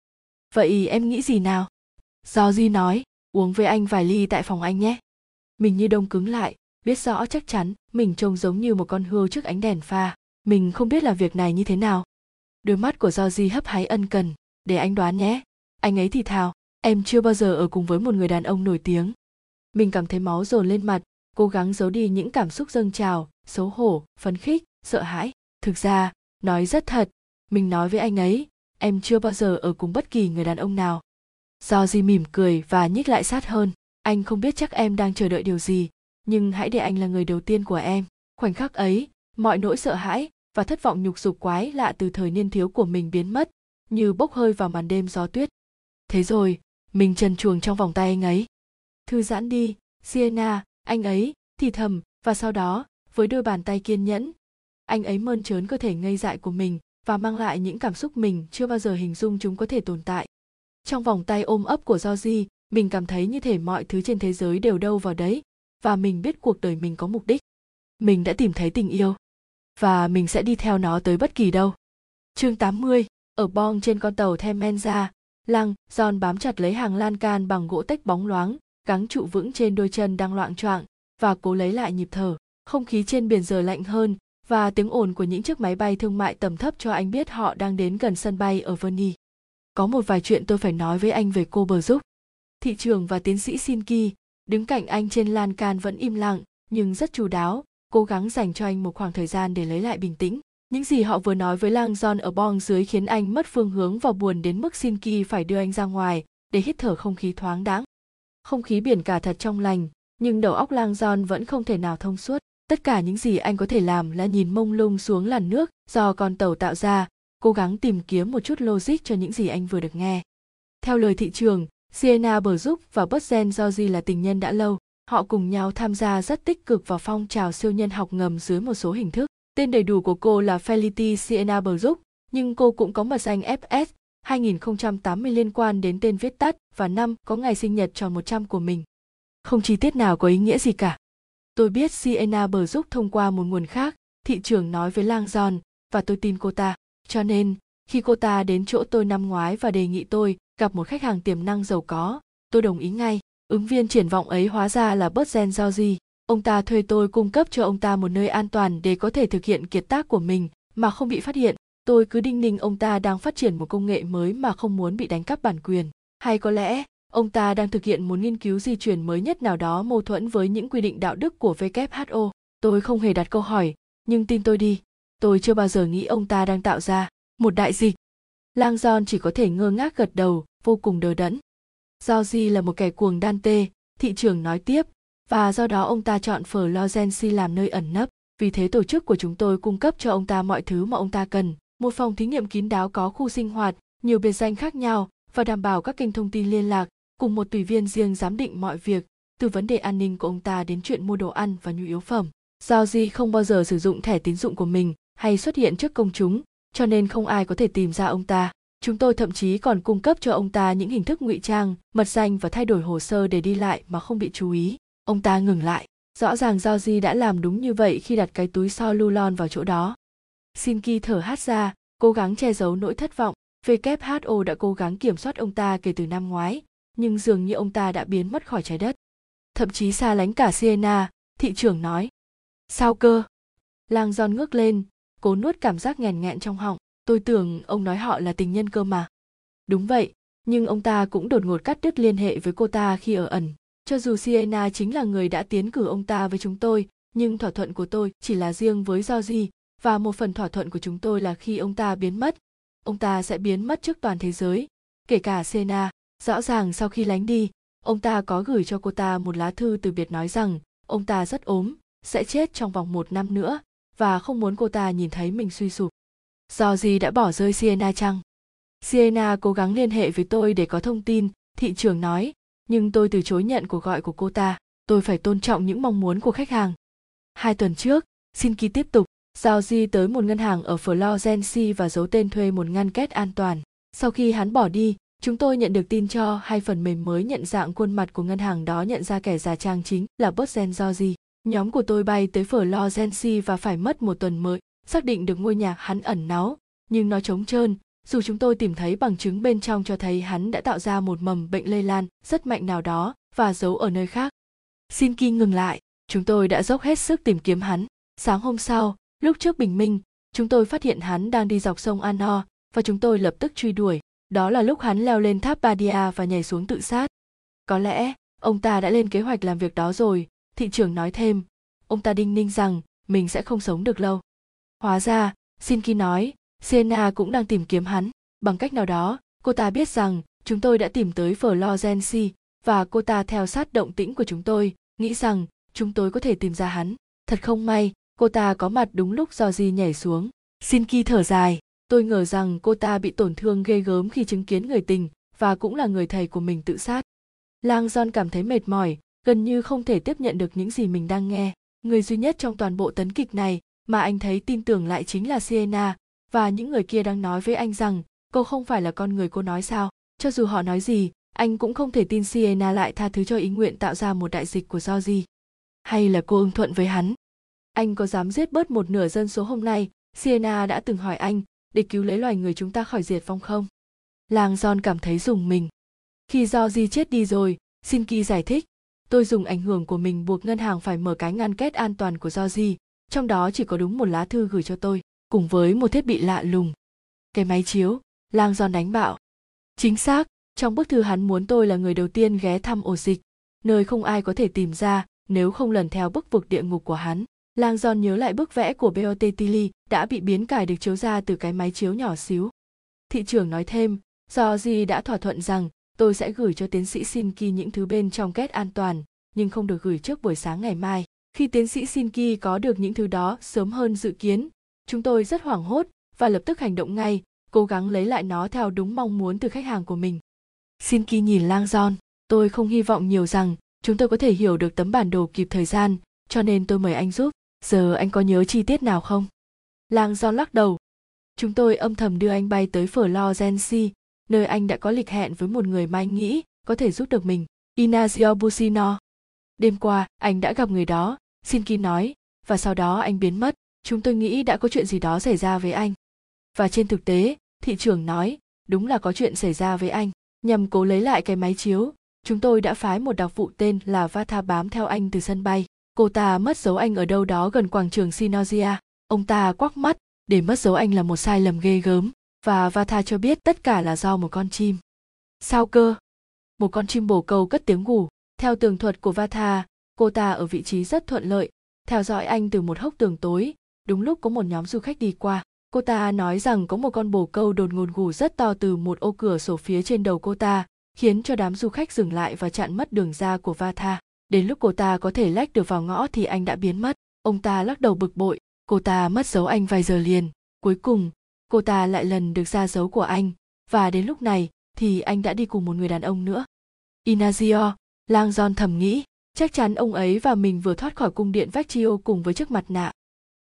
Vậy em nghĩ gì nào? Di nói, uống với anh vài ly tại phòng anh nhé. Mình như đông cứng lại, biết rõ chắc chắn mình trông giống như một con hươu trước ánh đèn pha. Mình không biết là việc này như thế nào. Đôi mắt của Di hấp háy ân cần, để anh đoán nhé. Anh ấy thì thào, em chưa bao giờ ở cùng với một người đàn ông nổi tiếng. Mình cảm thấy máu dồn lên mặt, cố gắng giấu đi những cảm xúc dâng trào xấu hổ phấn khích sợ hãi. Thực ra nói rất thật. Mình nói với anh ấy em chưa bao giờ ở cùng bất kỳ người đàn ông nào. Do di mỉm cười và nhích lại sát hơn. Anh không biết chắc em đang chờ đợi điều gì nhưng hãy để anh là người đầu tiên của em. Khoảnh khắc ấy mọi nỗi sợ hãi và thất vọng nhục dục quái lạ từ thời niên thiếu của mình biến mất như bốc hơi vào màn đêm gió tuyết. Thế rồi mình trần chuồng trong vòng tay anh ấy. Thư giãn đi sienna anh ấy thì thầm và sau đó với đôi bàn tay kiên nhẫn anh ấy mơn trớn cơ thể ngây dại của mình và mang lại những cảm xúc mình chưa bao giờ hình dung chúng có thể tồn tại. Trong vòng tay ôm ấp của Georgie, mình cảm thấy như thể mọi thứ trên thế giới đều đâu vào đấy và mình biết cuộc đời mình có mục đích. Mình đã tìm thấy tình yêu và mình sẽ đi theo nó tới bất kỳ đâu. Chương 80, ở bong trên con tàu Themenza, Lăng, John bám chặt lấy hàng lan can bằng gỗ tách bóng loáng, gắng trụ vững trên đôi chân đang loạn choạng và cố lấy lại nhịp thở. Không khí trên biển giờ lạnh hơn và tiếng ồn của những chiếc máy bay thương mại tầm thấp cho anh biết họ đang đến gần sân bay ở Verney. có một vài chuyện tôi phải nói với anh về cô bờ giúp. Thị trường và tiến sĩ Sinki đứng cạnh anh trên lan can vẫn im lặng nhưng rất chú đáo cố gắng dành cho anh một khoảng thời gian để lấy lại bình tĩnh. Những gì họ vừa nói với lang John ở bong dưới khiến anh mất phương hướng và buồn đến mức Sinki phải đưa anh ra ngoài để hít thở không khí thoáng đãng. Không khí biển cả thật trong lành, nhưng đầu óc lang John vẫn không thể nào thông suốt. Tất cả những gì anh có thể làm là nhìn mông lung xuống làn nước do con tàu tạo ra, cố gắng tìm kiếm một chút logic cho những gì anh vừa được nghe. Theo lời thị trường, sienna bờ giúp và Butzen Georgie là tình nhân đã lâu họ cùng nhau tham gia rất tích cực vào phong trào siêu nhân học ngầm dưới một số hình thức tên đầy đủ của cô là Felicity Sienna bờ nhưng cô cũng có mật danh FS 2080 liên quan đến tên viết tắt và năm có ngày sinh nhật tròn 100 của mình. Không chi tiết nào có ý nghĩa gì cả. Tôi biết Sienna bờ giúp thông qua một nguồn khác, thị trường nói với Lang Giòn, và tôi tin cô ta. Cho nên, khi cô ta đến chỗ tôi năm ngoái và đề nghị tôi gặp một khách hàng tiềm năng giàu có, tôi đồng ý ngay. Ứng viên triển vọng ấy hóa ra là Butzen gì Ông ta thuê tôi cung cấp cho ông ta một nơi an toàn để có thể thực hiện kiệt tác của mình mà không bị phát hiện. Tôi cứ đinh ninh ông ta đang phát triển một công nghệ mới mà không muốn bị đánh cắp bản quyền. Hay có lẽ, ông ta đang thực hiện một nghiên cứu di truyền mới nhất nào đó mâu thuẫn với những quy định đạo đức của WHO. Tôi không hề đặt câu hỏi, nhưng tin tôi đi, tôi chưa bao giờ nghĩ ông ta đang tạo ra một đại dịch. Lang John chỉ có thể ngơ ngác gật đầu, vô cùng đờ đẫn. Georgie là một kẻ cuồng đan tê, thị trường nói tiếp, và do đó ông ta chọn Florency làm nơi ẩn nấp. Vì thế tổ chức của chúng tôi cung cấp cho ông ta mọi thứ mà ông ta cần, một phòng thí nghiệm kín đáo có khu sinh hoạt, nhiều biệt danh khác nhau và đảm bảo các kênh thông tin liên lạc, cùng một tùy viên riêng giám định mọi việc, từ vấn đề an ninh của ông ta đến chuyện mua đồ ăn và nhu yếu phẩm. Georgie không bao giờ sử dụng thẻ tín dụng của mình hay xuất hiện trước công chúng, cho nên không ai có thể tìm ra ông ta. Chúng tôi thậm chí còn cung cấp cho ông ta những hình thức ngụy trang, mật danh và thay đổi hồ sơ để đi lại mà không bị chú ý. Ông ta ngừng lại. Rõ ràng Georgie đã làm đúng như vậy khi đặt cái túi so lulon vào chỗ đó. Sinki thở hát ra, cố gắng che giấu nỗi thất vọng. WHO đã cố gắng kiểm soát ông ta kể từ năm ngoái, nhưng dường như ông ta đã biến mất khỏi trái đất. Thậm chí xa lánh cả Siena, thị trưởng nói. Sao cơ? Lang Giòn ngước lên, cố nuốt cảm giác nghèn nghẹn trong họng tôi tưởng ông nói họ là tình nhân cơ mà đúng vậy nhưng ông ta cũng đột ngột cắt đứt liên hệ với cô ta khi ở ẩn cho dù sienna chính là người đã tiến cử ông ta với chúng tôi nhưng thỏa thuận của tôi chỉ là riêng với Georgie và một phần thỏa thuận của chúng tôi là khi ông ta biến mất ông ta sẽ biến mất trước toàn thế giới kể cả Sienna. Rõ ràng sau khi lánh đi, ông ta có gửi cho cô ta một lá thư từ biệt nói rằng ông ta rất ốm, sẽ chết trong vòng một năm nữa và không muốn cô ta nhìn thấy mình suy sụp. Do gì đã bỏ rơi Sienna chăng? Sienna cố gắng liên hệ với tôi để có thông tin, thị trường nói, nhưng tôi từ chối nhận cuộc gọi của cô ta. Tôi phải tôn trọng những mong muốn của khách hàng. Hai tuần trước, xin ký tiếp tục, Giao Di tới một ngân hàng ở Florence và giấu tên thuê một ngăn két an toàn. Sau khi hắn bỏ đi, chúng tôi nhận được tin cho hai phần mềm mới nhận dạng khuôn mặt của ngân hàng đó nhận ra kẻ giả trang chính là Bossen Georgie. Nhóm của tôi bay tới Florence và phải mất một tuần mới xác định được ngôi nhà hắn ẩn náu, nhưng nó trống trơn, dù chúng tôi tìm thấy bằng chứng bên trong cho thấy hắn đã tạo ra một mầm bệnh lây lan rất mạnh nào đó và giấu ở nơi khác. Xin Ki ngừng lại, chúng tôi đã dốc hết sức tìm kiếm hắn. Sáng hôm sau, lúc trước bình minh, chúng tôi phát hiện hắn đang đi dọc sông Ano và chúng tôi lập tức truy đuổi. Đó là lúc hắn leo lên tháp Badia và nhảy xuống tự sát. Có lẽ, ông ta đã lên kế hoạch làm việc đó rồi, thị trưởng nói thêm. Ông ta đinh ninh rằng mình sẽ không sống được lâu. Hóa ra, Shinki nói, Sienna cũng đang tìm kiếm hắn. Bằng cách nào đó, cô ta biết rằng chúng tôi đã tìm tới Florence và cô ta theo sát động tĩnh của chúng tôi, nghĩ rằng chúng tôi có thể tìm ra hắn. Thật không may, cô ta có mặt đúng lúc do di nhảy xuống. Shinki thở dài, tôi ngờ rằng cô ta bị tổn thương ghê gớm khi chứng kiến người tình và cũng là người thầy của mình tự sát. Lang John cảm thấy mệt mỏi, gần như không thể tiếp nhận được những gì mình đang nghe. Người duy nhất trong toàn bộ tấn kịch này mà anh thấy tin tưởng lại chính là Sienna và những người kia đang nói với anh rằng cô không phải là con người cô nói sao. Cho dù họ nói gì, anh cũng không thể tin Sienna lại tha thứ cho ý nguyện tạo ra một đại dịch của gì. Hay là cô ưng thuận với hắn? Anh có dám giết bớt một nửa dân số hôm nay, Sienna đã từng hỏi anh, để cứu lấy loài người chúng ta khỏi diệt vong không? Làng John cảm thấy dùng mình. Khi Georgie chết đi rồi, Sinki giải thích, tôi dùng ảnh hưởng của mình buộc ngân hàng phải mở cái ngăn kết an toàn của Georgie, trong đó chỉ có đúng một lá thư gửi cho tôi, cùng với một thiết bị lạ lùng. Cái máy chiếu, lang giòn đánh bạo. Chính xác, trong bức thư hắn muốn tôi là người đầu tiên ghé thăm ổ dịch, nơi không ai có thể tìm ra nếu không lần theo bức vực địa ngục của hắn. Lang giòn nhớ lại bức vẽ của bot tilly đã bị biến cải được chiếu ra từ cái máy chiếu nhỏ xíu. Thị trưởng nói thêm, do gì đã thỏa thuận rằng tôi sẽ gửi cho tiến sĩ Sinki những thứ bên trong két an toàn, nhưng không được gửi trước buổi sáng ngày mai khi tiến sĩ Shinki có được những thứ đó sớm hơn dự kiến. Chúng tôi rất hoảng hốt và lập tức hành động ngay cố gắng lấy lại nó theo đúng mong muốn từ khách hàng của mình. Shinki nhìn lang John tôi không hy vọng nhiều rằng chúng tôi có thể hiểu được tấm bản đồ kịp thời gian cho nên tôi mời anh giúp. Giờ anh có nhớ chi tiết nào không? Lang John lắc đầu. Chúng tôi âm thầm đưa anh bay tới Florence, nơi anh đã có lịch hẹn với một người mà anh nghĩ có thể giúp được mình Inazio Busino. Đêm qua anh đã gặp người đó xin Sinki nói, và sau đó anh biến mất. Chúng tôi nghĩ đã có chuyện gì đó xảy ra với anh. Và trên thực tế, thị trưởng nói, đúng là có chuyện xảy ra với anh. Nhằm cố lấy lại cái máy chiếu, chúng tôi đã phái một đặc vụ tên là Vatha bám theo anh từ sân bay. Cô ta mất dấu anh ở đâu đó gần quảng trường Sinosia ông ta quắc mắt, để mất dấu anh là một sai lầm ghê gớm. Và Vatha cho biết tất cả là do một con chim. Sao cơ? Một con chim bồ câu cất tiếng gù. theo tường thuật của Vatha cô ta ở vị trí rất thuận lợi theo dõi anh từ một hốc tường tối đúng lúc có một nhóm du khách đi qua cô ta nói rằng có một con bồ câu đột ngột ngủ rất to từ một ô cửa sổ phía trên đầu cô ta khiến cho đám du khách dừng lại và chặn mất đường ra của Vatha. Đến lúc cô ta có thể lách được vào ngõ thì anh đã biến mất. Ông ta lắc đầu bực bội, cô ta mất dấu anh vài giờ liền. Cuối cùng, cô ta lại lần được ra dấu của anh, và đến lúc này thì anh đã đi cùng một người đàn ông nữa. Inazio, lang John thầm nghĩ, chắc chắn ông ấy và mình vừa thoát khỏi cung điện Vecchio cùng với chiếc mặt nạ.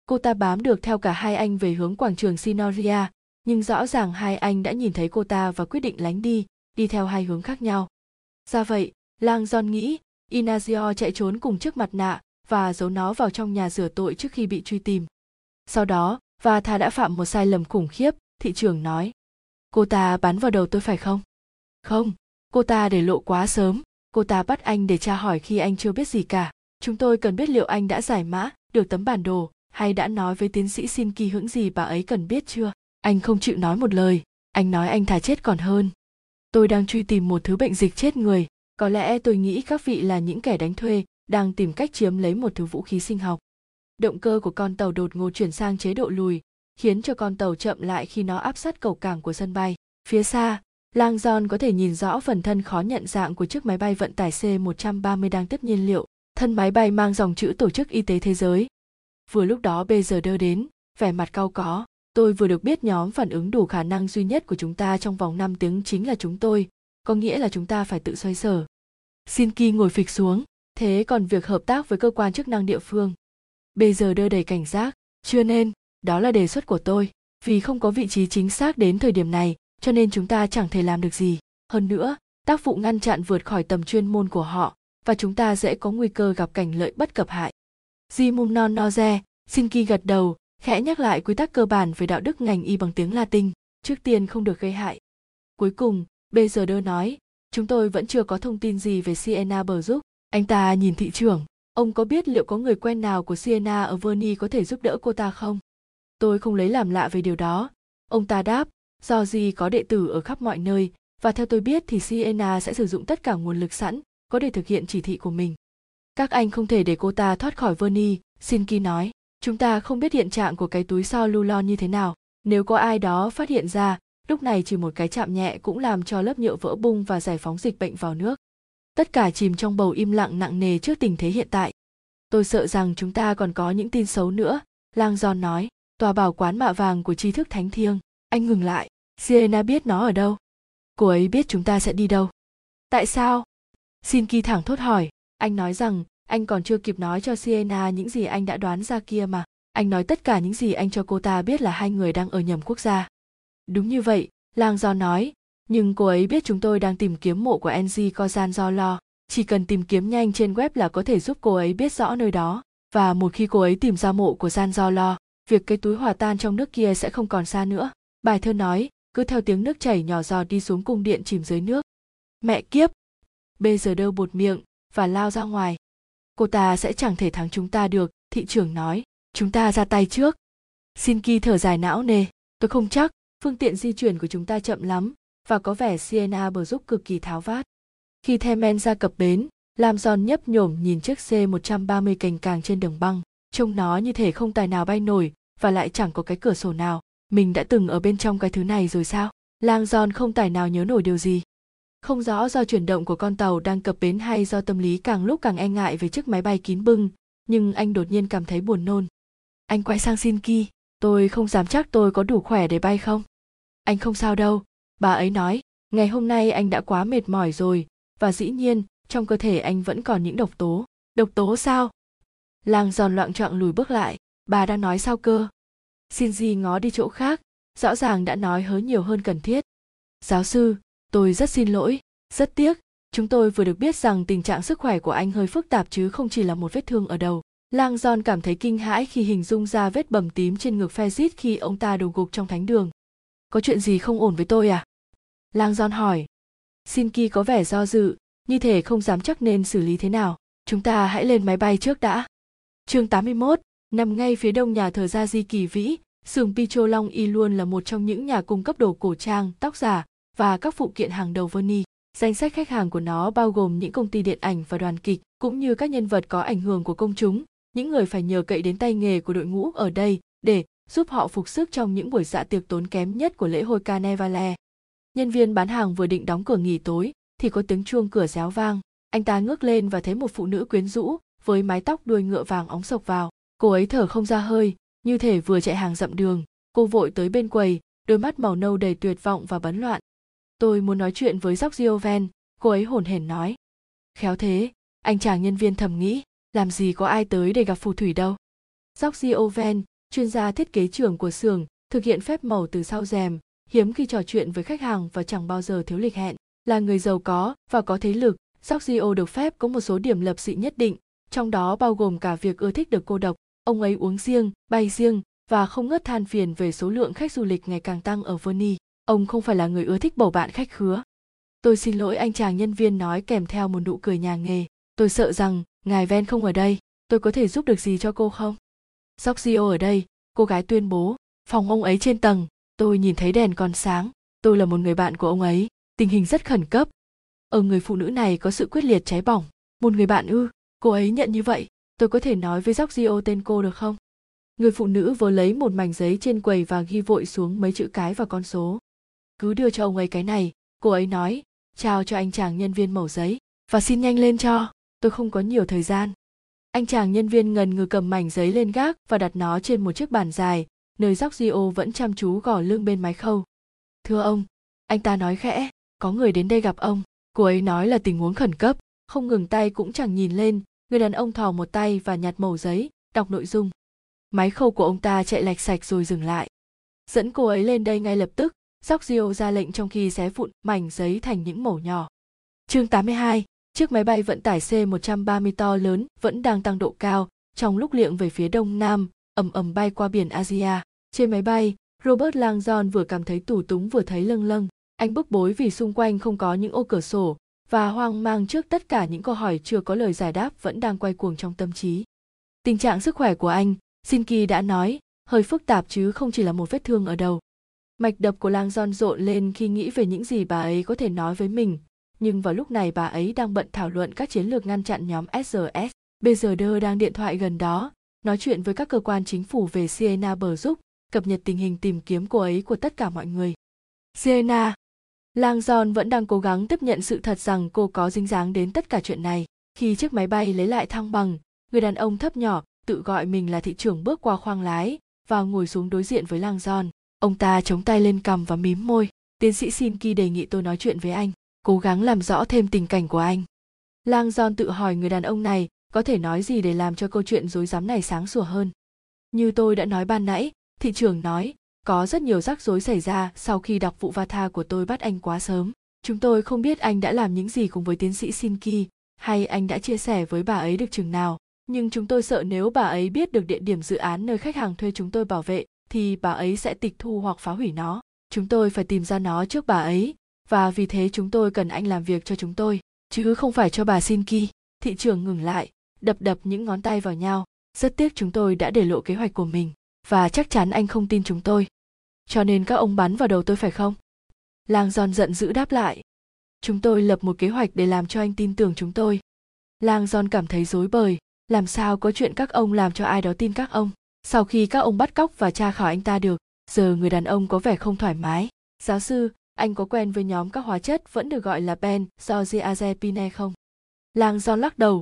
Cô ta bám được theo cả hai anh về hướng quảng trường Sinoria, nhưng rõ ràng hai anh đã nhìn thấy cô ta và quyết định lánh đi, đi theo hai hướng khác nhau. Ra vậy, Lang John nghĩ Inazio chạy trốn cùng chiếc mặt nạ và giấu nó vào trong nhà rửa tội trước khi bị truy tìm. Sau đó, và thà đã phạm một sai lầm khủng khiếp, thị trưởng nói. Cô ta bắn vào đầu tôi phải không? Không, cô ta để lộ quá sớm, cô ta bắt anh để tra hỏi khi anh chưa biết gì cả. Chúng tôi cần biết liệu anh đã giải mã được tấm bản đồ hay đã nói với tiến sĩ xin kỳ hững gì bà ấy cần biết chưa. Anh không chịu nói một lời, anh nói anh thà chết còn hơn. Tôi đang truy tìm một thứ bệnh dịch chết người. Có lẽ tôi nghĩ các vị là những kẻ đánh thuê đang tìm cách chiếm lấy một thứ vũ khí sinh học. Động cơ của con tàu đột ngột chuyển sang chế độ lùi khiến cho con tàu chậm lại khi nó áp sát cầu cảng của sân bay. Phía xa lang John có thể nhìn rõ phần thân khó nhận dạng của chiếc máy bay vận tải C-130 đang tiếp nhiên liệu. Thân máy bay mang dòng chữ Tổ chức Y tế Thế giới. Vừa lúc đó bây giờ đơ đến, vẻ mặt cao có tôi vừa được biết nhóm phản ứng đủ khả năng duy nhất của chúng ta trong vòng 5 tiếng chính là chúng tôi, có nghĩa là chúng ta phải tự xoay sở. Shinki ngồi phịch xuống, thế còn việc hợp tác với cơ quan chức năng địa phương. Bây giờ đưa đầy cảnh giác, chưa nên, đó là đề xuất của tôi. Vì không có vị trí chính xác đến thời điểm này, cho nên chúng ta chẳng thể làm được gì. Hơn nữa, tác vụ ngăn chặn vượt khỏi tầm chuyên môn của họ, và chúng ta dễ có nguy cơ gặp cảnh lợi bất cập hại. Jimumnon Noze, Shinki gật đầu, khẽ nhắc lại quy tắc cơ bản về đạo đức ngành y bằng tiếng Latin, trước tiên không được gây hại. Cuối cùng, BGD nói, chúng tôi vẫn chưa có thông tin gì về Siena bờ giúp. Anh ta nhìn thị trưởng, ông có biết liệu có người quen nào của Siena ở Verni có thể giúp đỡ cô ta không? Tôi không lấy làm lạ về điều đó. Ông ta đáp, do gì có đệ tử ở khắp mọi nơi, và theo tôi biết thì Sienna sẽ sử dụng tất cả nguồn lực sẵn, có để thực hiện chỉ thị của mình. Các anh không thể để cô ta thoát khỏi Verni, Sinki nói. Chúng ta không biết hiện trạng của cái túi so lulon như thế nào. Nếu có ai đó phát hiện ra lúc này chỉ một cái chạm nhẹ cũng làm cho lớp nhựa vỡ bung và giải phóng dịch bệnh vào nước. Tất cả chìm trong bầu im lặng nặng nề trước tình thế hiện tại. Tôi sợ rằng chúng ta còn có những tin xấu nữa lang giòn nói. Tòa bảo quán mạ vàng của tri thức thánh thiêng anh ngừng lại. Siena biết nó ở đâu. Cô ấy biết chúng ta sẽ đi đâu. Tại sao? Xin kỳ thẳng thốt hỏi. Anh nói rằng, anh còn chưa kịp nói cho sienna những gì anh đã đoán ra kia mà. Anh nói tất cả những gì anh cho cô ta biết là hai người đang ở nhầm quốc gia. Đúng như vậy, lang do nói. Nhưng cô ấy biết chúng tôi đang tìm kiếm mộ của ng kozan do lo. Chỉ cần tìm kiếm nhanh trên web là có thể giúp cô ấy biết rõ nơi đó. Và một khi cô ấy tìm ra mộ của gian do lo, việc cái túi hòa tan trong nước kia sẽ không còn xa nữa bài thơ nói cứ theo tiếng nước chảy nhỏ giọt đi xuống cung điện chìm dưới nước. Mẹ kiếp! Bây giờ đâu bột miệng và lao ra ngoài. Cô ta sẽ chẳng thể thắng chúng ta được thị trưởng nói. Chúng ta ra tay trước. Xin ki thở dài não nề. Tôi không chắc phương tiện di chuyển của chúng ta chậm lắm và có vẻ siena bờ giúp cực kỳ tháo vát. Khi Themen ra cập bến, Lam Giòn nhấp nhổm nhìn chiếc C-130 cành càng trên đường băng, trông nó như thể không tài nào bay nổi và lại chẳng có cái cửa sổ nào. Mình đã từng ở bên trong cái thứ này rồi sao? Lang Giòn không tài nào nhớ nổi điều gì. Không rõ do chuyển động của con tàu đang cập bến hay do tâm lý càng lúc càng e ngại về chiếc máy bay kín bưng, nhưng anh đột nhiên cảm thấy buồn nôn. Anh quay sang Shinki, tôi không dám chắc tôi có đủ khỏe để bay không. Anh không sao đâu, bà ấy nói, ngày hôm nay anh đã quá mệt mỏi rồi, và dĩ nhiên, trong cơ thể anh vẫn còn những độc tố. Độc tố sao? Lang giòn loạn trọng lùi bước lại, bà đang nói sao cơ? Shinji ngó đi chỗ khác, rõ ràng đã nói hớ nhiều hơn cần thiết. Giáo sư, tôi rất xin lỗi, rất tiếc, chúng tôi vừa được biết rằng tình trạng sức khỏe của anh hơi phức tạp chứ không chỉ là một vết thương ở đầu. Lang John cảm thấy kinh hãi khi hình dung ra vết bầm tím trên ngực Fezit khi ông ta đầu gục trong thánh đường. Có chuyện gì không ổn với tôi à? Lang John hỏi. Shinki có vẻ do dự, như thể không dám chắc nên xử lý thế nào. Chúng ta hãy lên máy bay trước đã. Chương 81, nằm ngay phía đông nhà thờ Gia Di Kỳ Vĩ, xưởng Picho Long Y luôn là một trong những nhà cung cấp đồ cổ trang, tóc giả và các phụ kiện hàng đầu Verni. Danh sách khách hàng của nó bao gồm những công ty điện ảnh và đoàn kịch, cũng như các nhân vật có ảnh hưởng của công chúng, những người phải nhờ cậy đến tay nghề của đội ngũ ở đây để giúp họ phục sức trong những buổi dạ tiệc tốn kém nhất của lễ hội Carnevale. Nhân viên bán hàng vừa định đóng cửa nghỉ tối thì có tiếng chuông cửa réo vang. Anh ta ngước lên và thấy một phụ nữ quyến rũ với mái tóc đuôi ngựa vàng óng sộc vào. Cô ấy thở không ra hơi, như thể vừa chạy hàng dặm đường. Cô vội tới bên quầy, đôi mắt màu nâu đầy tuyệt vọng và bấn loạn. Tôi muốn nói chuyện với Dóc Gioven, cô ấy hồn hển nói. Khéo thế, anh chàng nhân viên thầm nghĩ, làm gì có ai tới để gặp phù thủy đâu. Dóc Gioven, chuyên gia thiết kế trưởng của xưởng, thực hiện phép màu từ sau rèm, hiếm khi trò chuyện với khách hàng và chẳng bao giờ thiếu lịch hẹn. Là người giàu có và có thế lực, Giorgio được phép có một số điểm lập dị nhất định, trong đó bao gồm cả việc ưa thích được cô độc. Ông ấy uống riêng, bay riêng và không ngớt than phiền về số lượng khách du lịch ngày càng tăng ở Verney. Ông không phải là người ưa thích bầu bạn khách khứa. Tôi xin lỗi anh chàng nhân viên nói kèm theo một nụ cười nhà nghề. Tôi sợ rằng ngài Ven không ở đây, tôi có thể giúp được gì cho cô không? Giorgio ở đây, cô gái tuyên bố, phòng ông ấy trên tầng, tôi nhìn thấy đèn còn sáng, tôi là một người bạn của ông ấy, tình hình rất khẩn cấp. Ở người phụ nữ này có sự quyết liệt cháy bỏng, một người bạn ư, cô ấy nhận như vậy, tôi có thể nói với Giorgio tên cô được không? Người phụ nữ vừa lấy một mảnh giấy trên quầy và ghi vội xuống mấy chữ cái và con số. Cứ đưa cho ông ấy cái này, cô ấy nói, chào cho anh chàng nhân viên mẩu giấy, và xin nhanh lên cho, tôi không có nhiều thời gian. Anh chàng nhân viên ngần ngừ cầm mảnh giấy lên gác và đặt nó trên một chiếc bàn dài, nơi Giorgio vẫn chăm chú gò lưng bên máy khâu. Thưa ông, anh ta nói khẽ, có người đến đây gặp ông. Cô ấy nói là tình huống khẩn cấp, không ngừng tay cũng chẳng nhìn lên, người đàn ông thò một tay và nhặt mẩu giấy, đọc nội dung. Máy khâu của ông ta chạy lạch sạch rồi dừng lại. Dẫn cô ấy lên đây ngay lập tức, Giorgio ra lệnh trong khi xé vụn mảnh giấy thành những mẩu nhỏ. Chương 82, chiếc máy bay vận tải C-130 to lớn vẫn đang tăng độ cao, trong lúc liệng về phía đông nam, ầm ầm bay qua biển Asia. Trên máy bay, Robert Langdon vừa cảm thấy tủ túng vừa thấy lâng lâng. Anh bức bối vì xung quanh không có những ô cửa sổ và hoang mang trước tất cả những câu hỏi chưa có lời giải đáp vẫn đang quay cuồng trong tâm trí. Tình trạng sức khỏe của anh, Shinki đã nói, hơi phức tạp chứ không chỉ là một vết thương ở đầu. Mạch đập của Lang Giòn rộn lên khi nghĩ về những gì bà ấy có thể nói với mình, nhưng vào lúc này bà ấy đang bận thảo luận các chiến lược ngăn chặn nhóm SRS. Bây giờ đơ đang điện thoại gần đó, nói chuyện với các cơ quan chính phủ về Siena bờ giúp, cập nhật tình hình tìm kiếm cô ấy của tất cả mọi người. Siena, Lang Giòn vẫn đang cố gắng tiếp nhận sự thật rằng cô có dính dáng đến tất cả chuyện này. Khi chiếc máy bay lấy lại thăng bằng, người đàn ông thấp nhỏ tự gọi mình là thị trưởng bước qua khoang lái và ngồi xuống đối diện với Lang Giòn. Ông ta chống tay lên cằm và mím môi. Tiến sĩ Shinki đề nghị tôi nói chuyện với anh, cố gắng làm rõ thêm tình cảnh của anh. Lang Giòn tự hỏi người đàn ông này có thể nói gì để làm cho câu chuyện rối rắm này sáng sủa hơn. Như tôi đã nói ban nãy, thị trưởng nói, có rất nhiều rắc rối xảy ra sau khi đọc vụ Vata của tôi bắt anh quá sớm. Chúng tôi không biết anh đã làm những gì cùng với tiến sĩ Shinki, hay anh đã chia sẻ với bà ấy được chừng nào. Nhưng chúng tôi sợ nếu bà ấy biết được địa điểm dự án nơi khách hàng thuê chúng tôi bảo vệ, thì bà ấy sẽ tịch thu hoặc phá hủy nó. Chúng tôi phải tìm ra nó trước bà ấy, và vì thế chúng tôi cần anh làm việc cho chúng tôi, chứ không phải cho bà Shinki. Thị trưởng ngừng lại, đập đập những ngón tay vào nhau. Rất tiếc chúng tôi đã để lộ kế hoạch của mình, và chắc chắn anh không tin chúng tôi cho nên các ông bắn vào đầu tôi phải không? Lang giòn giận dữ đáp lại. Chúng tôi lập một kế hoạch để làm cho anh tin tưởng chúng tôi. Lang giòn cảm thấy rối bời. Làm sao có chuyện các ông làm cho ai đó tin các ông? Sau khi các ông bắt cóc và tra khảo anh ta được, giờ người đàn ông có vẻ không thoải mái. Giáo sư, anh có quen với nhóm các hóa chất vẫn được gọi là ben do diazepine không? Lang giòn lắc đầu.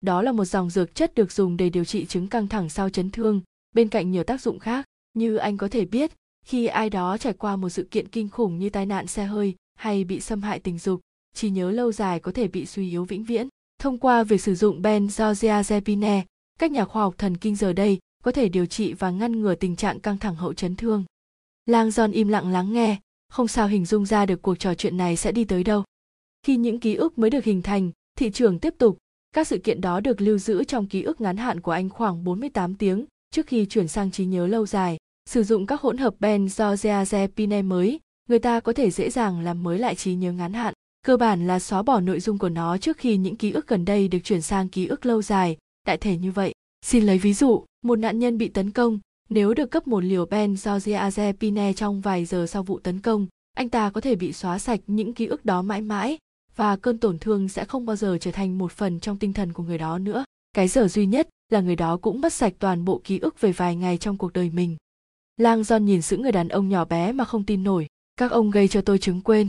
Đó là một dòng dược chất được dùng để điều trị chứng căng thẳng sau chấn thương, bên cạnh nhiều tác dụng khác, như anh có thể biết khi ai đó trải qua một sự kiện kinh khủng như tai nạn xe hơi hay bị xâm hại tình dục trí nhớ lâu dài có thể bị suy yếu vĩnh viễn. Thông qua việc sử dụng benzodiazepine các nhà khoa học thần kinh giờ đây có thể điều trị và ngăn ngừa tình trạng căng thẳng hậu chấn thương. Lang giòn im lặng lắng nghe, không sao hình dung ra được cuộc trò chuyện này sẽ đi tới đâu. Khi những ký ức mới được hình thành, thị trường tiếp tục. Các sự kiện đó được lưu giữ trong ký ức ngắn hạn của anh khoảng 48 tiếng trước khi chuyển sang trí nhớ lâu dài. Sử dụng các hỗn hợp benzodiazepine mới, người ta có thể dễ dàng làm mới lại trí nhớ ngắn hạn. Cơ bản là xóa bỏ nội dung của nó trước khi những ký ức gần đây được chuyển sang ký ức lâu dài, đại thể như vậy. Xin lấy ví dụ, một nạn nhân bị tấn công, nếu được cấp một liều benzodiazepine trong vài giờ sau vụ tấn công, anh ta có thể bị xóa sạch những ký ức đó mãi mãi và cơn tổn thương sẽ không bao giờ trở thành một phần trong tinh thần của người đó nữa. Cái giờ duy nhất là người đó cũng mất sạch toàn bộ ký ức về vài ngày trong cuộc đời mình lang john nhìn giữ người đàn ông nhỏ bé mà không tin nổi. Các ông gây cho tôi chứng quên.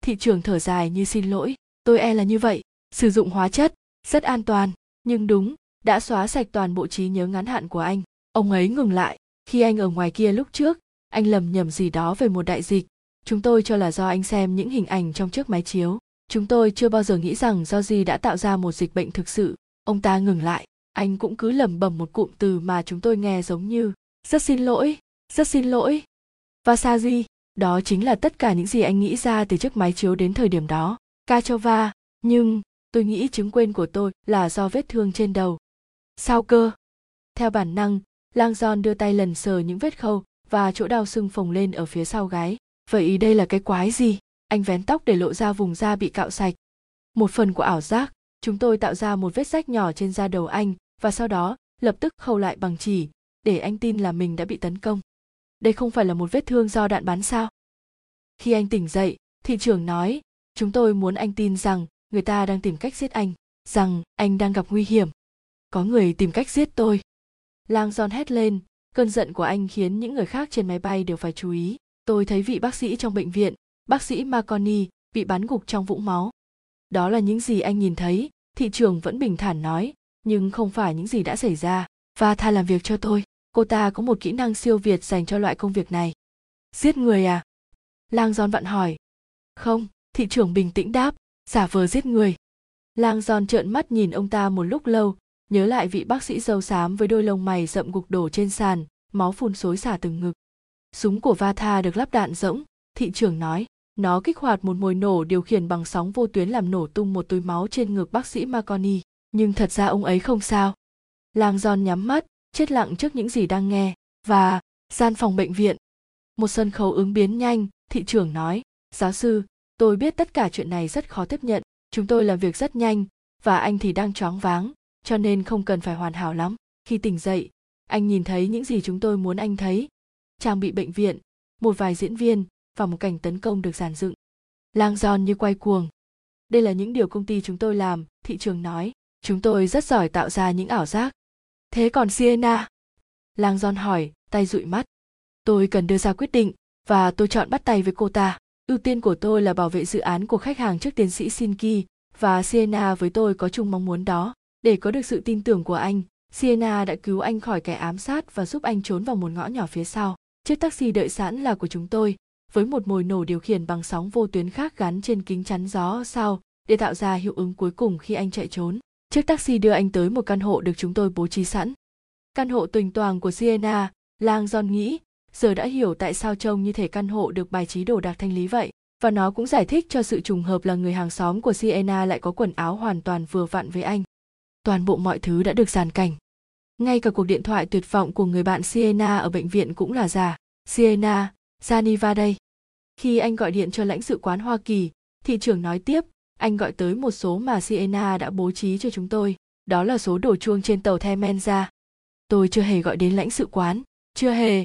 Thị trưởng thở dài như xin lỗi. Tôi e là như vậy. Sử dụng hóa chất, rất an toàn. Nhưng đúng, đã xóa sạch toàn bộ trí nhớ ngắn hạn của anh. Ông ấy ngừng lại. Khi anh ở ngoài kia lúc trước, anh lầm nhầm gì đó về một đại dịch. Chúng tôi cho là do anh xem những hình ảnh trong chiếc máy chiếu. Chúng tôi chưa bao giờ nghĩ rằng do gì đã tạo ra một dịch bệnh thực sự. Ông ta ngừng lại. Anh cũng cứ lẩm bẩm một cụm từ mà chúng tôi nghe giống như, rất xin lỗi rất xin lỗi. Và đó chính là tất cả những gì anh nghĩ ra từ chiếc máy chiếu đến thời điểm đó. Kachova, nhưng tôi nghĩ chứng quên của tôi là do vết thương trên đầu. Sao cơ? Theo bản năng, lang giòn đưa tay lần sờ những vết khâu và chỗ đau sưng phồng lên ở phía sau gái. Vậy đây là cái quái gì? Anh vén tóc để lộ ra vùng da bị cạo sạch. Một phần của ảo giác. Chúng tôi tạo ra một vết rách nhỏ trên da đầu anh và sau đó lập tức khâu lại bằng chỉ để anh tin là mình đã bị tấn công đây không phải là một vết thương do đạn bắn sao? Khi anh tỉnh dậy thị trưởng nói chúng tôi muốn anh tin rằng người ta đang tìm cách giết anh rằng anh đang gặp nguy hiểm. Có người tìm cách giết tôi. Lang giòn hét lên cơn giận của anh khiến những người khác trên máy bay đều phải chú ý. Tôi thấy vị bác sĩ trong bệnh viện bác sĩ Marconi bị bắn gục trong vũng máu. Đó là những gì anh nhìn thấy, thị trường vẫn bình thản nói, nhưng không phải những gì đã xảy ra. Và tha làm việc cho tôi, cô ta có một kỹ năng siêu việt dành cho loại công việc này. Giết người à? Lang Giòn vặn hỏi. Không, thị trưởng bình tĩnh đáp, giả vờ giết người. Lang Giòn trợn mắt nhìn ông ta một lúc lâu, nhớ lại vị bác sĩ dâu xám với đôi lông mày rậm gục đổ trên sàn, máu phun xối xả từng ngực. Súng của Vatha được lắp đạn rỗng, thị trưởng nói. Nó kích hoạt một mồi nổ điều khiển bằng sóng vô tuyến làm nổ tung một túi máu trên ngực bác sĩ Marconi, nhưng thật ra ông ấy không sao. Lang Giòn nhắm mắt, chết lặng trước những gì đang nghe, và gian phòng bệnh viện. Một sân khấu ứng biến nhanh, thị trưởng nói, giáo sư, tôi biết tất cả chuyện này rất khó tiếp nhận, chúng tôi làm việc rất nhanh, và anh thì đang choáng váng, cho nên không cần phải hoàn hảo lắm. Khi tỉnh dậy, anh nhìn thấy những gì chúng tôi muốn anh thấy. Trang bị bệnh viện, một vài diễn viên, và một cảnh tấn công được giàn dựng. Lang giòn như quay cuồng. Đây là những điều công ty chúng tôi làm, thị trường nói. Chúng tôi rất giỏi tạo ra những ảo giác. Thế còn Sienna? Lang giòn hỏi, tay dụi mắt. Tôi cần đưa ra quyết định, và tôi chọn bắt tay với cô ta. Ưu tiên của tôi là bảo vệ dự án của khách hàng trước tiến sĩ Shinki, và Sienna với tôi có chung mong muốn đó. Để có được sự tin tưởng của anh, Sienna đã cứu anh khỏi kẻ ám sát và giúp anh trốn vào một ngõ nhỏ phía sau. Chiếc taxi đợi sẵn là của chúng tôi, với một mồi nổ điều khiển bằng sóng vô tuyến khác gắn trên kính chắn gió sau để tạo ra hiệu ứng cuối cùng khi anh chạy trốn. Chiếc taxi đưa anh tới một căn hộ được chúng tôi bố trí sẵn. Căn hộ tuỳnh toàng của Sienna, Lang John nghĩ, giờ đã hiểu tại sao trông như thể căn hộ được bài trí đồ đạc thanh lý vậy. Và nó cũng giải thích cho sự trùng hợp là người hàng xóm của Sienna lại có quần áo hoàn toàn vừa vặn với anh. Toàn bộ mọi thứ đã được dàn cảnh. Ngay cả cuộc điện thoại tuyệt vọng của người bạn Sienna ở bệnh viện cũng là giả. Sienna, Janiva đây. Khi anh gọi điện cho lãnh sự quán Hoa Kỳ, thị trưởng nói tiếp, anh gọi tới một số mà Sienna đã bố trí cho chúng tôi. Đó là số đổ chuông trên tàu Themenza. Tôi chưa hề gọi đến lãnh sự quán, chưa hề.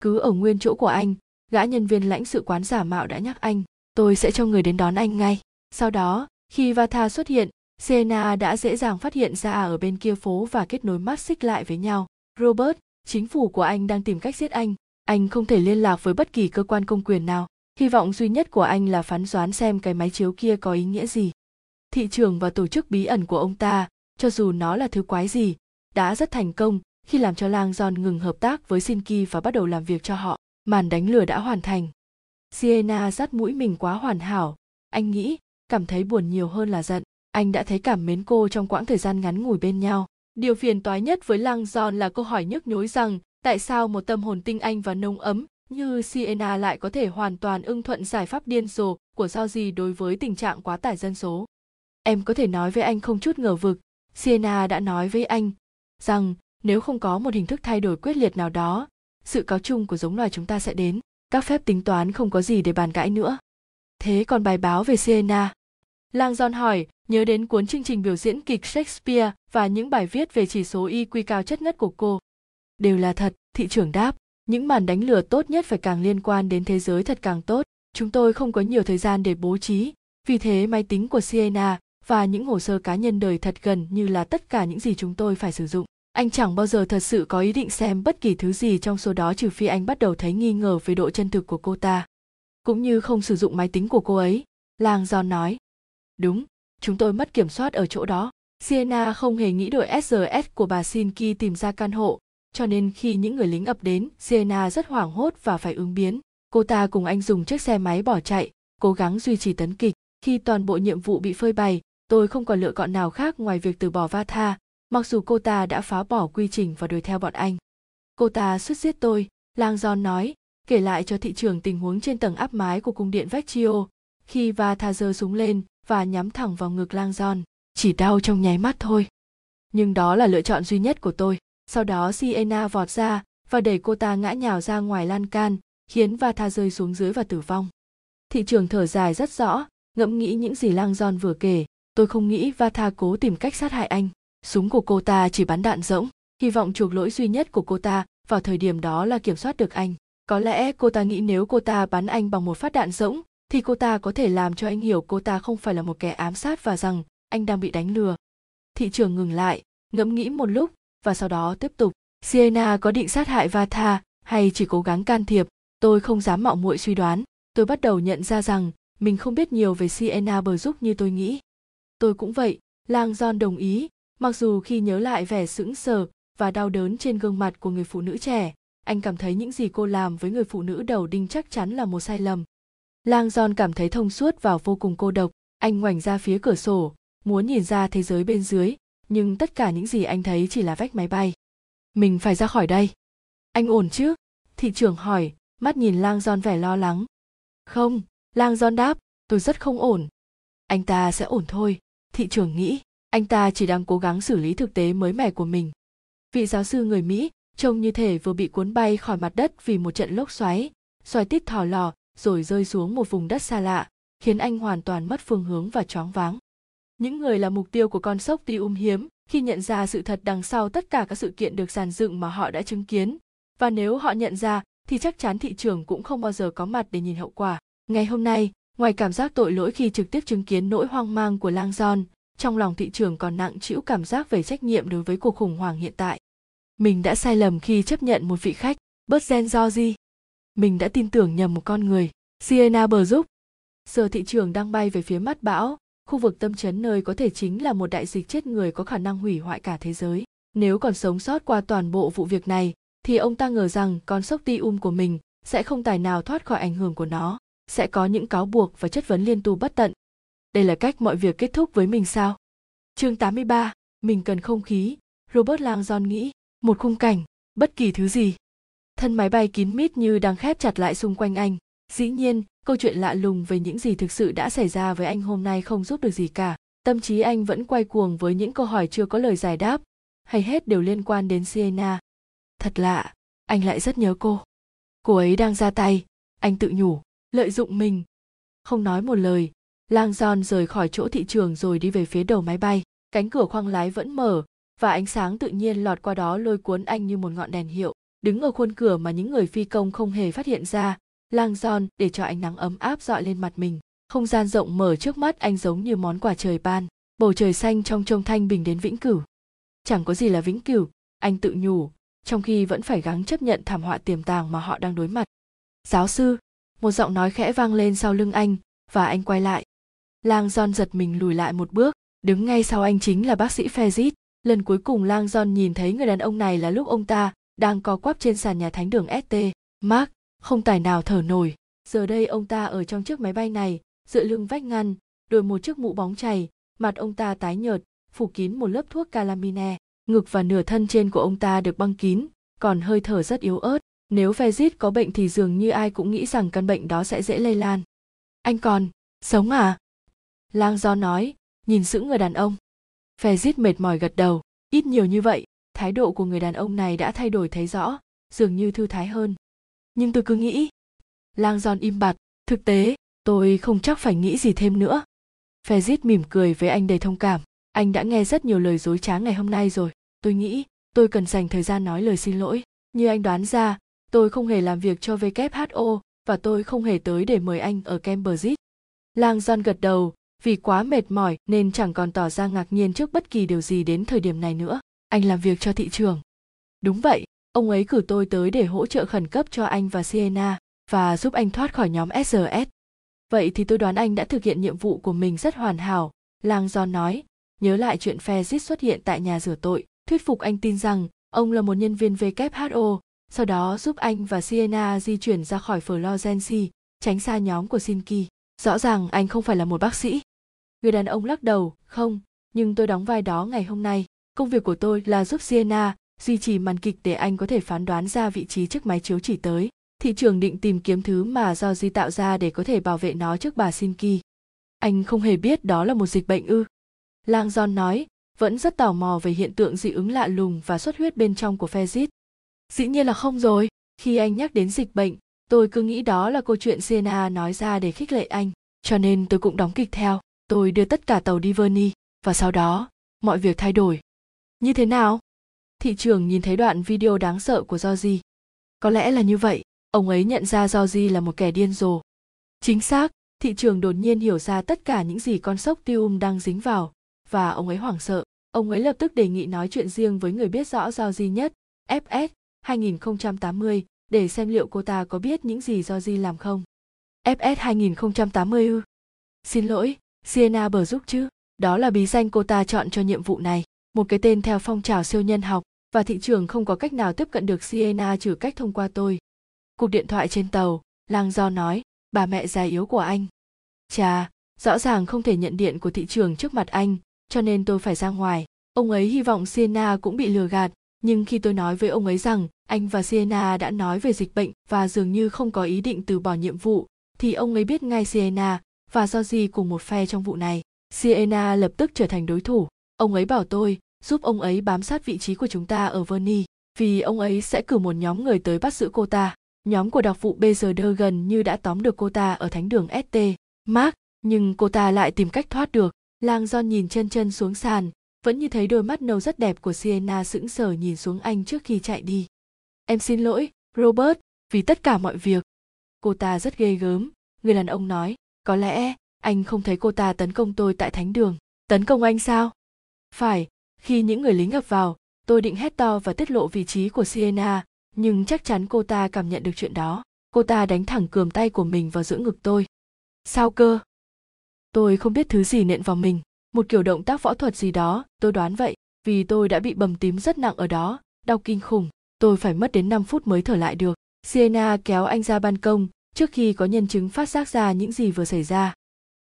Cứ ở nguyên chỗ của anh, gã nhân viên lãnh sự quán giả mạo đã nhắc anh tôi sẽ cho người đến đón anh ngay sau đó khi vata xuất hiện sienna đã dễ dàng phát hiện ra ở bên kia phố và kết nối mắt xích lại với nhau robert chính phủ của anh đang tìm cách giết anh anh không thể liên lạc với bất kỳ cơ quan công quyền nào hy vọng duy nhất của anh là phán đoán xem cái máy chiếu kia có ý nghĩa gì thị trường và tổ chức bí ẩn của ông ta cho dù nó là thứ quái gì đã rất thành công khi làm cho lang John ngừng hợp tác với Sinki và bắt đầu làm việc cho họ. Màn đánh lừa đã hoàn thành. Sienna dắt mũi mình quá hoàn hảo. Anh nghĩ, cảm thấy buồn nhiều hơn là giận. Anh đã thấy cảm mến cô trong quãng thời gian ngắn ngủi bên nhau. Điều phiền toái nhất với lang John là câu hỏi nhức nhối rằng tại sao một tâm hồn tinh anh và nông ấm như Siena lại có thể hoàn toàn ưng thuận giải pháp điên rồ của sao gì đối với tình trạng quá tải dân số. Em có thể nói với anh không chút ngờ vực, Siena đã nói với anh rằng nếu không có một hình thức thay đổi quyết liệt nào đó sự cáo chung của giống loài chúng ta sẽ đến. Các phép tính toán không có gì để bàn cãi nữa. Thế còn bài báo về siena lang john hỏi nhớ đến cuốn chương trình biểu diễn kịch shakespeare và những bài viết về chỉ số iq cao chất ngất của cô. Đều là thật thị trưởng đáp những màn đánh lừa tốt nhất phải càng liên quan đến thế giới thật càng tốt. Chúng tôi không có nhiều thời gian để bố trí. Vì thế, máy tính của siena và những hồ sơ cá nhân đời thật gần như là tất cả những gì chúng tôi phải sử dụng. Anh chẳng bao giờ thật sự có ý định xem bất kỳ thứ gì trong số đó trừ phi anh bắt đầu thấy nghi ngờ về độ chân thực của cô ta. Cũng như không sử dụng máy tính của cô ấy, lang do nói. Đúng, chúng tôi mất kiểm soát ở chỗ đó. Sienna không hề nghĩ đội srs của bà sinki tìm ra căn hộ cho nên khi những người lính ập đến, sienna rất hoảng hốt và phải ứng biến. Cô ta cùng anh dùng chiếc xe máy bỏ chạy, cố gắng duy trì tấn kịch. Khi toàn bộ nhiệm vụ bị phơi bày, tôi không còn lựa chọn nào khác ngoài việc từ bỏ va tha mặc dù cô ta đã phá bỏ quy trình và đuổi theo bọn anh. Cô ta suýt giết tôi, lang giòn nói, kể lại cho thị trường tình huống trên tầng áp mái của cung điện vecchio. Khi va tha giơ súng lên và nhắm thẳng vào ngực lang giòn chỉ đau trong nháy mắt thôi. Nhưng đó là lựa chọn duy nhất của tôi sau đó Sienna vọt ra và đẩy cô ta ngã nhào ra ngoài lan can, khiến va tha rơi xuống dưới và tử vong. Thị trường thở dài rất rõ, ngẫm nghĩ những gì lang John vừa kể, tôi không nghĩ va tha cố tìm cách sát hại anh. Súng của cô ta chỉ bắn đạn rỗng, hy vọng chuộc lỗi duy nhất của cô ta vào thời điểm đó là kiểm soát được anh. Có lẽ cô ta nghĩ nếu cô ta bắn anh bằng một phát đạn rỗng, thì cô ta có thể làm cho anh hiểu cô ta không phải là một kẻ ám sát và rằng anh đang bị đánh lừa. Thị trường ngừng lại, ngẫm nghĩ một lúc và sau đó tiếp tục. Siena có định sát hại vatha hay chỉ cố gắng can thiệp? Tôi không dám mạo muội suy đoán. Tôi bắt đầu nhận ra rằng mình không biết nhiều về siena bờ giúp như tôi nghĩ. Tôi cũng vậy, lang john đồng ý, mặc dù khi nhớ lại vẻ sững sờ và đau đớn trên gương mặt của người phụ nữ trẻ, anh cảm thấy những gì cô làm với người phụ nữ đầu đinh chắc chắn là một sai lầm. Lang john cảm thấy thông suốt và vô cùng cô độc. Anh ngoảnh ra phía cửa sổ muốn nhìn ra thế giới bên dưới nhưng tất cả những gì anh thấy chỉ là vách máy bay. Mình phải ra khỏi đây. Anh ổn chứ? Thị trưởng hỏi, mắt nhìn lang Giòn vẻ lo lắng. Không, lang Giòn đáp, tôi rất không ổn. Anh ta sẽ ổn thôi. Thị trưởng nghĩ, anh ta chỉ đang cố gắng xử lý thực tế mới mẻ của mình. Vị giáo sư người mỹ, trông như thể vừa bị cuốn bay khỏi mặt đất vì một trận lốc xoáy xoáy tít thò lò, rồi rơi xuống một vùng đất xa lạ, khiến anh hoàn toàn mất phương hướng và choáng váng những người là mục tiêu của con sốc ti um hiếm khi nhận ra sự thật đằng sau tất cả các sự kiện được giàn dựng mà họ đã chứng kiến và nếu họ nhận ra thì chắc chắn thị trường cũng không bao giờ có mặt để nhìn hậu quả ngày hôm nay ngoài cảm giác tội lỗi khi trực tiếp chứng kiến nỗi hoang mang của lang giòn trong lòng thị trường còn nặng trĩu cảm giác về trách nhiệm đối với cuộc khủng hoảng hiện tại. Mình đã sai lầm khi chấp nhận một vị khách, bớt gen do gì? Mình đã tin tưởng nhầm một con người, Siena bờ giúp. Giờ thị trường đang bay về phía mắt bão, khu vực tâm chấn nơi có thể chính là một đại dịch chết người có khả năng hủy hoại cả thế giới. Nếu còn sống sót qua toàn bộ vụ việc này, thì ông ta ngờ rằng con sốc ti um của mình sẽ không tài nào thoát khỏi ảnh hưởng của nó, sẽ có những cáo buộc và chất vấn liên tu bất tận, đây là cách mọi việc kết thúc với mình sao? Chương 83, mình cần không khí, Robert Langdon nghĩ, một khung cảnh, bất kỳ thứ gì. Thân máy bay kín mít như đang khép chặt lại xung quanh anh. Dĩ nhiên, câu chuyện lạ lùng về những gì thực sự đã xảy ra với anh hôm nay không giúp được gì cả. Tâm trí anh vẫn quay cuồng với những câu hỏi chưa có lời giải đáp, hay hết đều liên quan đến Sienna. Thật lạ, anh lại rất nhớ cô. Cô ấy đang ra tay, anh tự nhủ, lợi dụng mình. Không nói một lời, lang John rời khỏi chỗ thị trường rồi đi về phía đầu máy bay cánh cửa khoang lái vẫn mở và ánh sáng tự nhiên lọt qua đó lôi cuốn anh như một ngọn đèn hiệu đứng ở khuôn cửa mà những người phi công không hề phát hiện ra lang giòn để cho ánh nắng ấm áp dọi lên mặt mình không gian rộng mở trước mắt anh giống như món quà trời ban bầu trời xanh trong trông thanh bình đến vĩnh cửu chẳng có gì là vĩnh cửu anh tự nhủ trong khi vẫn phải gắng chấp nhận thảm họa tiềm tàng mà họ đang đối mặt giáo sư một giọng nói khẽ vang lên sau lưng anh và anh quay lại lang john giật mình lùi lại một bước đứng ngay sau anh chính là bác sĩ Fezit. Lần cuối cùng Lang John nhìn thấy người đàn ông này là lúc ông ta đang co quắp trên sàn nhà thánh đường ST. Mark, không tài nào thở nổi. Giờ đây ông ta ở trong chiếc máy bay này, dựa lưng vách ngăn, đội một chiếc mũ bóng chảy, mặt ông ta tái nhợt, phủ kín một lớp thuốc calamine. Ngực và nửa thân trên của ông ta được băng kín, còn hơi thở rất yếu ớt. Nếu Fezit có bệnh thì dường như ai cũng nghĩ rằng căn bệnh đó sẽ dễ lây lan. Anh còn, sống à? Lang Do nói, nhìn giữ người đàn ông. Fezit mệt mỏi gật đầu, ít nhiều như vậy, thái độ của người đàn ông này đã thay đổi thấy rõ, dường như thư thái hơn. Nhưng tôi cứ nghĩ, lang giòn im bặt, thực tế, tôi không chắc phải nghĩ gì thêm nữa. Fezit mỉm cười với anh đầy thông cảm, anh đã nghe rất nhiều lời dối trá ngày hôm nay rồi, tôi nghĩ tôi cần dành thời gian nói lời xin lỗi. Như anh đoán ra, tôi không hề làm việc cho WHO và tôi không hề tới để mời anh ở Cambridge. Lang giòn gật đầu, vì quá mệt mỏi nên chẳng còn tỏ ra ngạc nhiên trước bất kỳ điều gì đến thời điểm này nữa anh làm việc cho thị trường đúng vậy ông ấy cử tôi tới để hỗ trợ khẩn cấp cho anh và sienna và giúp anh thoát khỏi nhóm srs vậy thì tôi đoán anh đã thực hiện nhiệm vụ của mình rất hoàn hảo, lang john nói. Nhớ lại chuyện phe giết xuất hiện tại nhà rửa tội, thuyết phục anh tin rằng ông là một nhân viên who sau đó giúp anh và sienna di chuyển ra khỏi florence tránh xa nhóm của sinki. Rõ ràng anh không phải là một bác sĩ. Người đàn ông lắc đầu, không, nhưng tôi đóng vai đó ngày hôm nay. Công việc của tôi là giúp sienna duy trì màn kịch để anh có thể phán đoán ra vị trí chiếc máy chiếu chỉ tới thị trường định tìm kiếm thứ mà do di tạo ra để có thể bảo vệ nó trước bà Sinki. Anh không hề biết đó là một dịch bệnh ư. Lang John nói, vẫn rất tò mò về hiện tượng dị ứng lạ lùng và xuất huyết bên trong của Fezit. Dĩ nhiên là không rồi, khi anh nhắc đến dịch bệnh, tôi cứ nghĩ đó là câu chuyện Sienna nói ra để khích lệ anh, cho nên tôi cũng đóng kịch theo tôi đưa tất cả tàu đi Verny và sau đó mọi việc thay đổi. Như thế nào? Thị trường nhìn thấy đoạn video đáng sợ của Georgie. Có lẽ là như vậy, ông ấy nhận ra Georgie là một kẻ điên rồ. Chính xác, thị trường đột nhiên hiểu ra tất cả những gì con sốc Tium đang dính vào, và ông ấy hoảng sợ. Ông ấy lập tức đề nghị nói chuyện riêng với người biết rõ Georgie nhất, FS 2080, để xem liệu cô ta có biết những gì Georgie làm không. FS 2080 ư? Xin lỗi, Sienna bờ giúp chứ, đó là bí danh cô ta chọn cho nhiệm vụ này, một cái tên theo phong trào siêu nhân học và thị trường không có cách nào tiếp cận được Siena trừ cách thông qua tôi. Cuộc điện thoại trên tàu, Lang Do nói, bà mẹ già yếu của anh. Chà, rõ ràng không thể nhận điện của thị trường trước mặt anh, cho nên tôi phải ra ngoài. Ông ấy hy vọng Siena cũng bị lừa gạt, nhưng khi tôi nói với ông ấy rằng anh và Siena đã nói về dịch bệnh và dường như không có ý định từ bỏ nhiệm vụ, thì ông ấy biết ngay Siena và do gì cùng một phe trong vụ này. Siena lập tức trở thành đối thủ. Ông ấy bảo tôi giúp ông ấy bám sát vị trí của chúng ta ở Verny, vì ông ấy sẽ cử một nhóm người tới bắt giữ cô ta. Nhóm của đặc vụ BZD gần như đã tóm được cô ta ở thánh đường ST. Mark, nhưng cô ta lại tìm cách thoát được. Lang John nhìn chân chân xuống sàn, vẫn như thấy đôi mắt nâu rất đẹp của Sienna sững sờ nhìn xuống anh trước khi chạy đi. Em xin lỗi, Robert, vì tất cả mọi việc. Cô ta rất ghê gớm, người đàn ông nói có lẽ anh không thấy cô ta tấn công tôi tại thánh đường tấn công anh sao phải khi những người lính ập vào tôi định hét to và tiết lộ vị trí của sienna nhưng chắc chắn cô ta cảm nhận được chuyện đó. Cô ta đánh thẳng cườm tay của mình vào giữa ngực tôi. Sao cơ? Tôi không biết thứ gì nện vào mình. Một kiểu động tác võ thuật gì đó tôi đoán vậy vì tôi đã bị bầm tím rất nặng ở đó đau kinh khủng. Tôi phải mất đến 5 phút mới thở lại được. Sienna kéo anh ra ban công trước khi có nhân chứng phát giác ra những gì vừa xảy ra.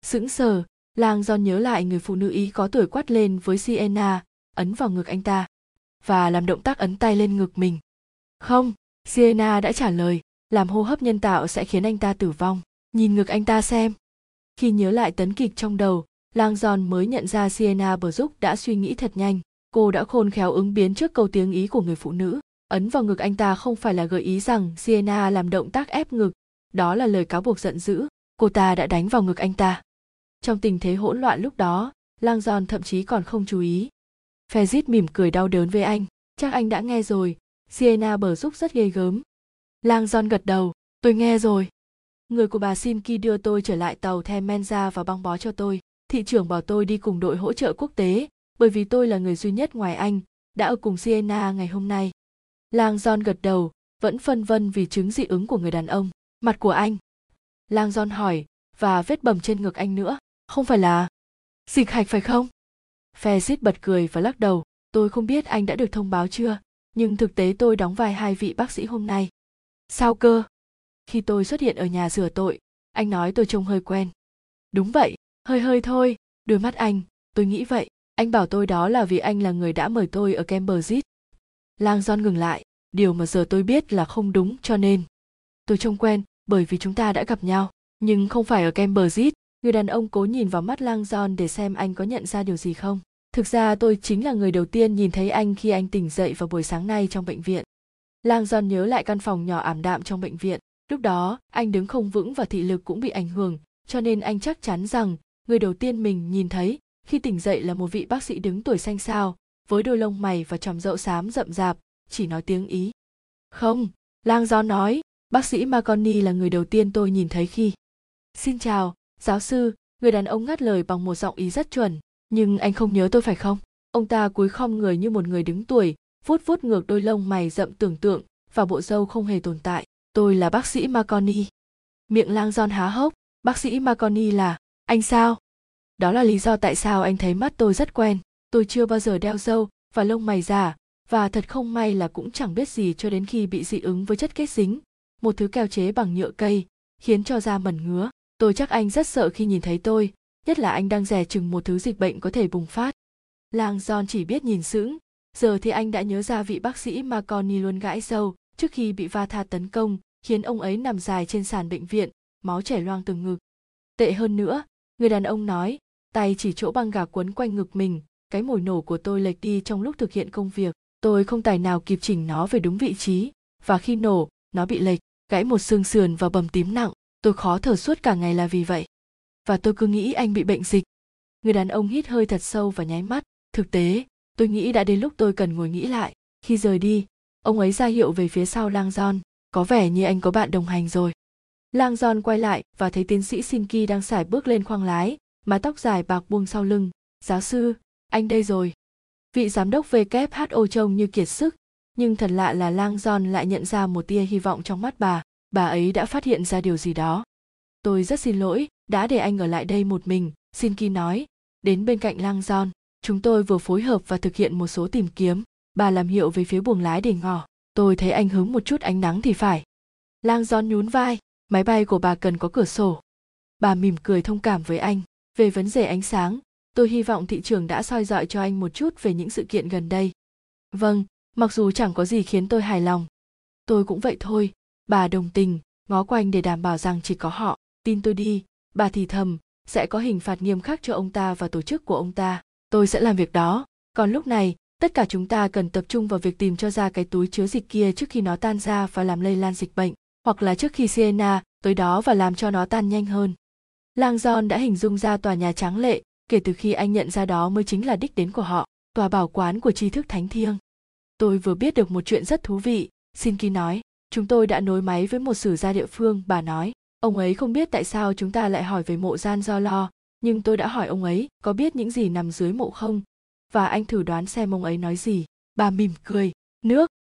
Sững sờ, lang John nhớ lại người phụ nữ ý có tuổi quát lên với Sienna, ấn vào ngực anh ta, và làm động tác ấn tay lên ngực mình. Không, Sienna đã trả lời, làm hô hấp nhân tạo sẽ khiến anh ta tử vong. Nhìn ngực anh ta xem. Khi nhớ lại tấn kịch trong đầu, lang giòn mới nhận ra Sienna bờ giúp đã suy nghĩ thật nhanh. Cô đã khôn khéo ứng biến trước câu tiếng ý của người phụ nữ. Ấn vào ngực anh ta không phải là gợi ý rằng Sienna làm động tác ép ngực, đó là lời cáo buộc giận dữ cô ta đã đánh vào ngực anh ta trong tình thế hỗn loạn lúc đó lang giòn thậm chí còn không chú ý Fezit mỉm cười đau đớn với anh chắc anh đã nghe rồi sienna bờ giúp rất ghê gớm lang John gật đầu tôi nghe rồi người của bà Simki đưa tôi trở lại tàu The Menza và băng bó cho tôi. Thị trưởng bảo tôi đi cùng đội hỗ trợ quốc tế, bởi vì tôi là người duy nhất ngoài anh, đã ở cùng Sienna ngày hôm nay. Lang John gật đầu, vẫn phân vân vì chứng dị ứng của người đàn ông. Mặt của anh. Lang John hỏi, và vết bầm trên ngực anh nữa. Không phải là... Dịch hạch phải không? Fezit bật cười và lắc đầu. Tôi không biết anh đã được thông báo chưa, nhưng thực tế tôi đóng vai hai vị bác sĩ hôm nay. Sao cơ? Khi tôi xuất hiện ở nhà rửa tội, anh nói tôi trông hơi quen. Đúng vậy, hơi hơi thôi, đôi mắt anh, tôi nghĩ vậy. Anh bảo tôi đó là vì anh là người đã mời tôi ở Cambridge. Lang John ngừng lại, điều mà giờ tôi biết là không đúng cho nên. Tôi trông quen bởi vì chúng ta đã gặp nhau, nhưng không phải ở Cambridge. Người đàn ông cố nhìn vào mắt Lang John để xem anh có nhận ra điều gì không. Thực ra tôi chính là người đầu tiên nhìn thấy anh khi anh tỉnh dậy vào buổi sáng nay trong bệnh viện. Lang John nhớ lại căn phòng nhỏ ảm đạm trong bệnh viện. Lúc đó, anh đứng không vững và thị lực cũng bị ảnh hưởng, cho nên anh chắc chắn rằng người đầu tiên mình nhìn thấy khi tỉnh dậy là một vị bác sĩ đứng tuổi xanh xao, với đôi lông mày và tròm râu xám rậm rạp, chỉ nói tiếng Ý. Không, Lang John nói, bác sĩ Marconi là người đầu tiên tôi nhìn thấy khi. Xin chào, giáo sư, người đàn ông ngắt lời bằng một giọng ý rất chuẩn, nhưng anh không nhớ tôi phải không? Ông ta cúi khom người như một người đứng tuổi, vuốt vuốt ngược đôi lông mày rậm tưởng tượng và bộ râu không hề tồn tại. Tôi là bác sĩ Marconi. Miệng lang giòn há hốc, bác sĩ Marconi là, anh sao? Đó là lý do tại sao anh thấy mắt tôi rất quen. Tôi chưa bao giờ đeo râu và lông mày giả, và thật không may là cũng chẳng biết gì cho đến khi bị dị ứng với chất kết dính, một thứ keo chế bằng nhựa cây, khiến cho da mẩn ngứa. Tôi chắc anh rất sợ khi nhìn thấy tôi, nhất là anh đang dè chừng một thứ dịch bệnh có thể bùng phát. Lang John chỉ biết nhìn sững, giờ thì anh đã nhớ ra vị bác sĩ mà Connie luôn gãi dâu trước khi bị va tha tấn công, khiến ông ấy nằm dài trên sàn bệnh viện, máu chảy loang từng ngực. Tệ hơn nữa, người đàn ông nói, tay chỉ chỗ băng gạc quấn quanh ngực mình, cái mồi nổ của tôi lệch đi trong lúc thực hiện công việc. Tôi không tài nào kịp chỉnh nó về đúng vị trí, và khi nổ, nó bị lệch, gãy một xương sườn và bầm tím nặng. Tôi khó thở suốt cả ngày là vì vậy. Và tôi cứ nghĩ anh bị bệnh dịch. Người đàn ông hít hơi thật sâu và nháy mắt. Thực tế, tôi nghĩ đã đến lúc tôi cần ngồi nghĩ lại. Khi rời đi, ông ấy ra hiệu về phía sau lang john. Có vẻ như anh có bạn đồng hành rồi. Lang john quay lại và thấy tiến sĩ Sinki đang sải bước lên khoang lái, mái tóc dài bạc buông sau lưng. Giáo sư, anh đây rồi. Vị giám đốc who trông như kiệt sức, nhưng thật lạ là lang john lại nhận ra một tia hy vọng trong mắt bà bà ấy đã phát hiện ra điều gì đó. Tôi rất xin lỗi, đã để anh ở lại đây một mình, xin Shinki nói. Đến bên cạnh lang giòn chúng tôi vừa phối hợp và thực hiện một số tìm kiếm. Bà làm hiệu về phía buồng lái để ngỏ. Tôi thấy anh hứng một chút ánh nắng thì phải. Lang giòn nhún vai. Máy bay của bà cần có cửa sổ. Bà mỉm cười thông cảm với anh. Về vấn đề ánh sáng, tôi hy vọng thị trường đã soi dọi cho anh một chút về những sự kiện gần đây. Vâng mặc dù chẳng có gì khiến tôi hài lòng. Tôi cũng vậy thôi bà đồng tình, ngó quanh để đảm bảo rằng chỉ có họ. Tin tôi đi, bà thì thầm, sẽ có hình phạt nghiêm khắc cho ông ta và tổ chức của ông ta. Tôi sẽ làm việc đó. Còn lúc này, tất cả chúng ta cần tập trung vào việc tìm cho ra cái túi chứa dịch kia trước khi nó tan ra và làm lây lan dịch bệnh, hoặc là trước khi siena tới đó và làm cho nó tan nhanh hơn. Lang john đã hình dung ra tòa nhà tráng lệ, kể từ khi anh nhận ra đó mới chính là đích đến của họ, tòa bảo quán của tri thức thánh thiêng. Tôi vừa biết được một chuyện rất thú vị, xin ký nói chúng tôi đã nối máy với một sử gia địa phương, bà nói. Ông ấy không biết tại sao chúng ta lại hỏi về mộ gian do lo, nhưng tôi đã hỏi ông ấy, có biết những gì nằm dưới mộ không? Và anh thử đoán xem ông ấy nói gì. Bà mỉm cười. Nước!